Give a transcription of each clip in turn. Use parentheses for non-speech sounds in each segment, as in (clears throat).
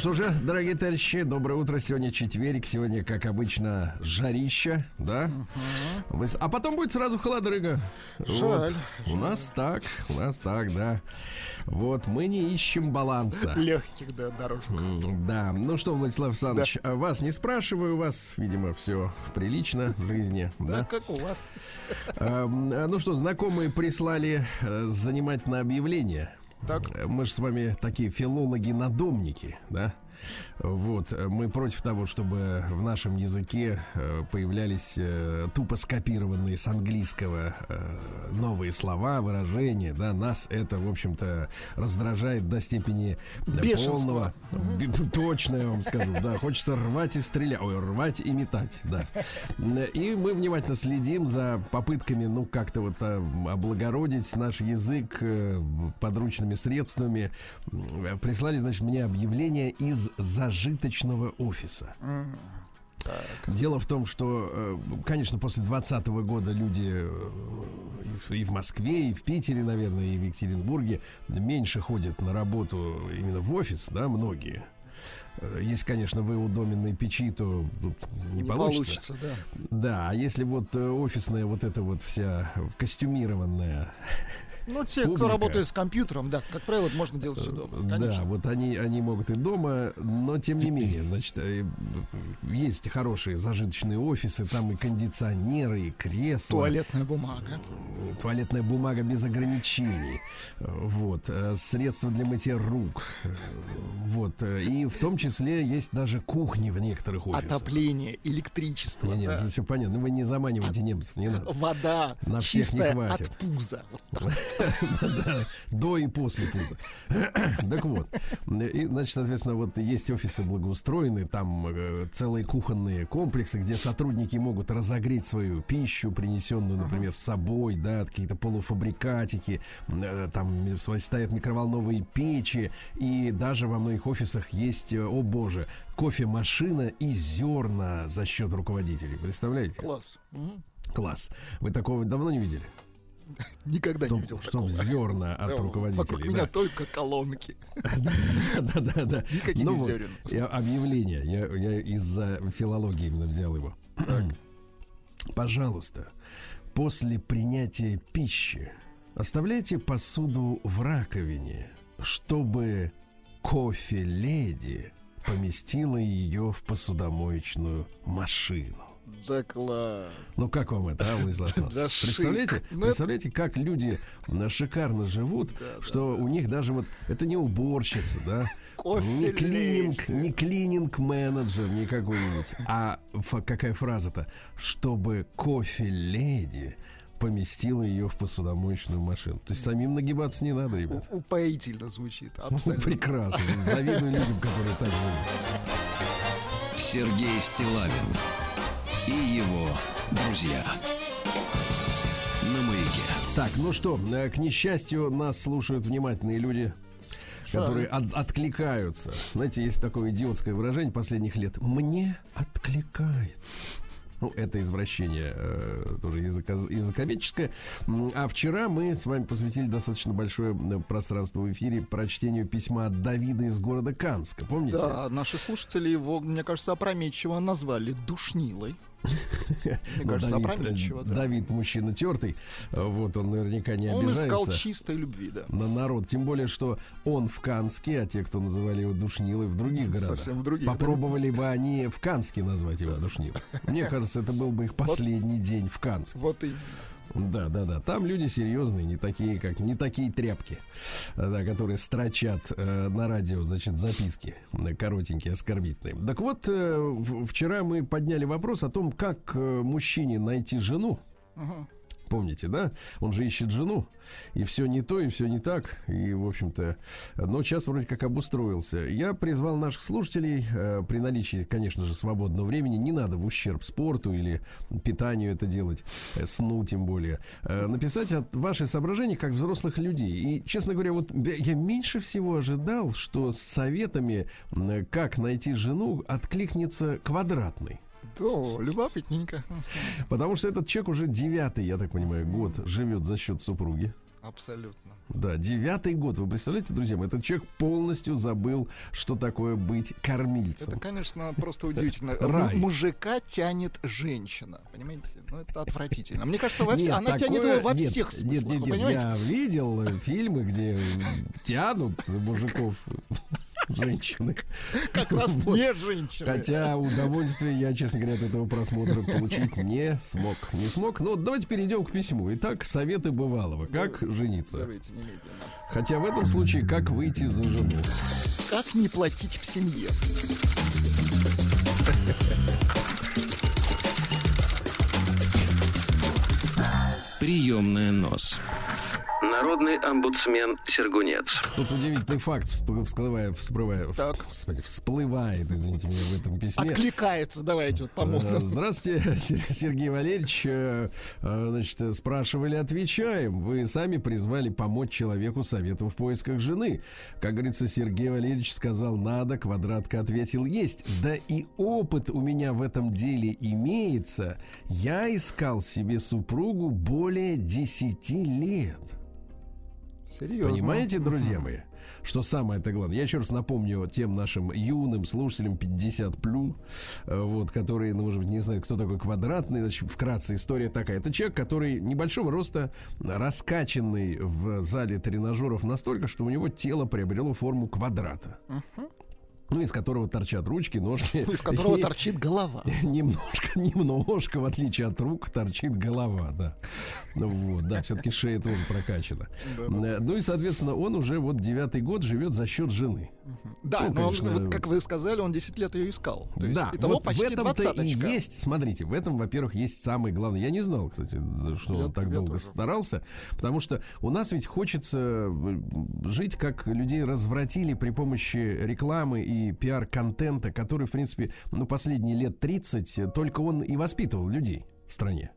Что же, дорогие товарищи, доброе утро. Сегодня четверг, сегодня, как обычно, жарища, да? Вы с- А потом будет сразу холодрыга. Жаль. Вот. У нас так, у нас так, да. Вот, мы не ищем баланса. Легких, да, дорожек. Да, ну что, Владислав Александрович, а вас не спрашиваю, у вас, видимо, все прилично в жизни, (laughs) Да, да? как у вас. Эм, а, Ну что, знакомые прислали э, занимательное объявление. Так. Э, Мы же с вами такие филологи-надомники, да? Вот, э, мы против того, чтобы в нашем языке э, появлялись э, тупо скопированные с английского новые слова, выражения, да, нас это, в общем-то, раздражает до степени Бешенства. полного. Б- Точно я вам скажу, да, хочется рвать и стрелять, ой, рвать и метать, да. И мы внимательно следим за попытками, ну, как-то вот облагородить наш язык подручными средствами. Прислали, значит, мне объявление из зажиточного офиса. Дело в том, что, э, конечно, после 2020 года люди э, и в- Москве, и в Питере, наверное, и в Екатеринбурге меньше ходят на работу именно в офис, да, многие. Э, Если, конечно, вы у доменной печи, то тут не, Не получится. получится, да. Да, а если вот офисная вот эта вот вся костюмированная Ну, те, Публика. кто работает с компьютером, да, как правило, это можно делать все дома. Да, Конечно. вот они, они могут и дома, но тем не менее, значит, э, есть хорошие зажиточные офисы, там и кондиционеры, и кресла. Туалетная бумага. Туалетная бумага без ограничений. Э, Вот. э, Средства для мытья рук. Э, Вот. э, И в том числе есть даже кухни в некоторых офисах. Отопление, электричество. Не, нет, да. все понятно. Вы не заманивайте немцев, не надо. Вода На всех не хватит. от пуза. Вот. Да, (laughs) до и после пуза. Так вот. И, значит, соответственно, вот есть офисы благоустроенные, там э, целые кухонные комплексы, где сотрудники могут разогреть свою пищу, принесенную, например, с собой, да, какие-то полуфабрикатики, э, там стоят микроволновые печи, и даже во многих офисах есть, э, о боже, кофемашина и зерна за счет руководителей. Представляете? Класс. Класс. Вы такого давно не видели? (laughs) Никогда не видел чтоб такого. зерна (laughs) от Да, Вокруг руководителей. меня только колонки. (laughs) Да, да, да. Никаких Ну вот, зерен. я- объявление. Я, я из-за филологии именно взял его. (clears throat) Пожалуйста, после принятия пищи оставляйте посуду в раковине, чтобы кофе-леди поместила ее в посудомоечную машину. Да класс. Ну как вам это, а, Владислав (laughs) Александрович? Да шик. Представляете, Ну, это- представляете, как люди шикарно живут, Да, что у них даже вот это не уборщица, да, Кофе не клининг, не клининг менеджер, не какой-нибудь, а какая фраза-то, чтобы кофе леди поместила ее в посудомоечную машину. То есть самим нагибаться не надо, ребят. У- Упоительно звучит. Ну, Абсолютно. Прекрасно. Завидую людям, которые так живут. Сергей Стилавин и его друзья. На маяке. Так, ну что, э, к несчастью, нас слушают внимательные люди, которые от- откликаются. Знаете, есть такое идиотское выражение последних лет. Мне откликается. Ну, это извращение э, тоже языко- языковедческое. А вчера мы с вами посвятили достаточно большое э, пространство в эфире прочтению письма от Давида из города Канска. Помните? Да, наши слушатели его, мне кажется, опрометчиво назвали душнилой. Мне Ну, кажется, Давид, опрометчиво, да. Давид мужчина тертый. Вот он наверняка не Он обижается. искал чистой любви, да. на народ. Тем более, что он в Канске, а те, кто называли его Душнилой, в других городах. Совсем в других. Попробовали бы они в Канске назвать его Душнилой. Мне кажется, это был бы их последний день в Канске. Вот и Да, да, да. Там люди серьезные, не такие, как не такие тряпки, э, да, которые строчат э, на радио, значит, записки э, коротенькие, оскорбительные. Так вот, э, вчера мы подняли вопрос о том, как э, мужчине найти жену. Помните, да? Он же ищет жену, и все не то, и все не так, и, в общем-то, но сейчас вроде как обустроился. Я призвал наших слушателей, э, при наличии, конечно же, свободного времени, не надо в ущерб спорту или питанию это делать, э, сну тем более, э, написать от ваши соображения как взрослых людей. И, честно говоря, вот я меньше всего ожидал, что с советами, м, как найти жену, откликнется квадратный. То любопытненько. Потому что этот человек уже девятый, я так понимаю, год живет за счет супруги. Абсолютно. Да, девятый год. Вы представляете, друзья этот человек полностью забыл, что такое быть кормильцем. Это, конечно, просто удивительно. (laughs) Рай. Мужика тянет женщина. Понимаете? Ну, это отвратительно. Мне кажется, во все- Нет, она тянет такое- его во нет, всех Нет, смыслах. нет, нет, понимаете? я видел э, фильмы, где тянут мужиков (laughs) женщины. (laughs) Как раз Вот. не женщины. Хотя удовольствие я, честно говоря, от этого просмотра получить не смог. Не смог. Но давайте перейдем к письму. Итак, советы бывалого. Как жениться? Хотя в этом случае, как выйти за жену? Как не платить в семье? Приемная нос. Народный омбудсмен Сергунец. Тут удивительный факт всп- всплывает, всплывает, Так. господи, всплывает, извините меня, в этом письме. Откликается, давайте вот Э, поможем. Здравствуйте, (laughs) Сер- Сергей Валерьевич. Э, э, Значит, спрашивали, отвечаем. Вы сами призвали помочь человеку советом в поисках жены. Как говорится, Сергей Валерьевич сказал надо, квадратка ответил есть. Да и опыт у меня в этом деле имеется. Я искал себе супругу более 10 лет. Серьезно. Понимаете, друзья мои? Что самое это главное? Я еще раз напомню тем нашим юным слушателям 50 плюс, вот, которые, ну, может быть, не знают, кто такой квадратный. Значит, вкратце история такая. Это человек, который небольшого роста, раскачанный в зале тренажеров настолько, что у него тело приобрело форму квадрата. Ну, из которого торчат ручки, ножки. Из которого И- торчит голова. (laughs) Немножко, немножко, в отличие от рук, торчит голова, да. Ну вот, да, все-таки шея тоже прокачана. Э, Ну и, соответственно, он уже вот девятый год живет за счет жены. Да, Ну, но он, конечно. вот как вы сказали, он 10 лет ее искал. То есть, да, итого вот в почти этом-то и есть, смотрите, в этом, во-первых, есть самый главный. Я не знал, кстати, что Я- он так долго тоже. старался, потому что у нас ведь хочется э, жить, как людей развратили при помощи рекламы и пиар-контента, который, в принципе, ну, последние лет 30, э, только он и воспитывал людей в стране.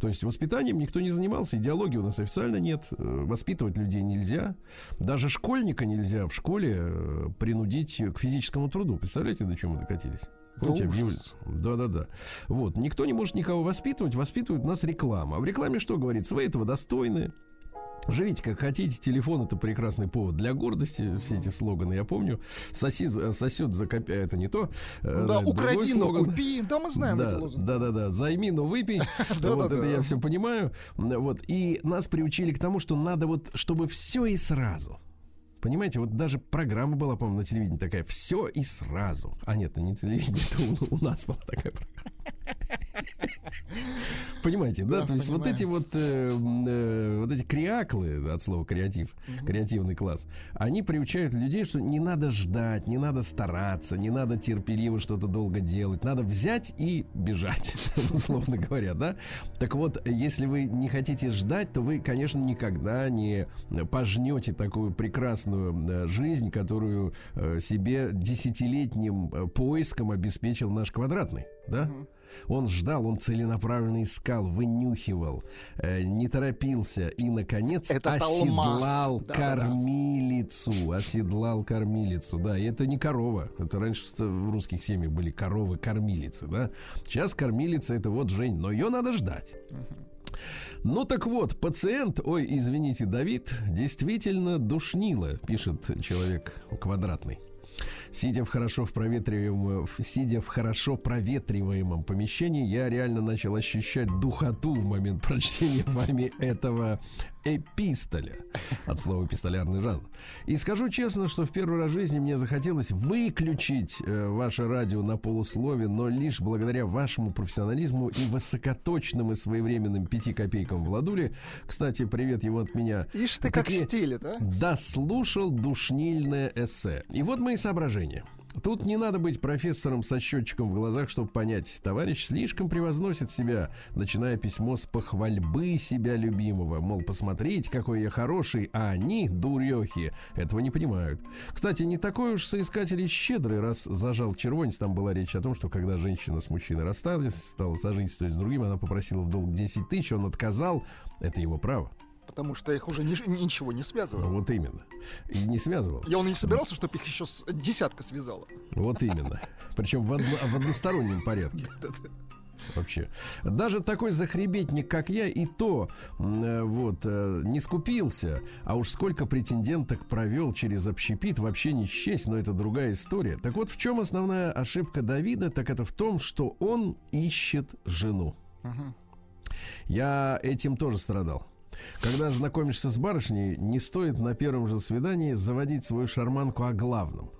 То есть воспитанием никто не занимался, идеологии у нас официально нет, э, воспитывать людей нельзя, даже школьника нельзя в школе э, принудить к физическому труду. Представляете, до чего мы докатились? Да Помните, ужас. объявили? Да-да-да. Вот. Никто не может никого воспитывать, воспитывает нас реклама. А в рекламе что говорится? Вы этого достойны. Живите как хотите, телефон это прекрасный повод для гордости, все эти слоганы, я помню. Соси, сосет за копя, это не то. Э, Да, укради, но купи. Да, мы знаем да, эти лозунги. да, да, да. Займи, но выпей. (laughs) Вот это я все понимаю. Вот. И нас приучили к тому, что надо вот, чтобы все и сразу. Понимаете, вот даже программа была, по-моему, на телевидении такая «Все и сразу». А нет, не телевидение, (laughs) это у нас была такая программа. Понимаете, да? Да, То есть вот эти вот, э, э, вот эти креаклы, от слова креатив, креативный класс, они приучают людей, что не надо ждать, не надо стараться, не надо терпеливо что-то долго делать, надо взять и бежать, (laughs) условно говоря, да? Так вот, если вы не хотите ждать, то вы, конечно, никогда не пожнете такую прекрасную э, жизнь, которую себе десятилетним поиском обеспечил наш квадратный, да? Он ждал, он целенаправленно искал, вынюхивал, э, не торопился и, наконец, Это оседлал алмаз. Кормилицу. Оседлал кормилицу, да. И это не корова. Это раньше в русских семьях были коровы-кормилицы, да. Сейчас кормилица это вот Жень, но ее надо ждать. Ну так вот, пациент, ой, извините, Давид, действительно душнило, пишет человек квадратный. Сидя в хорошо в проветриваемом, сидя в хорошо проветриваемом помещении, я реально начал ощущать духоту в момент прочтения вами этого эпистоля. От слова пистолярный жанр. И скажу честно, что в первый раз в жизни мне захотелось выключить э, ваше радио на полуслове, но лишь благодаря вашему профессионализму и высокоточным и своевременным пяти копейкам Владуле. Кстати, привет его от меня. Ишь ты как стилит, а? дослушал душнильное эссе. И вот мои соображения. Тут не надо быть профессором со счетчиком в глазах, чтобы понять. Товарищ слишком превозносит себя, начиная письмо с похвальбы себя любимого. Мол, посмотрите, какой я хороший, а они, дурехи, этого не понимают. Кстати, не такой уж соискатель щедрый, раз зажал червонец. Там была речь о том, что когда женщина с мужчиной рассталась, стала сожительствовать с другим, она попросила в долг 10 тысяч, он отказал. Это его право. Потому что их уже ни- ничего не связывало. Вот именно. И не связывал. Я он и не собирался, чтобы их еще с- десятка связала. Вот именно. Причем в, одно- в одностороннем порядке. (laughs) Вообще. Даже такой захребетник, как я, и то э, вот э, не скупился. А уж сколько претенденток провел через общепит, вообще не счесть, но это другая история. Так вот, в чем основная ошибка Давида? Так это в том, что он ищет жену. Я этим тоже страдал. Когда знакомишься с барышней, не стоит на первом же свидании заводить свою шарманку о главном.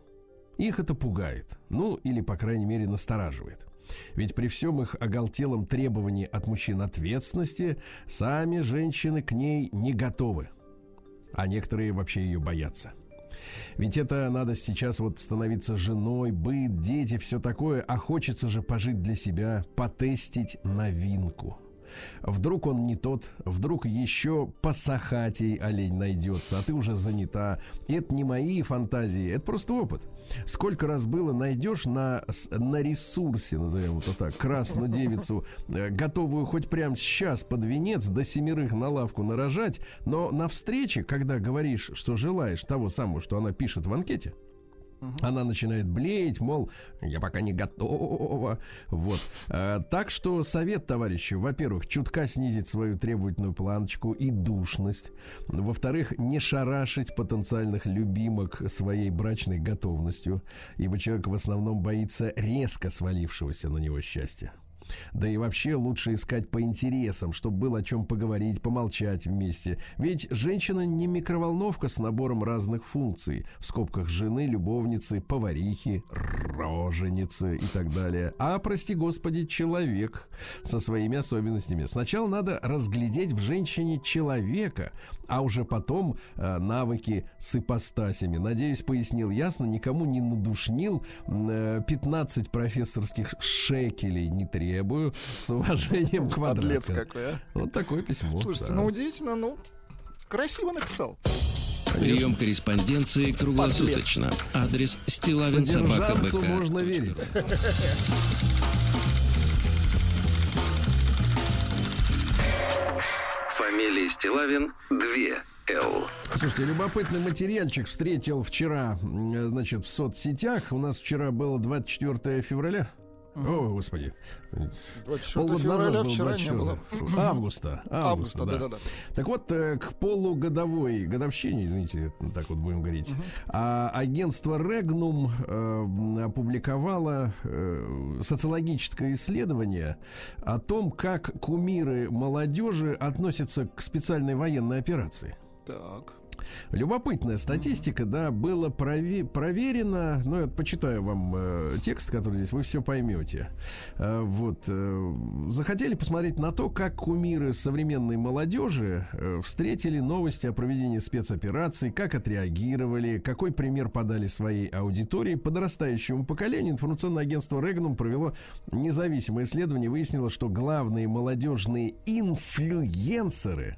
Их это пугает. Ну, или, по крайней мере, настораживает. Ведь при всем их оголтелом требовании от мужчин ответственности, сами женщины к ней не готовы. А некоторые вообще ее боятся. Ведь это надо сейчас вот становиться женой, быт, дети, все такое, а хочется же пожить для себя, потестить новинку – Вдруг он не тот, вдруг еще посахатей олень найдется, а ты уже занята. Это не мои фантазии, это просто опыт. Сколько раз было найдешь на, на ресурсе, назовем это так, красную девицу, э, готовую хоть прямо сейчас под венец до семерых на лавку нарожать, но на встрече, когда говоришь, что желаешь того самого, что она пишет в анкете, она начинает блеять, мол, я пока не готова. Вот. А, так что совет, товарищи, во-первых, чутка снизить свою требовательную планочку и душность. Во-вторых, не шарашить потенциальных любимок своей брачной готовностью, ибо человек в основном боится резко свалившегося на него счастья. Да и вообще лучше искать по интересам, чтобы было о чем поговорить, помолчать вместе. Ведь женщина не микроволновка с набором разных функций. В скобках жены, любовницы, поварихи, роженицы и так далее. А, прости господи, человек со своими особенностями. Сначала надо разглядеть в женщине человека, а уже потом э, навыки с ипостасями. Надеюсь, пояснил ясно, никому не надушнил. Э, 15 профессорских шекелей не требую. С уважением квадрат. какой, а? Вот такое письмо. Слушайте, да. ну удивительно, ну, красиво написал. Прием корреспонденции круглосуточно. Адрес стилавин собака БК. можно верить. Фамилия Стилавин 2 Л. Слушайте, любопытный материальчик встретил вчера, значит, в соцсетях. У нас вчера было 24 февраля. О, господи. 24 Полгода назад был вчера не 24 было. Августа. Августа, Августа, да. да-да-да. Так вот, э, к полугодовой годовщине, извините, так вот будем говорить, а, агентство Regnum э, опубликовало э, социологическое исследование о том, как кумиры молодежи относятся к специальной военной операции. Так. Любопытная статистика, да, было прове- проверено. Ну, я почитаю вам э, текст, который здесь, вы все поймете. Э, вот. э, захотели посмотреть на то, как кумиры современной молодежи э, встретили новости о проведении спецопераций, как отреагировали, какой пример подали своей аудитории. Подрастающему поколению информационное агентство Регнум провело независимое исследование, выяснило, что главные молодежные инфлюенсеры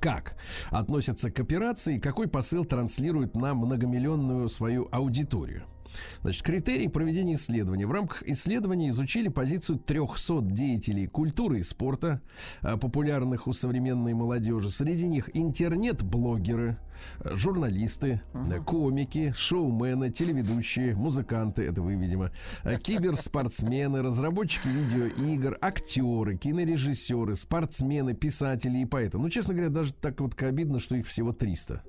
как относятся к операции, какой посыл транслирует на многомиллионную свою аудиторию. Значит, критерии проведения исследования. В рамках исследования изучили позицию 300 деятелей культуры и спорта, а, популярных у современной молодежи. Среди них интернет-блогеры, э, журналисты, комики, шоумены, телеведущие, музыканты, это вы, видимо, э, киберспортсмены, разработчики видеоигр, актеры, кинорежиссеры, спортсмены, писатели и поэты. Ну, честно говоря, даже так вот обидно, что их всего 300.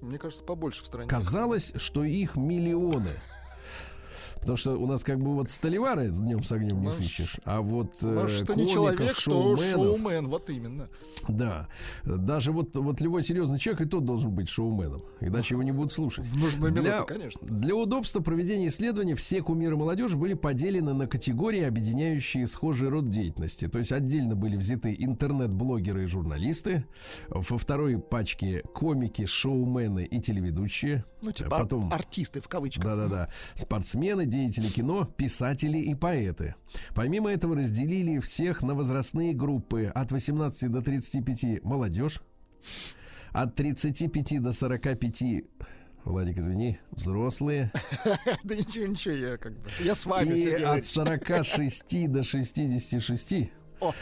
Мне кажется, побольше в стране. Казалось, что их миллионы. Потому что у нас как бы вот столевары с днем с огнем не Ну, сыщешь. А вот Ну, э, что не комиков, человек, то шоуменов, шоумен, вот именно. да. Даже вот, вот любой серьезный человек и тот должен быть шоуменом. Иначе его не будут слушать. В нужную Для, минуту, конечно. для удобства проведения исследований все кумиры молодежи были поделены на категории, объединяющие схожий род деятельности. То есть отдельно были взяты интернет-блогеры и журналисты, во второй пачке комики, шоумены и телеведущие. Ну, типа Потом артисты в кавычках. да-да-да. Спортсмены, деятели кино, писатели и поэты. Помимо этого разделили всех на возрастные группы от 18 до 35 молодежь, от 35 до 45 Владик, извини, взрослые. (laughs) Да ничего, ничего, я как бы... Я с вами И от делаю. 46 (laughs) до 66. О.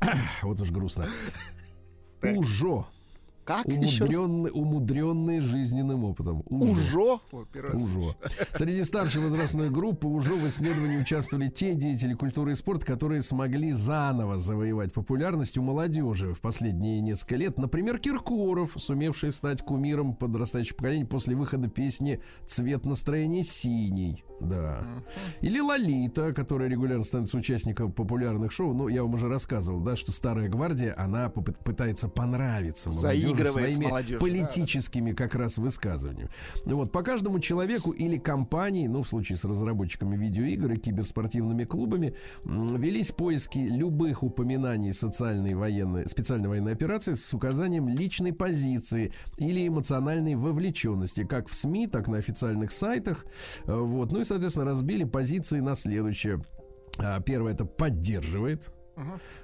(coughs) Вот уж грустно. Ужо. Как еще раз? Умудренный, жизненным опытом. Ужо. Раз. УЖО. Среди старшей возрастной группы УЖО в исследовании участвовали те деятели культуры и спорта, которые смогли заново завоевать популярность у молодежи в последние несколько лет. Например, Киркоров, сумевший стать кумиром подрастающего поколения после выхода песни «Цвет настроения синий». Да. Или Лолита, которая регулярно становится участником популярных шоу. Ну, я вам уже рассказывал, да, что старая гвардия, она пытается понравиться молодежи своими политическими как раз высказываниями. Ну Вот по каждому человеку или компании, ну в случае с разработчиками видеоигр и киберспортивными клубами, велись поиски любых упоминаний социальной военной, специальной военной операции с указанием личной позиции или эмоциональной вовлеченности, как в СМИ, так и на официальных сайтах. Э, Вот. Ну и, соответственно, разбили позиции на следующее. А, Первое это поддерживает.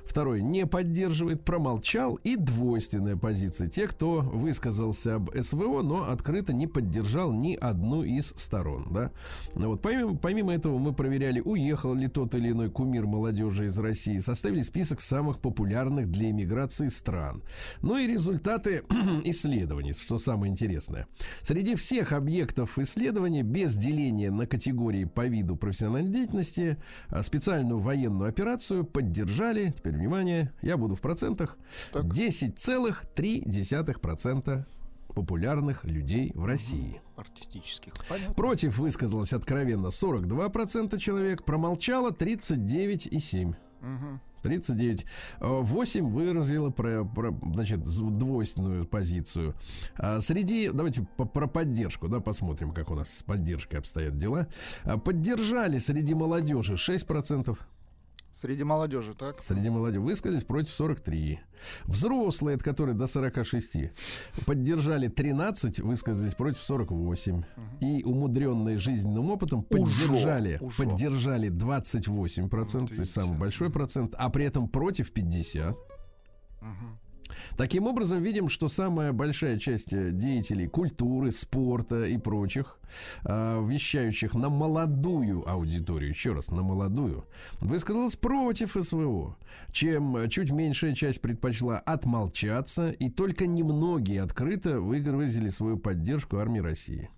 Второе не поддерживает, промолчал. И двойственная позиция. Те, кто высказался об СВО, но открыто не поддержал ни одну из сторон. Да? Ну Вот, помимо, помимо этого мы проверяли, уехал ли тот или иной кумир молодежи из России. Составили список самых популярных для иммиграции стран. Ну и результаты (clears throat) исследований, что самое интересное. Среди всех объектов исследования без деления на категории по виду профессиональной деятельности а, специальную военную операцию поддержали, теперь внимание, я буду в процентах, Так. 10,3% популярных людей в России. Артистических. Понятно. Против высказалось откровенно 42% человек, промолчало 39,7%. Мгм. 39. Э, 8 выразило про, про, значит, двойственную позицию. А среди, давайте по- про поддержку, да, посмотрим, как у нас с поддержкой обстоят дела. А, Поддержали среди молодежи 6%. Среди молодежи, так? Среди молодежи высказались против 43. Взрослые, от которых до 46, поддержали 13, высказались против 48. И умудренные жизненным опытом поддержали, ужо. поддержали 28%, то есть самый большой процент, а при этом против 50. Таким образом, видим, что самая большая часть э, деятелей культуры, спорта и прочих, э, вещающих на молодую аудиторию, еще раз, на молодую, высказалась против СВО, чем э, чуть меньшая часть предпочла отмолчаться, и только немногие открыто выразили свою поддержку армии России.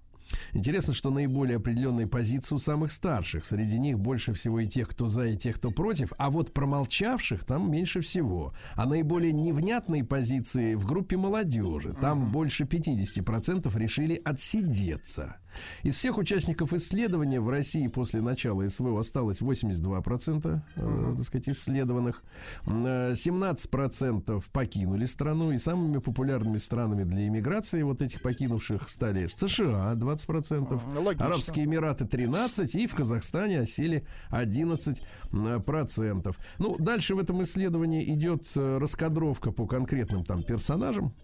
Интересно, что наиболее определенные позиции у самых старших. Среди них больше всего и тех, кто за, и тех, кто против. А вот промолчавших там меньше всего. А наиболее невнятные позиции в группе молодежи. Там больше 50% решили отсидеться. Из всех участников исследования в России после начала СВО осталось 82% э, так сказать, исследованных. М, э, 17% покинули страну. И самыми популярными странами для иммиграции вот этих покинувших стали США 20%, М, логично. Арабские Эмираты 13% и в Казахстане осели 11%. Ну, дальше в этом исследовании идет э, раскадровка по конкретным там персонажам.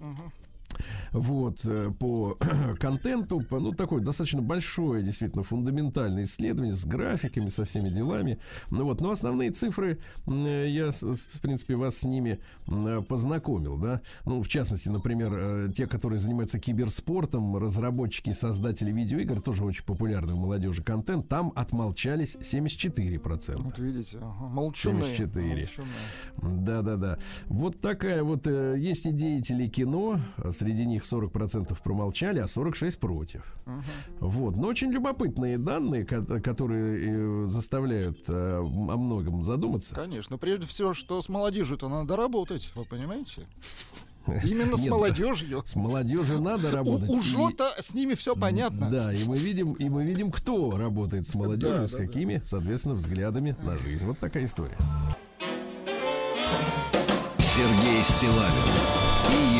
Вот, э, по (clears throat) контенту, по, ну, такое достаточно большое, действительно, фундаментальное исследование с графиками, со всеми делами. Ну, вот, но основные цифры, э, я, в принципе, вас с ними э, познакомил, да. Ну, в частности, например, те, которые занимаются киберспортом, разработчики, создатели видеоигр, тоже очень популярный у молодежи контент, там отмолчались 74%. Вот видите, ага. молчуны. 74. молчуны. Да-да-да. Вот такая вот... э, есть и деятели кино, а среди них 40% промолчали, а 46% против. Вот. Но очень любопытные данные, ко- которые э, заставляют э, о многом задуматься. Конечно. Прежде всего, что с молодежью-то надо работать, вы понимаете? (laughs) Именно с Нет, молодежью. С молодежью надо работать. У, у И- Жота с ними все понятно. Да, и мы видим, и мы видим, кто работает с молодежью, Да, с да, какими, соответственно, взглядами на жизнь. Вот такая история. Сергей Стилавин и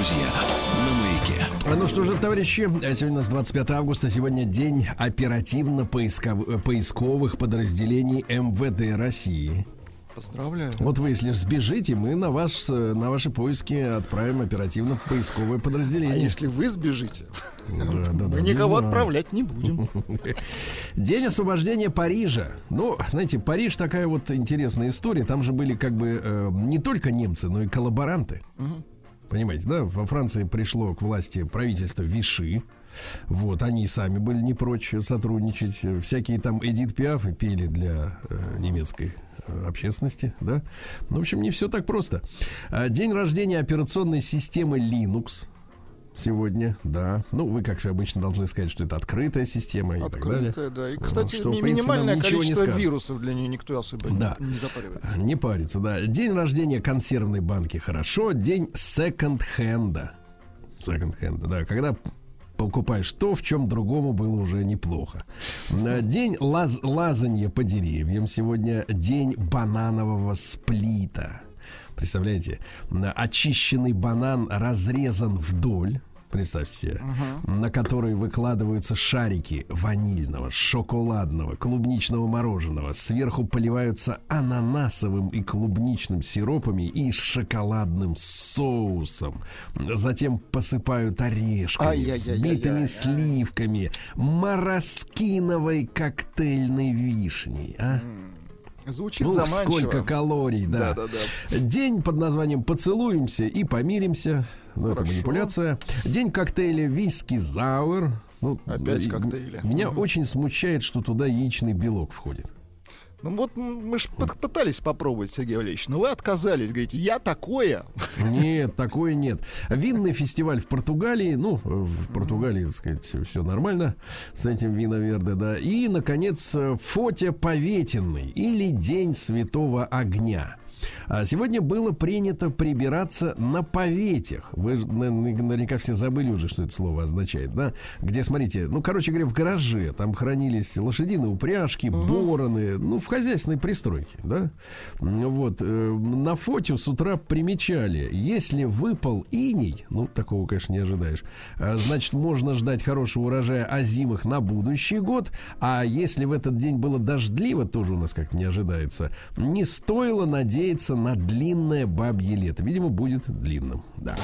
друзья на маяке. А Ну что же, товарищи, а сегодня у нас 25 августа, сегодня день оперативно-поисковых подразделений МВД России. Поздравляю. Вот вы, если сбежите, мы на, ваш, э, на ваши поиски отправим оперативно-поисковое А подразделение. если вы сбежите, Да, да, да, мы не никого знаю. отправлять не будем. (laughs) День освобождения Парижа. Ну, знаете, Париж такая вот интересная история. Там же были как бы э, не только немцы, но и коллаборанты. Понимаете, да? Во Франции пришло к власти правительство Виши. Вот, они сами были не прочь сотрудничать. Всякие там Эдит Пиафы пели для э, немецкой э, общественности, да. Ну, в общем, не все так просто. А, день рождения операционной системы Linux сегодня, да. Ну, вы, как же обычно, должны сказать, что это открытая система и Открытая, так далее. да. И, кстати, что, ми- принципе, минимальное не количество скажет. вирусов для нее никто особо не- Да. не, запаривается. Не парится, да. День рождения консервной банки хорошо. День секонд-хенда. Секонд-хенда, да. Когда покупаешь то, в чем другому было уже неплохо. А, День лаз лазанья по деревьям. Сегодня день бананового сплита. Представляете, очищенный банан разрезан вдоль. Представьте себе, на который выкладываются шарики ванильного, шоколадного, клубничного мороженого. Сверху поливаются ананасовым и клубничным сиропами и шоколадным соусом. Затем посыпают орешками, взбитыми сливками, мороскиновой коктейльной вишней. А? Звучит Ух, заманчиво. сколько калорий, да. Да-да-да. День под названием «Поцелуемся и помиримся». Ну, это манипуляция. День коктейля «Виски Зауэр». Ну, Опять коктейли. Меня Мгм. очень смущает, что туда яичный белок входит. Ну вот мы же пытались попробовать, Сергей Валерьевич, но вы отказались, говорите, я такое. Нет, такое нет. Винный фестиваль в Португалии. Ну, в Португалии, так сказать, все нормально с этим виноверде, да. И, наконец, э, Фотя Поветенный или День Святого Огня. А сегодня было принято прибираться на поветях. Вы наверняка все забыли уже, что это слово означает, да? Где, смотрите, ну, короче говоря, в гараже там хранились лошадиные упряжки, бороны, ну, в хозяйственной пристройке, да? Вот, э, на фото с утра примечали, если выпал иней, ну, такого, конечно, не ожидаешь, а, значит, можно ждать хорошего урожая озимых на будущий год, а если в этот день было дождливо, тоже у нас как-то не ожидается, не стоило надеяться на длинное бабье лето. Видимо, будет длинным, да.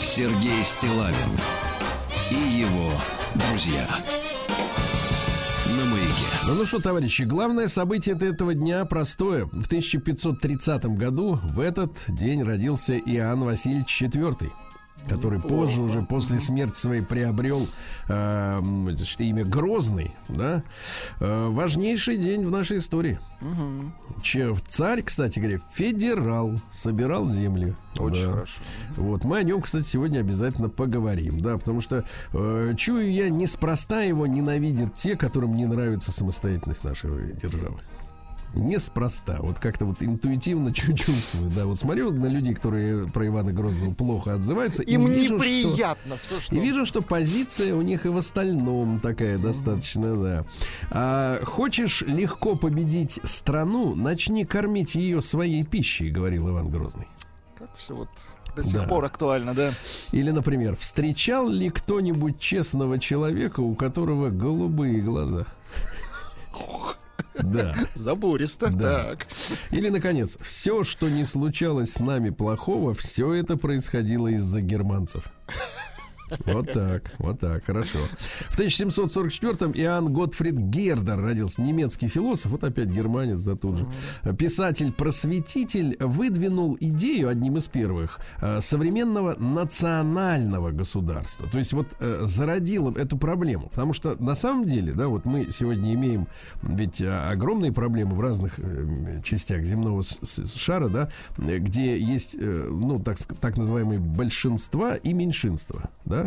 Сергей Стилавин и его друзья. Ну, ну что, товарищи, главное событие этого дня простое. В 1530 году в этот день родился Иоанн Васильевич IV, который позже уже после смерти своей приобрел э, имя Грозный, да, Э, важнейший день в нашей истории. Че- царь, кстати говоря, федерал, собирал земли. Очень Да. хорошо. Вот, мы о нем, кстати, сегодня обязательно поговорим, да, потому что э, чую я неспроста его ненавидят те, которым не нравится самостоятельность нашей державы. Неспроста. Вот как-то вот интуитивно (laughs) чу- чувствую, да. Вот смотрю на людей, которые про Ивана Грозного плохо отзываются, и Им вижу, что... неприятно все, что... И вижу, что позиция у них и в остальном такая достаточно, да. А, хочешь легко победить страну, начни кормить ее своей пищей, говорил Иван Грозный. Как все вот до сих Да. пор актуально, да? Или, например, встречал ли кто-нибудь честного человека, у которого голубые глаза? Да. (laughs) Забористо. Да. Так. Или, наконец, все, что не случалось с нами плохого, все это происходило из-за германцев. Вот так, вот так, хорошо. В 1744-м Иоанн Готфрид Гердер родился, немецкий философ, вот опять германец, да тут же. Писатель-просветитель выдвинул идею, одним из первых, э, современного национального государства. То есть вот э, зародил эту проблему. Потому что на самом деле, да, вот мы сегодня имеем ведь э, огромные проблемы в разных частях земного шара, да, где есть, ну, так, так называемые большинства и меньшинства, да,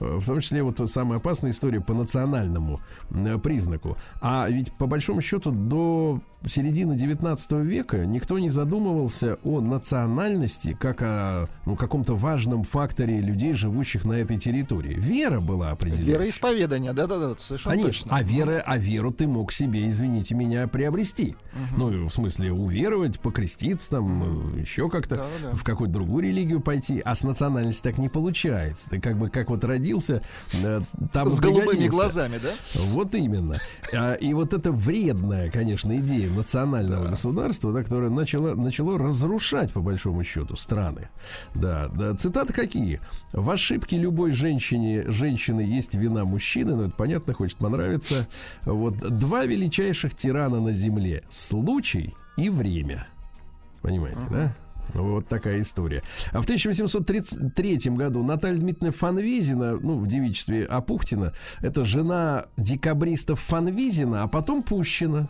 Э, в том числе вот самая опасная история по национальному э, признаку. А ведь по большому счету до середины 19 века никто не задумывался о национальности как о ну, каком-то важном факторе людей, живущих на этой территории. Вера была определена. Вероисповедание, да-да-да, совершенно Конечно. точно. А вера, а веру ты мог себе, извините меня, приобрести. Ну, в смысле, уверовать, покреститься, там, э, еще как-то Да-да. в какую-то другую религию пойти. А с национальностью так не получается. Ты как бы как вот родился, э, там С голубыми глазами, да? Вот именно. А, и вот эта вредная, конечно, идея национального государства, да, которое начало, начало разрушать, по большому счету, страны. Да, да. Цитаты какие? В ошибке любой женщине, женщины есть вина мужчины, ну, это понятно, хочет понравиться. Вот два величайших тирана на земле. Случай и время. Понимаете, да? Вот такая история. А в 1833 году Наталья Дмитриевна Фанвизина, ну, в девичестве Апухтина, это жена декабристов Фанвизина, а потом Пущина.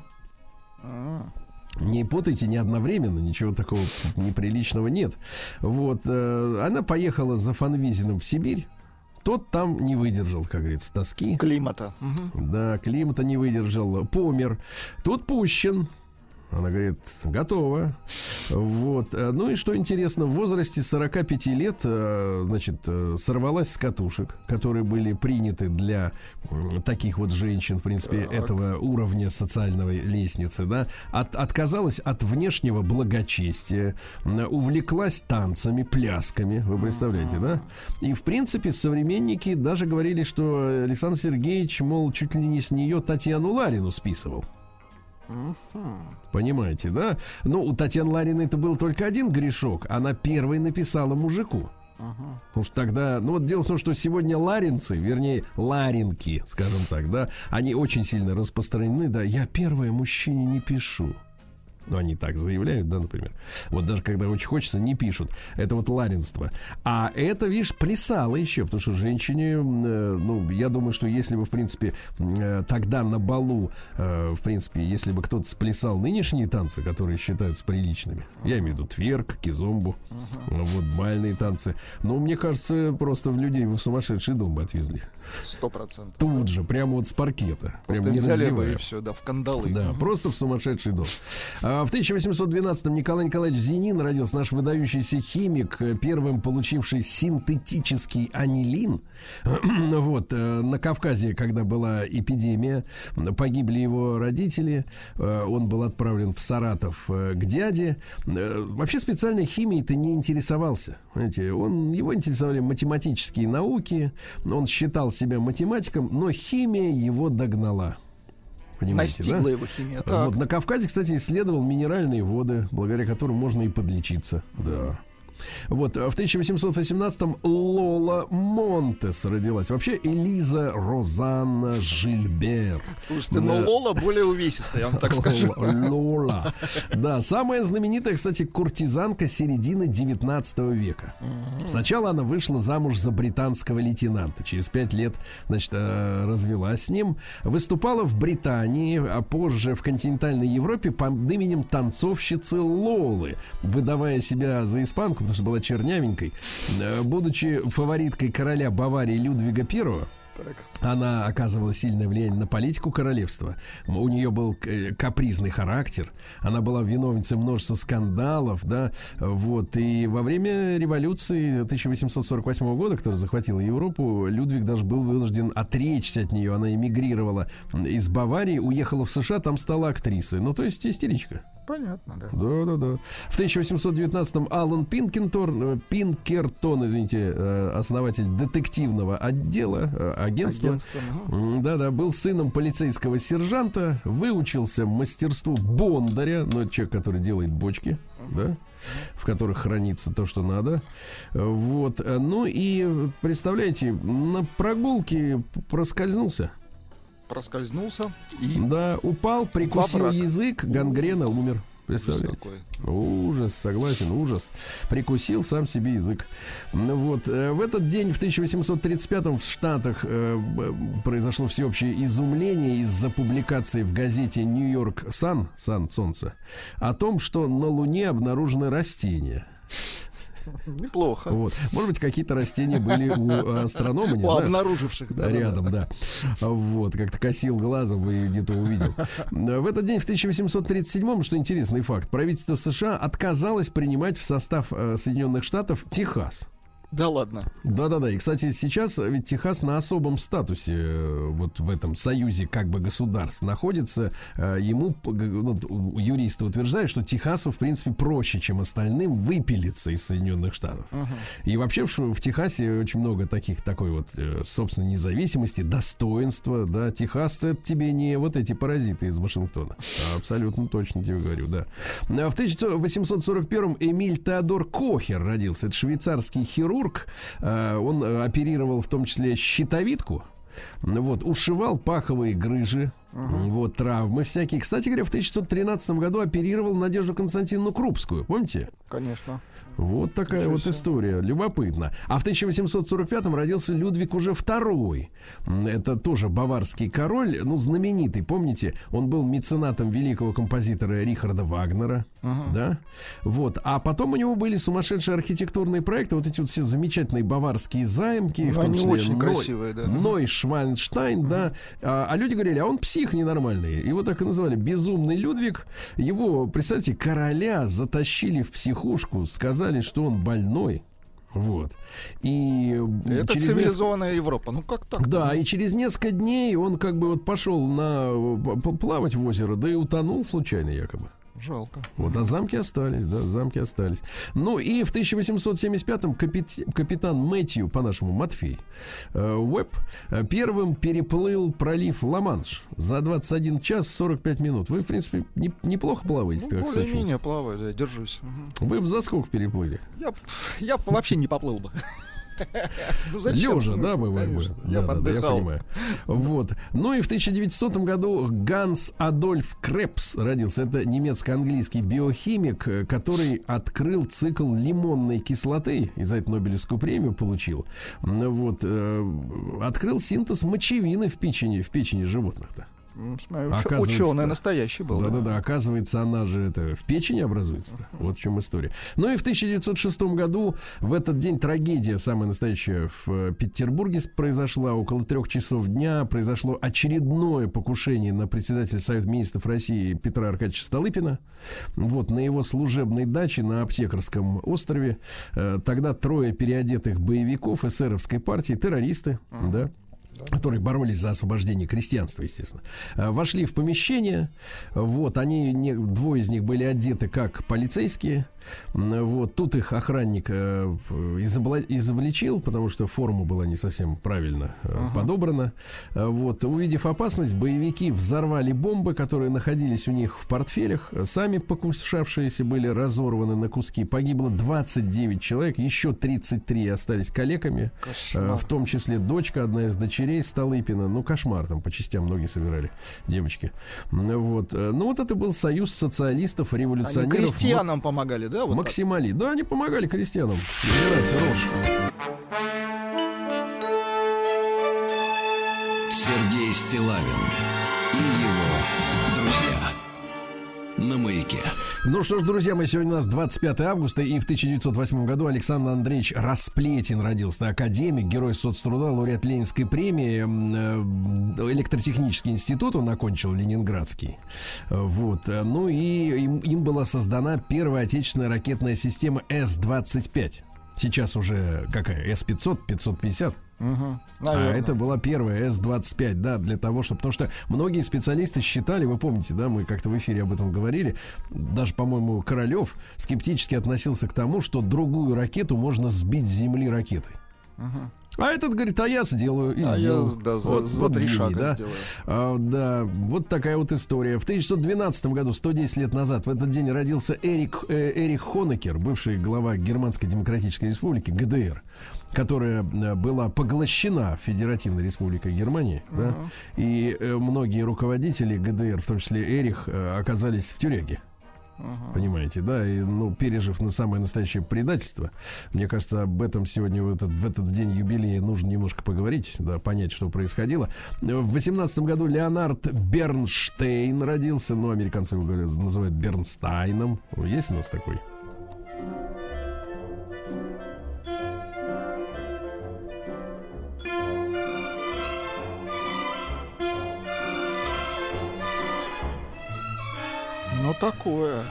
Не путайте не одновременно, ничего такого неприличного нет. Вот, э, она поехала за Фанвизиным в Сибирь. Тот там не выдержал, как говорится, тоски. Климата. Мгм. Да, климата не выдержал, помер. Тут Пущин. Она говорит, готово. Вот. э, Ну и что интересно, в возрасте 45 лет, э, значит, э, сорвалась с катушек, которые были приняты для таких вот женщин, в принципе, Так. этого уровня социальной лестницы, да, от, отказалась от внешнего благочестия, увлеклась танцами, плясками, вы представляете, да? И, в принципе, современники даже говорили, что Александр Сергеевич, мол, чуть ли не с нее Татьяну Ларину списывал. Понимаете, да? Но у Татьяны Лариной это был только один грешок. Она первой написала мужику. Мгм. Потому что тогда, ну вот дело в том, что сегодня ларинцы, вернее, ларинки, скажем так, да, они очень сильно распространены, да, я первая мужчине не пишу. Ну, они так заявляют, да, например. Вот даже когда очень хочется, не пишут. Это вот ларинство. А это, видишь, плясало еще, потому что женщине, э, ну, я думаю, что если бы, в принципе, э, тогда на балу, э, в принципе, если бы кто-то сплясал нынешние танцы, которые считаются приличными, я имею в виду тверк, кизомбу, вот бальные танцы, ну, мне кажется, просто в людей в сумасшедший дом бы отвезли. Сто процентов. Тут же, прямо вот с паркета. Прям Просто не взяли бы и все, да, в кандалы. Да, просто в сумасшедший дом. А в 1812-м Николай Николаевич Зенин родился, наш выдающийся химик, первым получивший синтетический анилин. (clears throat) Вот, э, на Кавказе, когда была эпидемия, погибли его родители, э, он был отправлен в Саратов э, к дяде. Вообще специальной химией-то не интересовался. Знаете, он, его интересовали математические науки, он считал себя математиком, но химия его догнала. Понимаете, да? Настигла его химия. Так. Вот, на Кавказе, кстати, исследовал минеральные воды, благодаря которым можно и подлечиться. Да. Вот, а в 1818-м Лола Монтес родилась. Вообще Элиза Розанна Жильбер. Слушайте, но Да. Лола более увесистая, я вам так скажу. Лола. Да, самая знаменитая, кстати, куртизанка середины 19 века. Сначала она вышла замуж за британского лейтенанта. Через пять лет, значит, э, развелась с ним. Выступала в Британии, а позже в континентальной Европе под именем танцовщицы Лолы, выдавая себя за испанку, потому что была чернявенькой. Э, Будучи фавориткой короля Баварии Людвига I, Так. она оказывала сильное влияние на политику королевства. У нее был э, капризный характер. Она была виновницей множества скандалов, да. Вот. И во время революции 1848 года, которая захватила Европу, Людвиг даже был вынужден отречься от нее. Она эмигрировала из Баварии, уехала в США, там стала актрисой. Ну, то есть истеричка. Понятно, да. Да, да, да. В 1819-м Алан Пинкертон, Пинкертон, извините, э, основатель детективного отдела, э, агентства. Агентство. Да, да, был сыном полицейского сержанта, выучился мастерству бондаря, ну, это человек, который делает бочки, да, в которых хранится то, что надо. Э, Вот. э, Ну и, представляете, на прогулке проскользнулся. Проскользнулся и Да, упал, прикусил язык, гангрена, умер. Представляете? Ужас, согласен, ужас. Прикусил сам себе язык. Вот. э, В этот день, в 1835 в Штатах э, произошло всеобщее изумление из-за публикации в газете Нью-Йорк Сан, Сан, Солнце, о том, что на Луне обнаружены растения. Неплохо. Вот. Может быть, какие-то растения были у астронома, не У знаю. обнаруживших, да. да, да. Рядом, да. Вот, как-то косил глазом и где-то увидел. В этот день, в 1837-м, что интересный факт, правительство США отказалось принимать в состав э, Соединенных Штатов Техас. Да ладно. Да-да-да. И, кстати, сейчас ведь Техас на особом статусе э, вот в этом союзе как бы государств находится. Э, Ему у- юристы утверждают, что Техасу, в принципе, проще, чем остальным, выпилиться из Соединенных Штатов. И вообще в, в Техасе очень много таких, такой вот, э, собственно, независимости, достоинства, да. Техасцы это тебе не вот эти паразиты из Вашингтона. Абсолютно точно тебе говорю, да. А В 1841-м Эмиль Теодор Кохер родился. Это швейцарский хирург. Э, Он э, оперировал в том числе щитовидку. Вот, ушивал паховые грыжи, Uh-huh. Вот травмы всякие. Кстати говоря, в 1913 году оперировал Надежду Константиновну Крупскую, помните? Конечно. Вот такая вот история. Любопытно. А в 1845-м родился Людвиг уже второй. Это тоже баварский король, ну, знаменитый. Помните, он был меценатом великого композитора Рихарда Вагнера. Uh-huh. Да? Вот. А потом у него были сумасшедшие архитектурные проекты. Вот эти вот все замечательные баварские заимки. Ну, в том числе очень Ной, красивые, да. Ной Швайнштайн, uh-huh. да. А, а люди говорили, а он псих ненормальный. Его так и называли. Безумный Людвиг. Его, представьте, короля затащили в психушку, сказали, сказали, что он больной. Вот. И это через цивилизованная несколько... Европа. Ну как так? Да, и через несколько дней он как бы вот пошел на плавать в озеро, да и утонул случайно якобы. Жалко. Вот, а замки остались, да, замки остались. Ну и в 1875-м капит... капитан Мэтью, по-нашему Матфей, э, Уэб, э, первым переплыл пролив Ла-Манш за 21 час 45 минут. Вы, в принципе, не, неплохо плаваете, ну, как Более-менее плаваю, да, держусь. Угу. Вы бы за сколько переплыли? Я, я вообще не поплыл бы. (laughs) Ну, Лежа, да, бывает. Я да, да, я понимаю. Вот. Ну и в 1900 году Ганс Адольф Крепс родился. Это немецко-английский биохимик, который открыл цикл лимонной кислоты и за это Нобелевскую премию получил. Вот. Э, открыл синтез мочевины в печени, в печени животных-то. Смотрю, ученый настоящий был. Да-да-да, да. оказывается, она же это в печени образуется. Вот в чем история. Ну и в 1906 году в этот день трагедия самая настоящая в э, Петербурге произошла. Около трех часов дня произошло очередное покушение на председателя Совета министров России Петра Аркадьевича Столыпина. Вот на его служебной даче на Аптекарском острове. Э, тогда трое переодетых боевиков эсеровской партии, террористы, uh-huh. да, которые боролись за освобождение крестьянства, естественно, э, вошли в помещение. Вот, они, не, двое из них были одеты как полицейские, вот, тут их охранник э, изобличил, потому что форма была не совсем правильно э, uh-huh. подобрана. Э, вот, увидев опасность, боевики взорвали бомбы, которые находились у них в портфелях. Сами покушавшиеся были разорваны на куски. Погибло 29 человек, еще 33 остались калеками. Кошмар. В том числе дочка, одна из дочерей Столыпина. Ну, кошмар, там по частям многие собирали девочки. Вот. Ну, вот это был союз социалистов, революционеров. Они крестьянам помогали, да? Вот Максимали. Так. Да, они помогали крестьянам. Сергей Стилавин и на маяке. Ну что ж, друзья мои, сегодня у нас 25 августа, и в 1908 году Александр Андреевич Расплетин родился. Академик, герой соцтруда, лауреат Ленинской премии, э, электротехнический институт он окончил, Ленинградский. Вот. Ну и им, им была создана первая отечественная ракетная система С-25. Сейчас уже какая? С-500, 550? Угу, а это была первая С-25, да, для того, чтобы... Потому что многие специалисты считали, вы помните, да, мы как-то в эфире об этом говорили, даже, по-моему, Королев скептически относился к тому, что другую ракету можно сбить с земли ракетой. Угу. А этот говорит, а я сделаю и а сделал. Я, да, за, вот, за вот три шага да? сделаю. А, да, вот такая вот история. В 1912 году, 110 лет назад, в этот день родился Эрик, э, Эрик Хонекер, бывший глава Германской Демократической Республики, ГДР которая э, была поглощена Федеративной Республикой Германии, uh-huh. да, и э, многие руководители ГДР, в том числе Эрих, э, оказались в тюряге. Uh-huh. Понимаете, да, и ну, пережив на самое настоящее предательство, мне кажется, об этом сегодня в этот, в этот день юбилея нужно немножко поговорить, да, понять, что происходило. В 18 году Леонард Бернштейн родился, ну, американцы его говорят, называют Бернстайном. Есть у нас такой? Такое.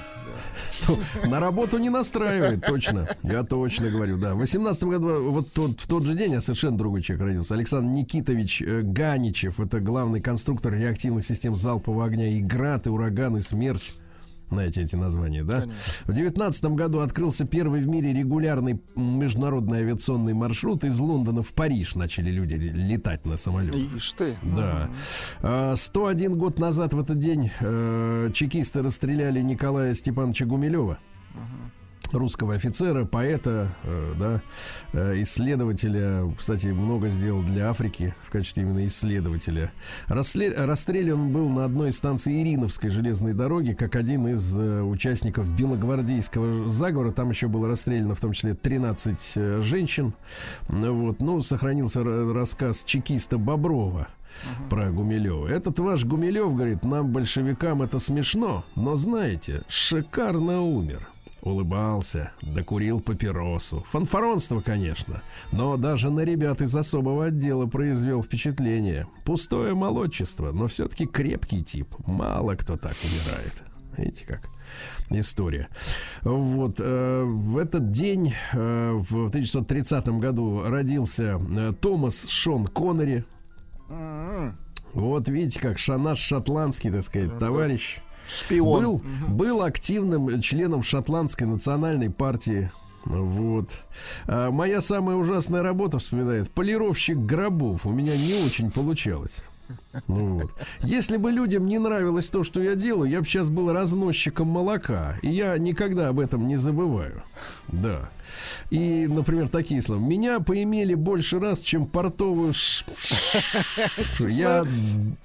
На работу не настраивает, точно. Я точно говорю, да. В 18 году, вот тот, в тот же день, а совершенно другой человек родился. Александр Никитович э, Ганичев. Это главный конструктор реактивных систем залпового огня и град, и ураган, и смерч знаете эти названия, да? Конечно. В девятнадцатом году открылся первый в мире регулярный международный авиационный маршрут. Из Лондона в Париж начали люди летать на самолете. Ишь ты. Да. 101 а, год назад в этот день э, чекисты расстреляли Николая Степановича Гумилева. Русского офицера, поэта, э, да, э, исследователя. Кстати, много сделал для Африки в качестве именно исследователя. Расстрелян был на одной из станций Ириновской железной дороги, как один из э, участников белогвардейского заговора. Там еще было расстреляно в том числе 13 э, женщин. Вот. Ну, сохранился рассказ чекиста Боброва uh про Гумилева. Этот ваш Гумилев говорит, нам, большевикам, это смешно, но знаете, шикарно умер улыбался, докурил папиросу. Фанфаронство, конечно, но даже на ребят из особого отдела произвел впечатление. Пустое молодчество, но все-таки крепкий тип. Мало кто так умирает. Видите как? история. Вот э, в этот день э, в 1930 году родился э, Томас Шон Коннери. М-м. Вот видите, как наш шотландский, так сказать, товарищ. Шпион. Был, угу. был активным членом шотландской национальной партии. Вот. А моя самая ужасная работа, вспоминает, полировщик гробов. У меня не очень получалось. Вот. Если бы людям не нравилось то, что я делаю, я бы сейчас был разносчиком молока. И я никогда об этом не забываю. Да. И, например, такие слова. Меня поимели больше раз, чем портовую. (laughs) Я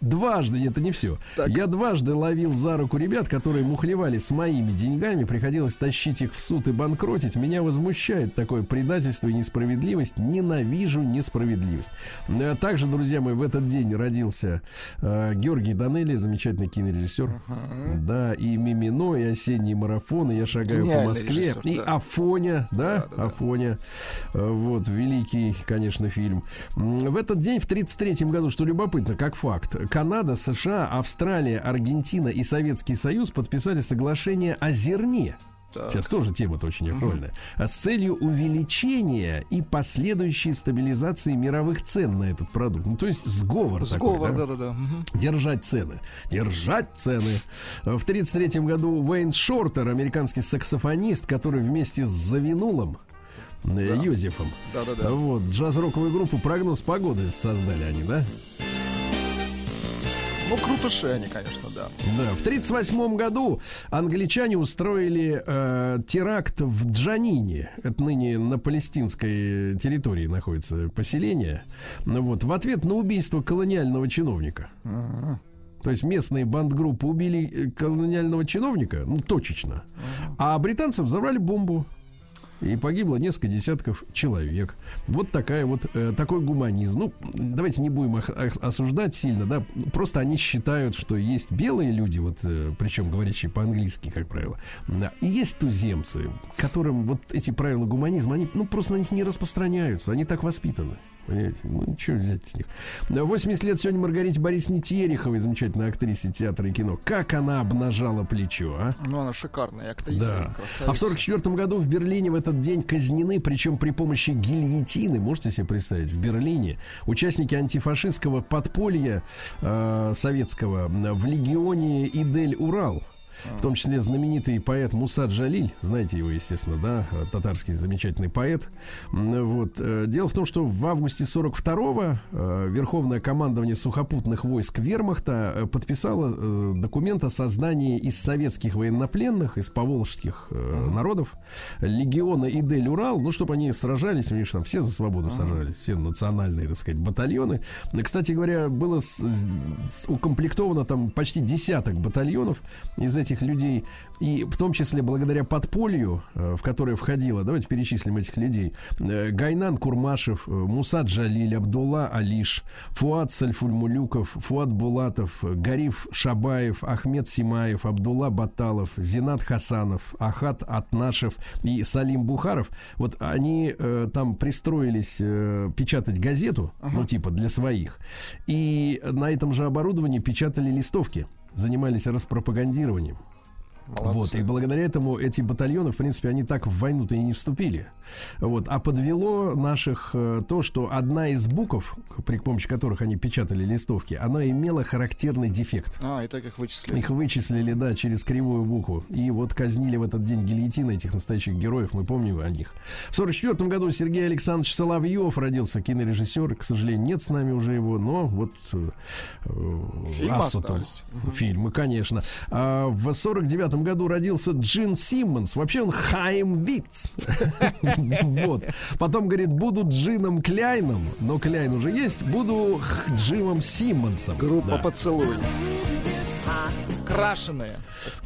дважды, это не все. Я дважды ловил за руку ребят, которые мухлевали с моими деньгами. Приходилось тащить их в суд и банкротить. Меня возмущает такое предательство и несправедливость. Ненавижу несправедливость. Э, также, друзья мои, в этот день родился э, Георгий Данели, замечательный кинорежиссер. Да, и Мимино, и осенний марафон, и я шагаю по Москве, и Афоня, да, да, да, Афоня. Э, вот, великий, конечно, фильм. В этот день, в 1933 году, что любопытно, как факт, Канада, США, Австралия, Аргентина и Советский Союз подписали соглашение о зерне. Так. Сейчас тоже тема-то очень актуальная. Угу. С целью увеличения и последующей стабилизации мировых цен на этот продукт. Ну, то есть сговор. Сговор, такой, да, да, да. Угу. Держать цены. Держать цены. В 1933 году Уэйн Шортер, американский саксофонист, который вместе с Завинулом э, да. Юзефом. Да, да, да. Вот, джаз-роковую группу прогноз погоды создали они, да? Ну, крутыши они, конечно, да. Да, в 1938 году англичане устроили э, теракт в Джанине. Это ныне на палестинской территории находится поселение. Ну, вот, в ответ на убийство колониального чиновника. Uh-huh. То есть местные бандгруппы убили э, колониального чиновника, ну, точечно. Uh-huh. А британцев взорвали бомбу и погибло несколько десятков человек. Вот такая вот э, такой гуманизм. Ну, давайте не будем их осуждать сильно, да. Просто они считают, что есть белые люди, вот, э, причем говорящие по-английски, как правило, да, и есть туземцы, которым вот эти правила гуманизма, они, ну, просто на них не распространяются, они так воспитаны. Понимаете? Ну, что взять с них? 80 лет сегодня Маргарите Борисовне Тереховой, замечательной актрисе театра и кино. Как она обнажала плечо, а? Ну, она шикарная актриса. Да. А в 44 году в Берлине в этот день казнены, причем при помощи гильотины, можете себе представить, в Берлине участники антифашистского подполья э, советского в легионе Идель-Урал. В том числе знаменитый поэт Муса Джалиль, знаете его, естественно, да, татарский замечательный поэт. Вот. Э, дело в том, что в августе 42-го э, Верховное командование сухопутных войск Вермахта э, подписало документ о создании из советских военнопленных, из поволжских народов, легиона Идель-Урал, ну, чтобы они сражались, у них там все за свободу сражались, все национальные, так сказать, батальоны. Кстати говоря, было укомплектовано там почти десяток батальонов из этих этих людей, и в том числе благодаря подполью, э, в которое входило, давайте перечислим этих людей, э, Гайнан Курмашев, э, Муса Джалиль, Абдулла Алиш, Фуат Сальфульмулюков, Фуат Булатов, Гариф Шабаев, Ахмед Симаев, Абдулла Баталов, Зинат Хасанов, Ахат Атнашев и Салим Бухаров, вот они э, там пристроились э, печатать газету, ну типа для своих, и на этом же оборудовании печатали листовки занимались распропагандированием. Молодцы. Вот, и благодаря этому эти батальоны, в принципе, они так в войну-то и не вступили. Вот, а подвело наших э, то, что одна из букв, при помощи которых они печатали листовки, она имела характерный дефект. А, и так их вычислили. Их вычислили, да, через кривую букву. И вот казнили в этот день гильотина этих настоящих героев, мы помним о них. В 44 году Сергей Александрович Соловьев родился, кинорежиссер. К сожалению, нет с нами уже его, но вот э, Фильмы, Фильмы, конечно. А в 49 этом году родился Джин Симмонс. Вообще он Хайм Витц. (laughs) Вот. Потом говорит, буду Джином Кляйном, но Кляйн уже есть, буду Джимом Симмонсом. Группа поцелуй. Крашеная.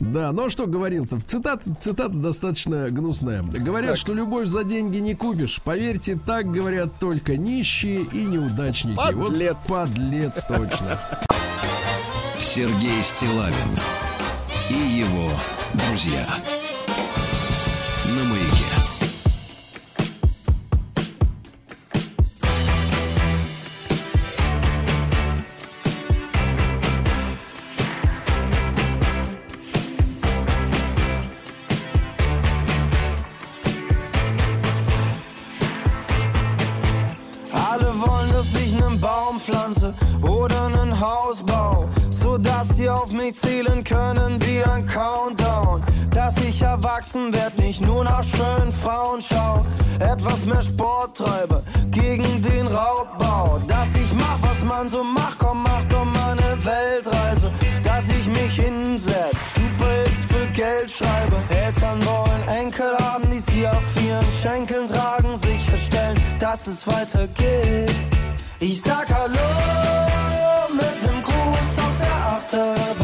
Да, ну а что говорил-то? Цитата, цитата достаточно гнусная. Говорят, что любовь за деньги не купишь. Поверьте, так говорят только нищие и неудачники. Подлец. Вот подлец точно. Сергей Стилавин и его друзья. На маяке. Alle wollen, dass ich nen Baum pflanze oder nen Haus bau, so dass mich zählen können wie ein Countdown. Dass ich erwachsen werd, nicht nur nach schönen Frauen schau, etwas mehr Sport treibe gegen den Raubbau. Dass ich mach, was man so macht, komm, mach doch mal ne Weltreise. Dass ich mich hinsetz, Super Hits für Geld schreibe. Eltern wollen Enkel haben, die sie auf ihren Schenkeln tragen, sicherstellen, dass es weitergeht. Ich sag Hallo mit nem Gruß aus der Achterbahn.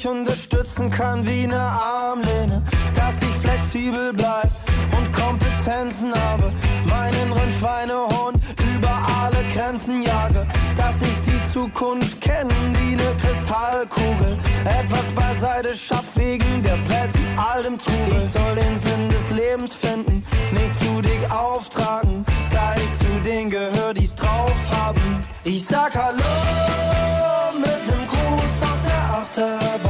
Mich unterstützen kann wie eine Armlehne. Dass ich flexibel bleib und Kompetenzen habe, meinen inneren Schweinehund über alle Grenzen jage. Dass ich die Zukunft kenne wie eine Kristallkugel, etwas beiseite schaff wegen der Welt und all dem Trubel. Ich soll den Sinn des Lebens finden, nicht zu dick auftragen, da ich zu denen gehör, die's drauf haben. Ich sag Hallo mit nem Gruß aus der Achterbahn.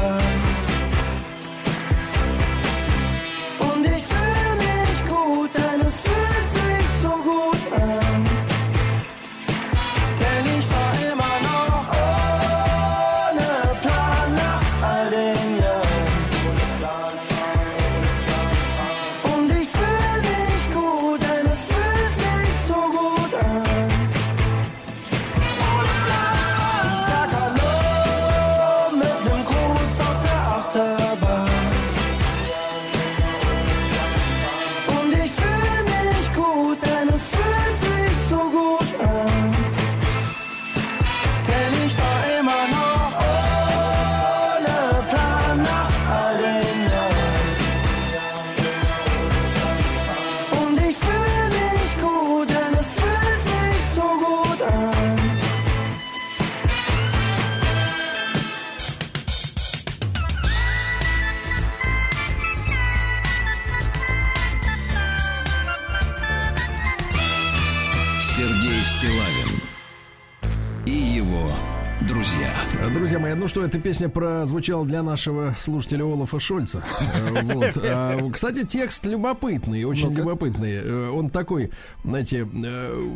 Ну что, эта песня прозвучала для нашего слушателя Олафа Шольца. Э, Вот. А, Кстати, текст любопытный, очень любопытный. Э, Он такой, знаете, э,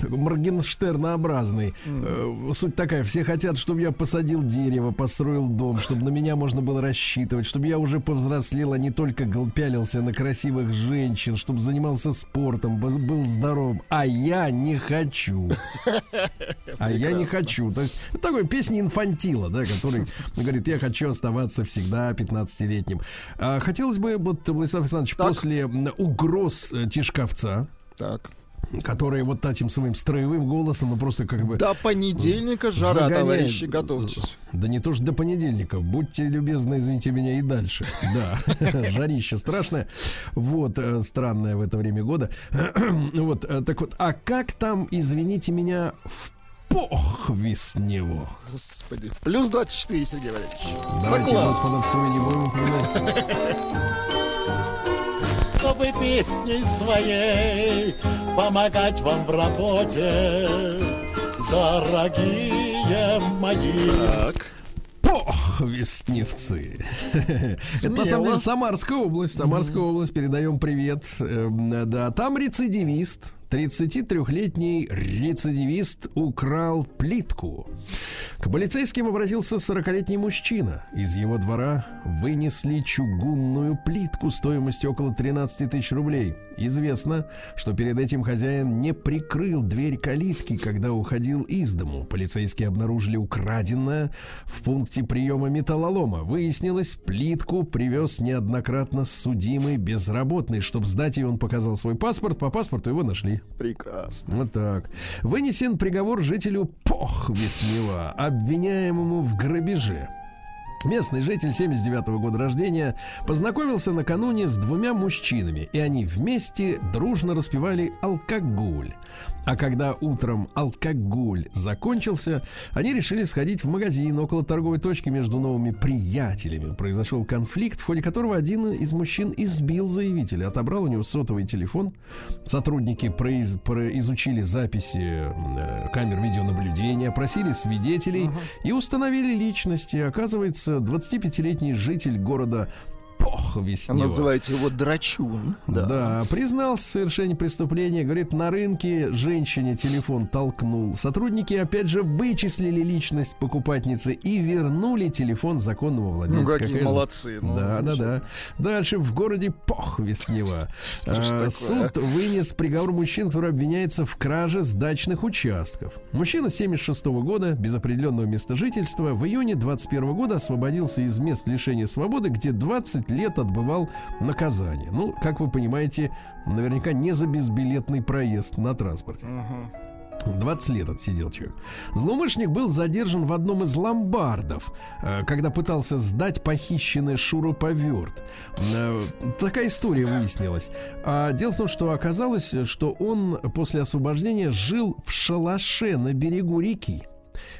такой Моргенштернообразный. Суть такая, все хотят, чтобы я посадил дерево, построил дом, чтобы на меня можно было рассчитывать, чтобы я уже повзрослел, а не только гол- пялился на красивых женщин, чтобы занимался спортом, был здоровым. А я не хочу. (laughs) А я не хочу. То есть, такой песня инфантила, да, который говорит, я хочу оставаться всегда 15-летним. А, хотелось бы, вот, Владислав Александрович, Так. после угроз э, Тишковца, Так. который вот этим своим строевым голосом, ну просто как бы... До понедельника жара, загоняет. товарищи, готовьтесь. Да не то что до понедельника. Будьте любезны, извините меня и дальше. (laughs) Да, (laughs) жарище страшное. Вот, э, странное в это время года. (clears throat) Вот, э, так вот, а как там, извините меня, в похви с него? Господи. Плюс 24, Сергей Валерьевич. Давайте, господа, в свой не будем упоминать. чтобы песней своей помогать вам в работе, дорогие мои. Так. Пох Похвестневцы. Это на самом деле Самарская область. Самарская область. Передаем привет. Эм, Да, там рецидивист. 33-летний рецидивист украл плитку. К полицейским обратился 40-летний мужчина. Из его двора вынесли чугунную плитку стоимостью около 13 тысяч рублей. Известно, что перед этим хозяин не прикрыл дверь калитки, когда уходил из дому. Полицейские обнаружили украденное в пункте приема металлолома. Выяснилось, плитку привез неоднократно судимый безработный. Чтобы сдать ее, он показал свой паспорт. По паспорту его нашли. Прекрасно. Вот так. Вынесен приговор жителю Похвеснева, обвиняемому в грабеже. Местный житель 79 года рождения познакомился накануне с двумя мужчинами, и они вместе дружно распивали алкоголь. А когда утром алкоголь закончился, они решили сходить в магазин около торговой точки между новыми приятелями. Произошел конфликт, в ходе которого один из мужчин избил заявителя, отобрал у него сотовый телефон. Сотрудники произ- изучили записи э, камер видеонаблюдения, опросили свидетелей и установили личности. Оказывается, 25-летний житель города Похвеснева. Называйте его Драчун. Да. признался в совершении преступления. Говорит, на рынке женщине телефон толкнул. Сотрудники, опять же, вычислили личность покупательницы и вернули телефон законному владельцу. Ну, какие же- молодцы. ну, да, да, да. Дальше в городе э, такое, суд вынес приговор мужчин, который обвиняется в краже сдачных участков. Мужчина 76 года, без определенного места жительства, в июне 21 года освободился из мест лишения свободы, где 20 лет отбывал наказание. Ну, как вы понимаете, наверняка не за безбилетный проезд на транспорте. 20 лет отсидел человек. Злоумышленник был задержан в одном из ломбардов, э, когда пытался сдать похищенный шуруповерт. Э, Такая история выяснилась. А дело в том, что оказалось, что он после освобождения жил в шалаше на берегу реки.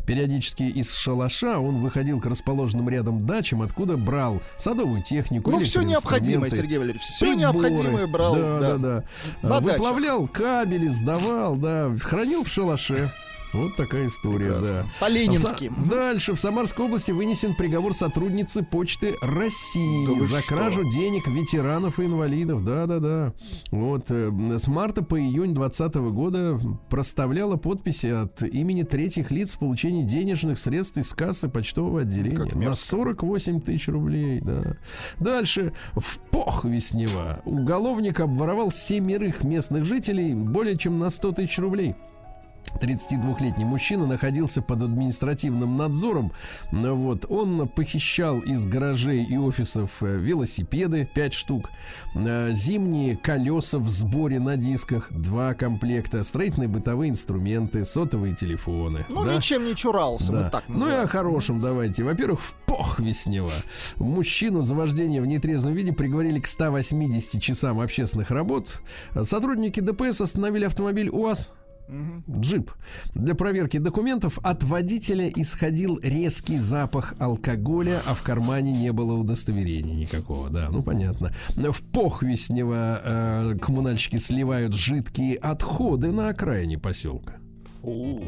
Периодически из шалаша он выходил к расположенным рядом дачам, откуда брал садовую технику. Ну, все необходимое, Сергей Валерьевич. Все приборы. необходимое брал. Да, да, да. А, дачах. Выплавлял кабели, сдавал, да, хранил в шалаше. Вот такая история, Прекрасно. да. По-ленински. В Са- Дальше в Самарской области вынесен приговор сотрудницы Почты России Да за что? кражу денег ветеранов и инвалидов. Да, да, да. Вот э, с марта по июнь 2020 года проставляла подписи от имени третьих лиц в получении денежных средств из кассы почтового отделения Как на мерзко. 48 тысяч рублей. Да. Дальше в Похвеснево уголовник обворовал семерых местных жителей более чем на 100 тысяч рублей. 32-летний мужчина находился под административным надзором. Вот, он похищал из гаражей и офисов э, велосипеды 5 штук, э, зимние колеса в сборе на дисках 2 комплекта, строительные бытовые инструменты, сотовые телефоны. Ну, да? ничем не чурался, Да. мы так Ну и о называем. хорошем давайте. Во-первых, в Похвеснево мужчину за вождение в нетрезвом виде приговорили к 180 часам общественных работ. Сотрудники ДПС остановили автомобиль УАЗ. Джип. Для проверки документов от водителя исходил резкий запах алкоголя, а в кармане не было удостоверения никакого. Да, ну понятно. В Похвеснево э, коммунальщики сливают жидкие отходы на окраине поселка. Фу.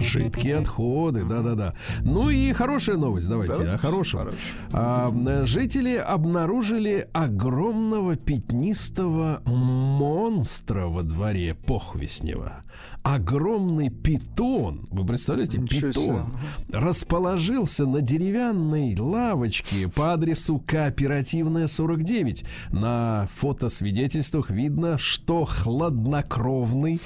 Жидкие отходы, да-да-да. Ну и хорошая новость, давайте, Да? о хорошем. А, жители обнаружили огромного пятнистого монстра во дворе Похвеснева. Огромный питон, вы представляете, Ничего себе. питон, расположился на деревянной лавочке по адресу Кооперативная 49. На фотосвидетельствах видно, что хладнокровный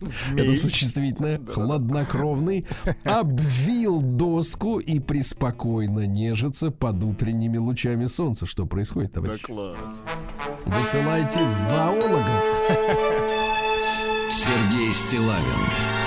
Змей. это существительное. Хладнокровный. Обвил доску и преспокойно нежится под утренними лучами солнца. Что происходит, Да товарищ? класс. Высылайте зоологов. Сергей Стилавин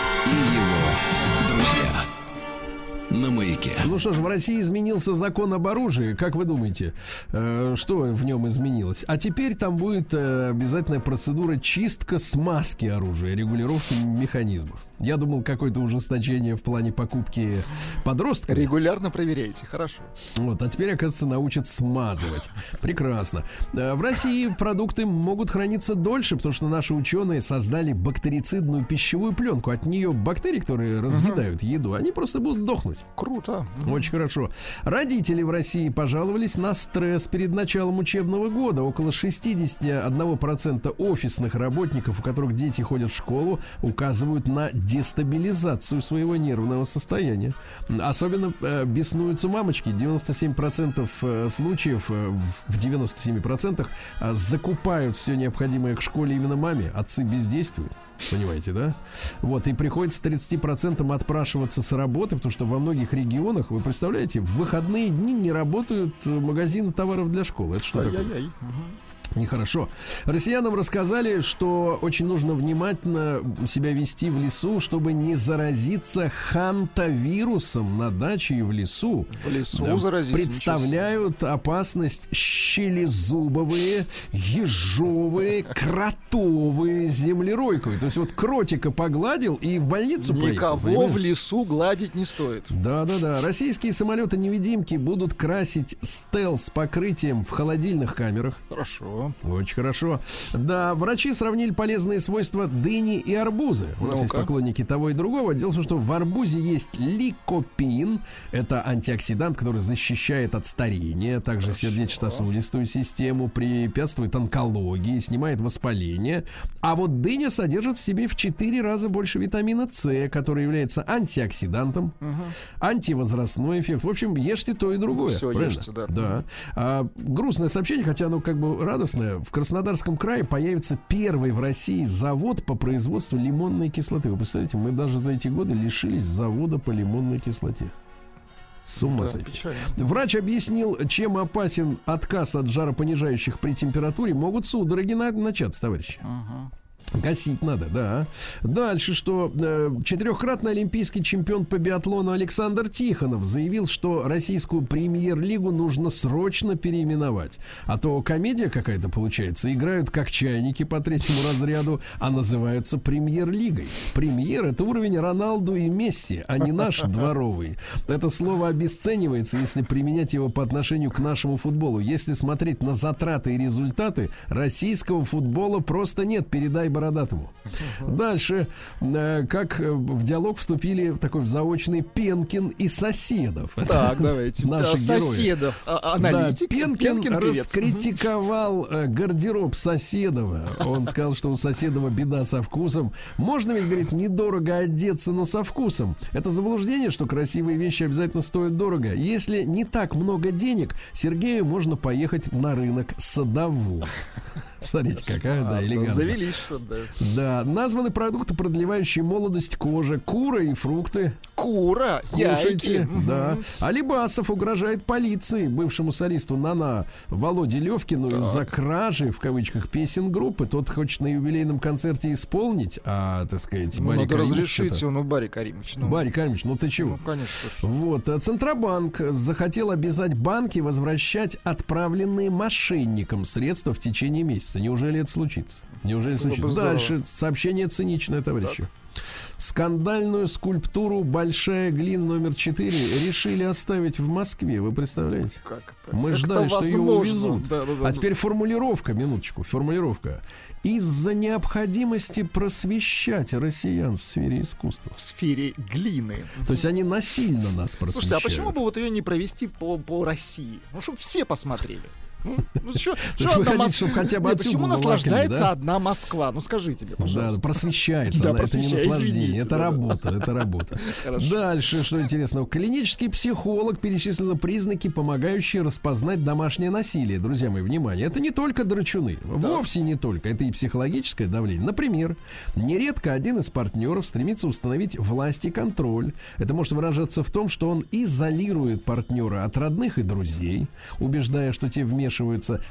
На маяке. Ну что ж, в России изменился закон об оружии. Как вы думаете, э, что в нем изменилось? А теперь там будет э, обязательная процедура чистка смазки оружия, регулировки механизмов. Я думал, какое-то ужесточение в плане покупки подростков. Регулярно проверяйте, хорошо. Вот, а теперь, оказывается, научат смазывать. Прекрасно. Э, В России продукты могут храниться дольше, потому что наши ученые создали бактерицидную пищевую пленку. От нее бактерии, которые разъедают еду, они просто будут дохнуть. Круто. Очень хорошо. Родители в России пожаловались на стресс перед началом учебного года. Около 61% офисных работников, у которых дети ходят в школу, указывают на дестабилизацию своего нервного состояния. Особенно э, беснуются мамочки. 97% э, случаев, э, в 97% э, закупают все необходимое к школе именно маме. Отцы бездействуют. Понимаете, да? Вот, и приходится 30% отпрашиваться с работы, потому что во многих регионах, вы представляете, в выходные дни не работают магазины товаров для школы. Это что такое? Ай-яй-яй. Мгм. Нехорошо. Россиянам рассказали, что очень нужно внимательно себя вести в лесу, чтобы не заразиться хантавирусом на даче и в лесу. В лесу Да, заразиться. представляют опасность щелезубовые, ежовые, кротовые, землеройковые. То есть вот кротика погладил и в больницу поехал. Никого понимаете? в лесу гладить не стоит. Да, да, да. Российские самолеты-невидимки будут красить стелс покрытием в холодильных камерах. Хорошо. Очень хорошо. Да, врачи сравнили полезные свойства дыни и арбузы. У нас есть Ну-ка. поклонники того и другого. Дело в том, что в арбузе есть ликопин. Это антиоксидант, который защищает от старения, также сердечно-сосудистую систему, препятствует онкологии, снимает воспаление. А вот дыня содержит в себе в 4 раза больше витамина С, который является антиоксидантом, антивозрастной эффект. В общем, ешьте то и другое. Всё, правильно? ешьте, да. Да. А, грустное сообщение, хотя оно как бы радостное. В Краснодарском крае появится первый в России завод по производству лимонной кислоты. Вы представляете, мы даже за эти годы лишились завода по лимонной кислоте. С ума Да, сойти. печально. Врач объяснил, чем опасен отказ от жаропонижающих при температуре. Могут судороги на- начаться, товарищи. Мгм. Гасить надо, да. Дальше, что э, четырехкратный олимпийский чемпион по биатлону Александр Тихонов заявил, что российскую премьер-лигу нужно срочно переименовать. А то комедия какая-то получается. Играют как чайники по третьему разряду, а называются премьер-лигой. Премьер это уровень Роналду и Месси, а не наш (laughs) дворовый. Это слово обесценивается, если применять его по отношению к нашему футболу. Если смотреть на затраты и результаты, российского футбола просто нет. Передай бородатому. Дальше, э, как э, в диалог вступили в такой заочный Пенкин и Соседов. Так, давайте. (laughs) Наши герои. Соседов. а- Да, Аналитик. Пенкин, певец. раскритиковал э, гардероб Соседова. Он сказал, что у Соседова беда со вкусом. Можно ведь, говорит, недорого одеться, но со вкусом. Это заблуждение, что красивые вещи обязательно стоят дорого. Если не так много денег, Сергею можно поехать на рынок Садову. (laughs) Смотрите, какая, да, Ладно, элегантная. Завелись, что да. Названы продукты, продлевающие молодость кожи, кура и фрукты. Кура, Кушайте, да. Алибасов угрожает полиции, бывшему солисту Нана Володе Левкину из-за кражи, в кавычках, песен группы. Тот хочет на юбилейном концерте исполнить, а, так сказать, Ну, Барри надо разрешить что-то- его, ну, Барри Каримович. Ну, Барри Каримович, ну ты чего? ну, конечно. Вот, а Центробанк захотел обязать банки возвращать отправленные мошенникам средства в течение месяца. Неужели это случится? Неужели бы случится? Дальше сообщение циничное, товарищи. Скандальную скульптуру «Большая глина номер 4» решили оставить в Москве. Вы представляете? Как это? Мы Как ждали, это что ее увезут. Да, да, да. А теперь формулировка, минуточку, формулировка. Из-за необходимости просвещать россиян в сфере искусства. в сфере глины. То есть они насильно нас просвещают. Слушайте, а почему бы вот ее не провести по, по России? Ну, чтобы все посмотрели. Ну, (laughs) хотите, Мос- чтобы хотя бы Нет, Почему наслаждается да? одна Москва? Ну скажите мне, пожалуйста. Да, просвещается. Да, она, это не наслаждение, извините, это да, работа, это работа. (laughs) Хорошо. Дальше, что интересного. Клинический психолог перечислил признаки, помогающие распознать домашнее насилие. Друзья мои, внимание, это не только драчуны. Вовсе не только. Это и психологическое давление. Например, нередко один из партнеров стремится установить власть и контроль. Это может выражаться в том, что он изолирует партнера от родных и друзей, убеждая, что те вмешиваются,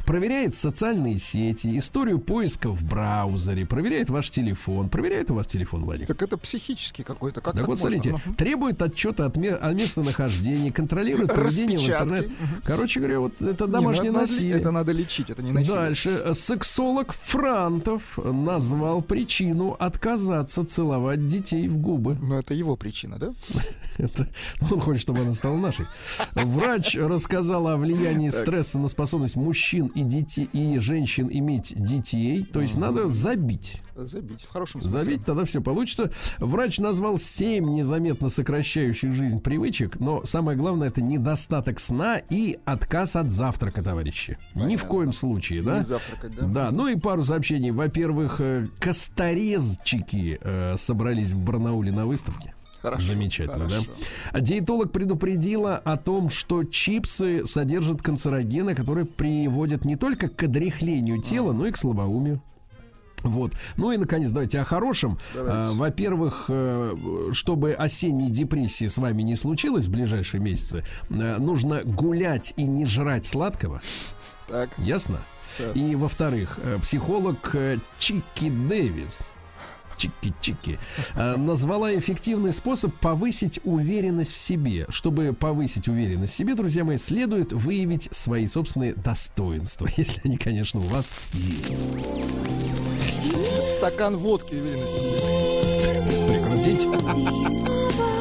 проверяет социальные сети, историю поиска в браузере, проверяет ваш телефон. Проверяет у вас телефон, Владик? Так это психический какой-то. Как Так вот, можно? смотрите, Мгм. требует отчета от ме- о местонахождении, контролирует поведение в интернет. Короче говоря, вот это Не, домашнее ну, надо- насилие. Это надо лечить, это не насилие. Дальше. Сексолог Франтов назвал причину отказаться целовать детей в губы. Но это его причина, да? (laughs) Это, он хочет, чтобы она стала нашей. Врач рассказал о влиянии стресса на способность возможность мужчин и детей и женщин иметь детей, то есть надо забить. Забить, в хорошем смысле. Забить, тогда все получится. Врач назвал 7 незаметно сокращающих жизнь привычек, но самое главное это недостаток сна и отказ от завтрака, товарищи. Ни в Понятно. коем случае, да? Не завтракать, да? Да, ну и пару сообщений. Во-первых, э, косторезчики э, собрались в Барнауле на выставке. Хорошо, Замечательно, хорошо. да? Диетолог предупредила о том, что чипсы содержат канцерогены, которые приводят не только к одряхлению тела, но и к слабоумию. Вот. Ну и, наконец, давайте о хорошем. Давайте. А, во-первых, э, чтобы осенней депрессии с вами не случилось в ближайшие месяцы, э, нужно гулять и не жрать сладкого. Так, Ясно? Так. И, во-вторых, э, психолог Чики Дэвис Чики-чики э, назвала эффективный способ повысить уверенность в себе. Чтобы повысить уверенность в себе, друзья мои, следует выявить свои собственные достоинства, (laughs) если они, конечно, у вас есть. стакан водки, уверенность в себе. Прекратить.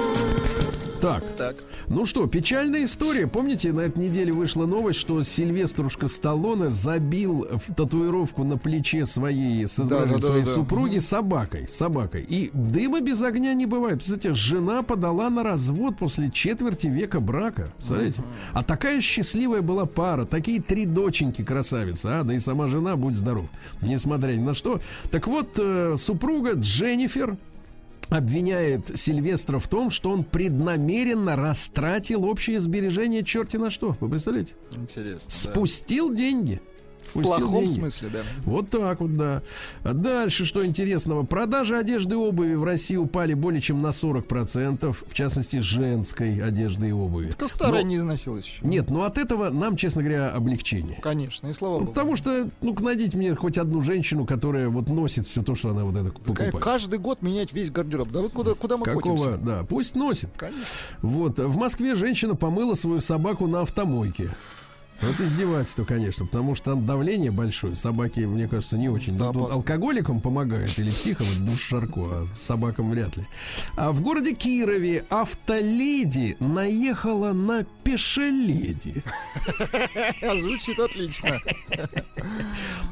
Так, Так, Ну что, печальная история. Помните, на этой неделе вышла новость, что Сильвеструшка Сталлоне забил в татуировку на плече своей, изображением да, своей да. супруги собакой. Собакой. И дыма без огня не бывает. Представляете, жена подала на развод после четверти века брака. Представляете? А такая счастливая была пара. Такие три доченьки красавицы. А, да и сама жена, будь здоров. Несмотря ни на что. Так вот, э, супруга Дженнифер обвиняет Сильвестра в том, что он преднамеренно растратил общие сбережения черти на что. Вы представляете? интересно. да. Спустил деньги. В плохом деньги. смысле, да. Вот так вот, да. Дальше, что интересного. Продажи одежды и обуви в России упали более чем на 40%, в частности, женской одежды и обуви. Так старая Но- не износилась еще. Нет, ну от этого нам, честно говоря, облегчение. Конечно, и слава Ну, богу. Потому что, ну, найдите мне хоть одну женщину, которая вот носит все то, что она вот это покупает. Каждый год менять весь гардероб. Да вы куда, куда мы Какого, котимся? да, пусть носит. Конечно. Вот, в Москве женщина помыла свою собаку на автомойке. Вот издевательство, конечно, потому что там давление большое. Собаки, мне кажется, не очень. Да, Тут алкоголикам помогает или психам, это душ Шарко, а собакам вряд ли. А в городе Кирове автоледи наехала на пешеледи. (laughs) Звучит отлично.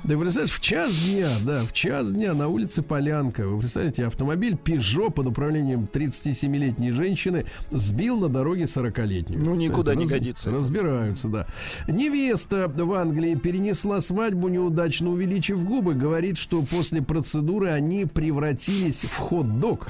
Да вы представляешь, в час дня, да, в час дня на улице Полянка, вы представляете, автомобиль Peugeot под управлением 37-летней женщины сбил на дороге 40-летнюю. Ну, никуда не Раз- годится. Разбираются, да. Невеста в Англии перенесла свадьбу, неудачно увеличив губы. Говорит, что после процедуры они превратились в хот-дог.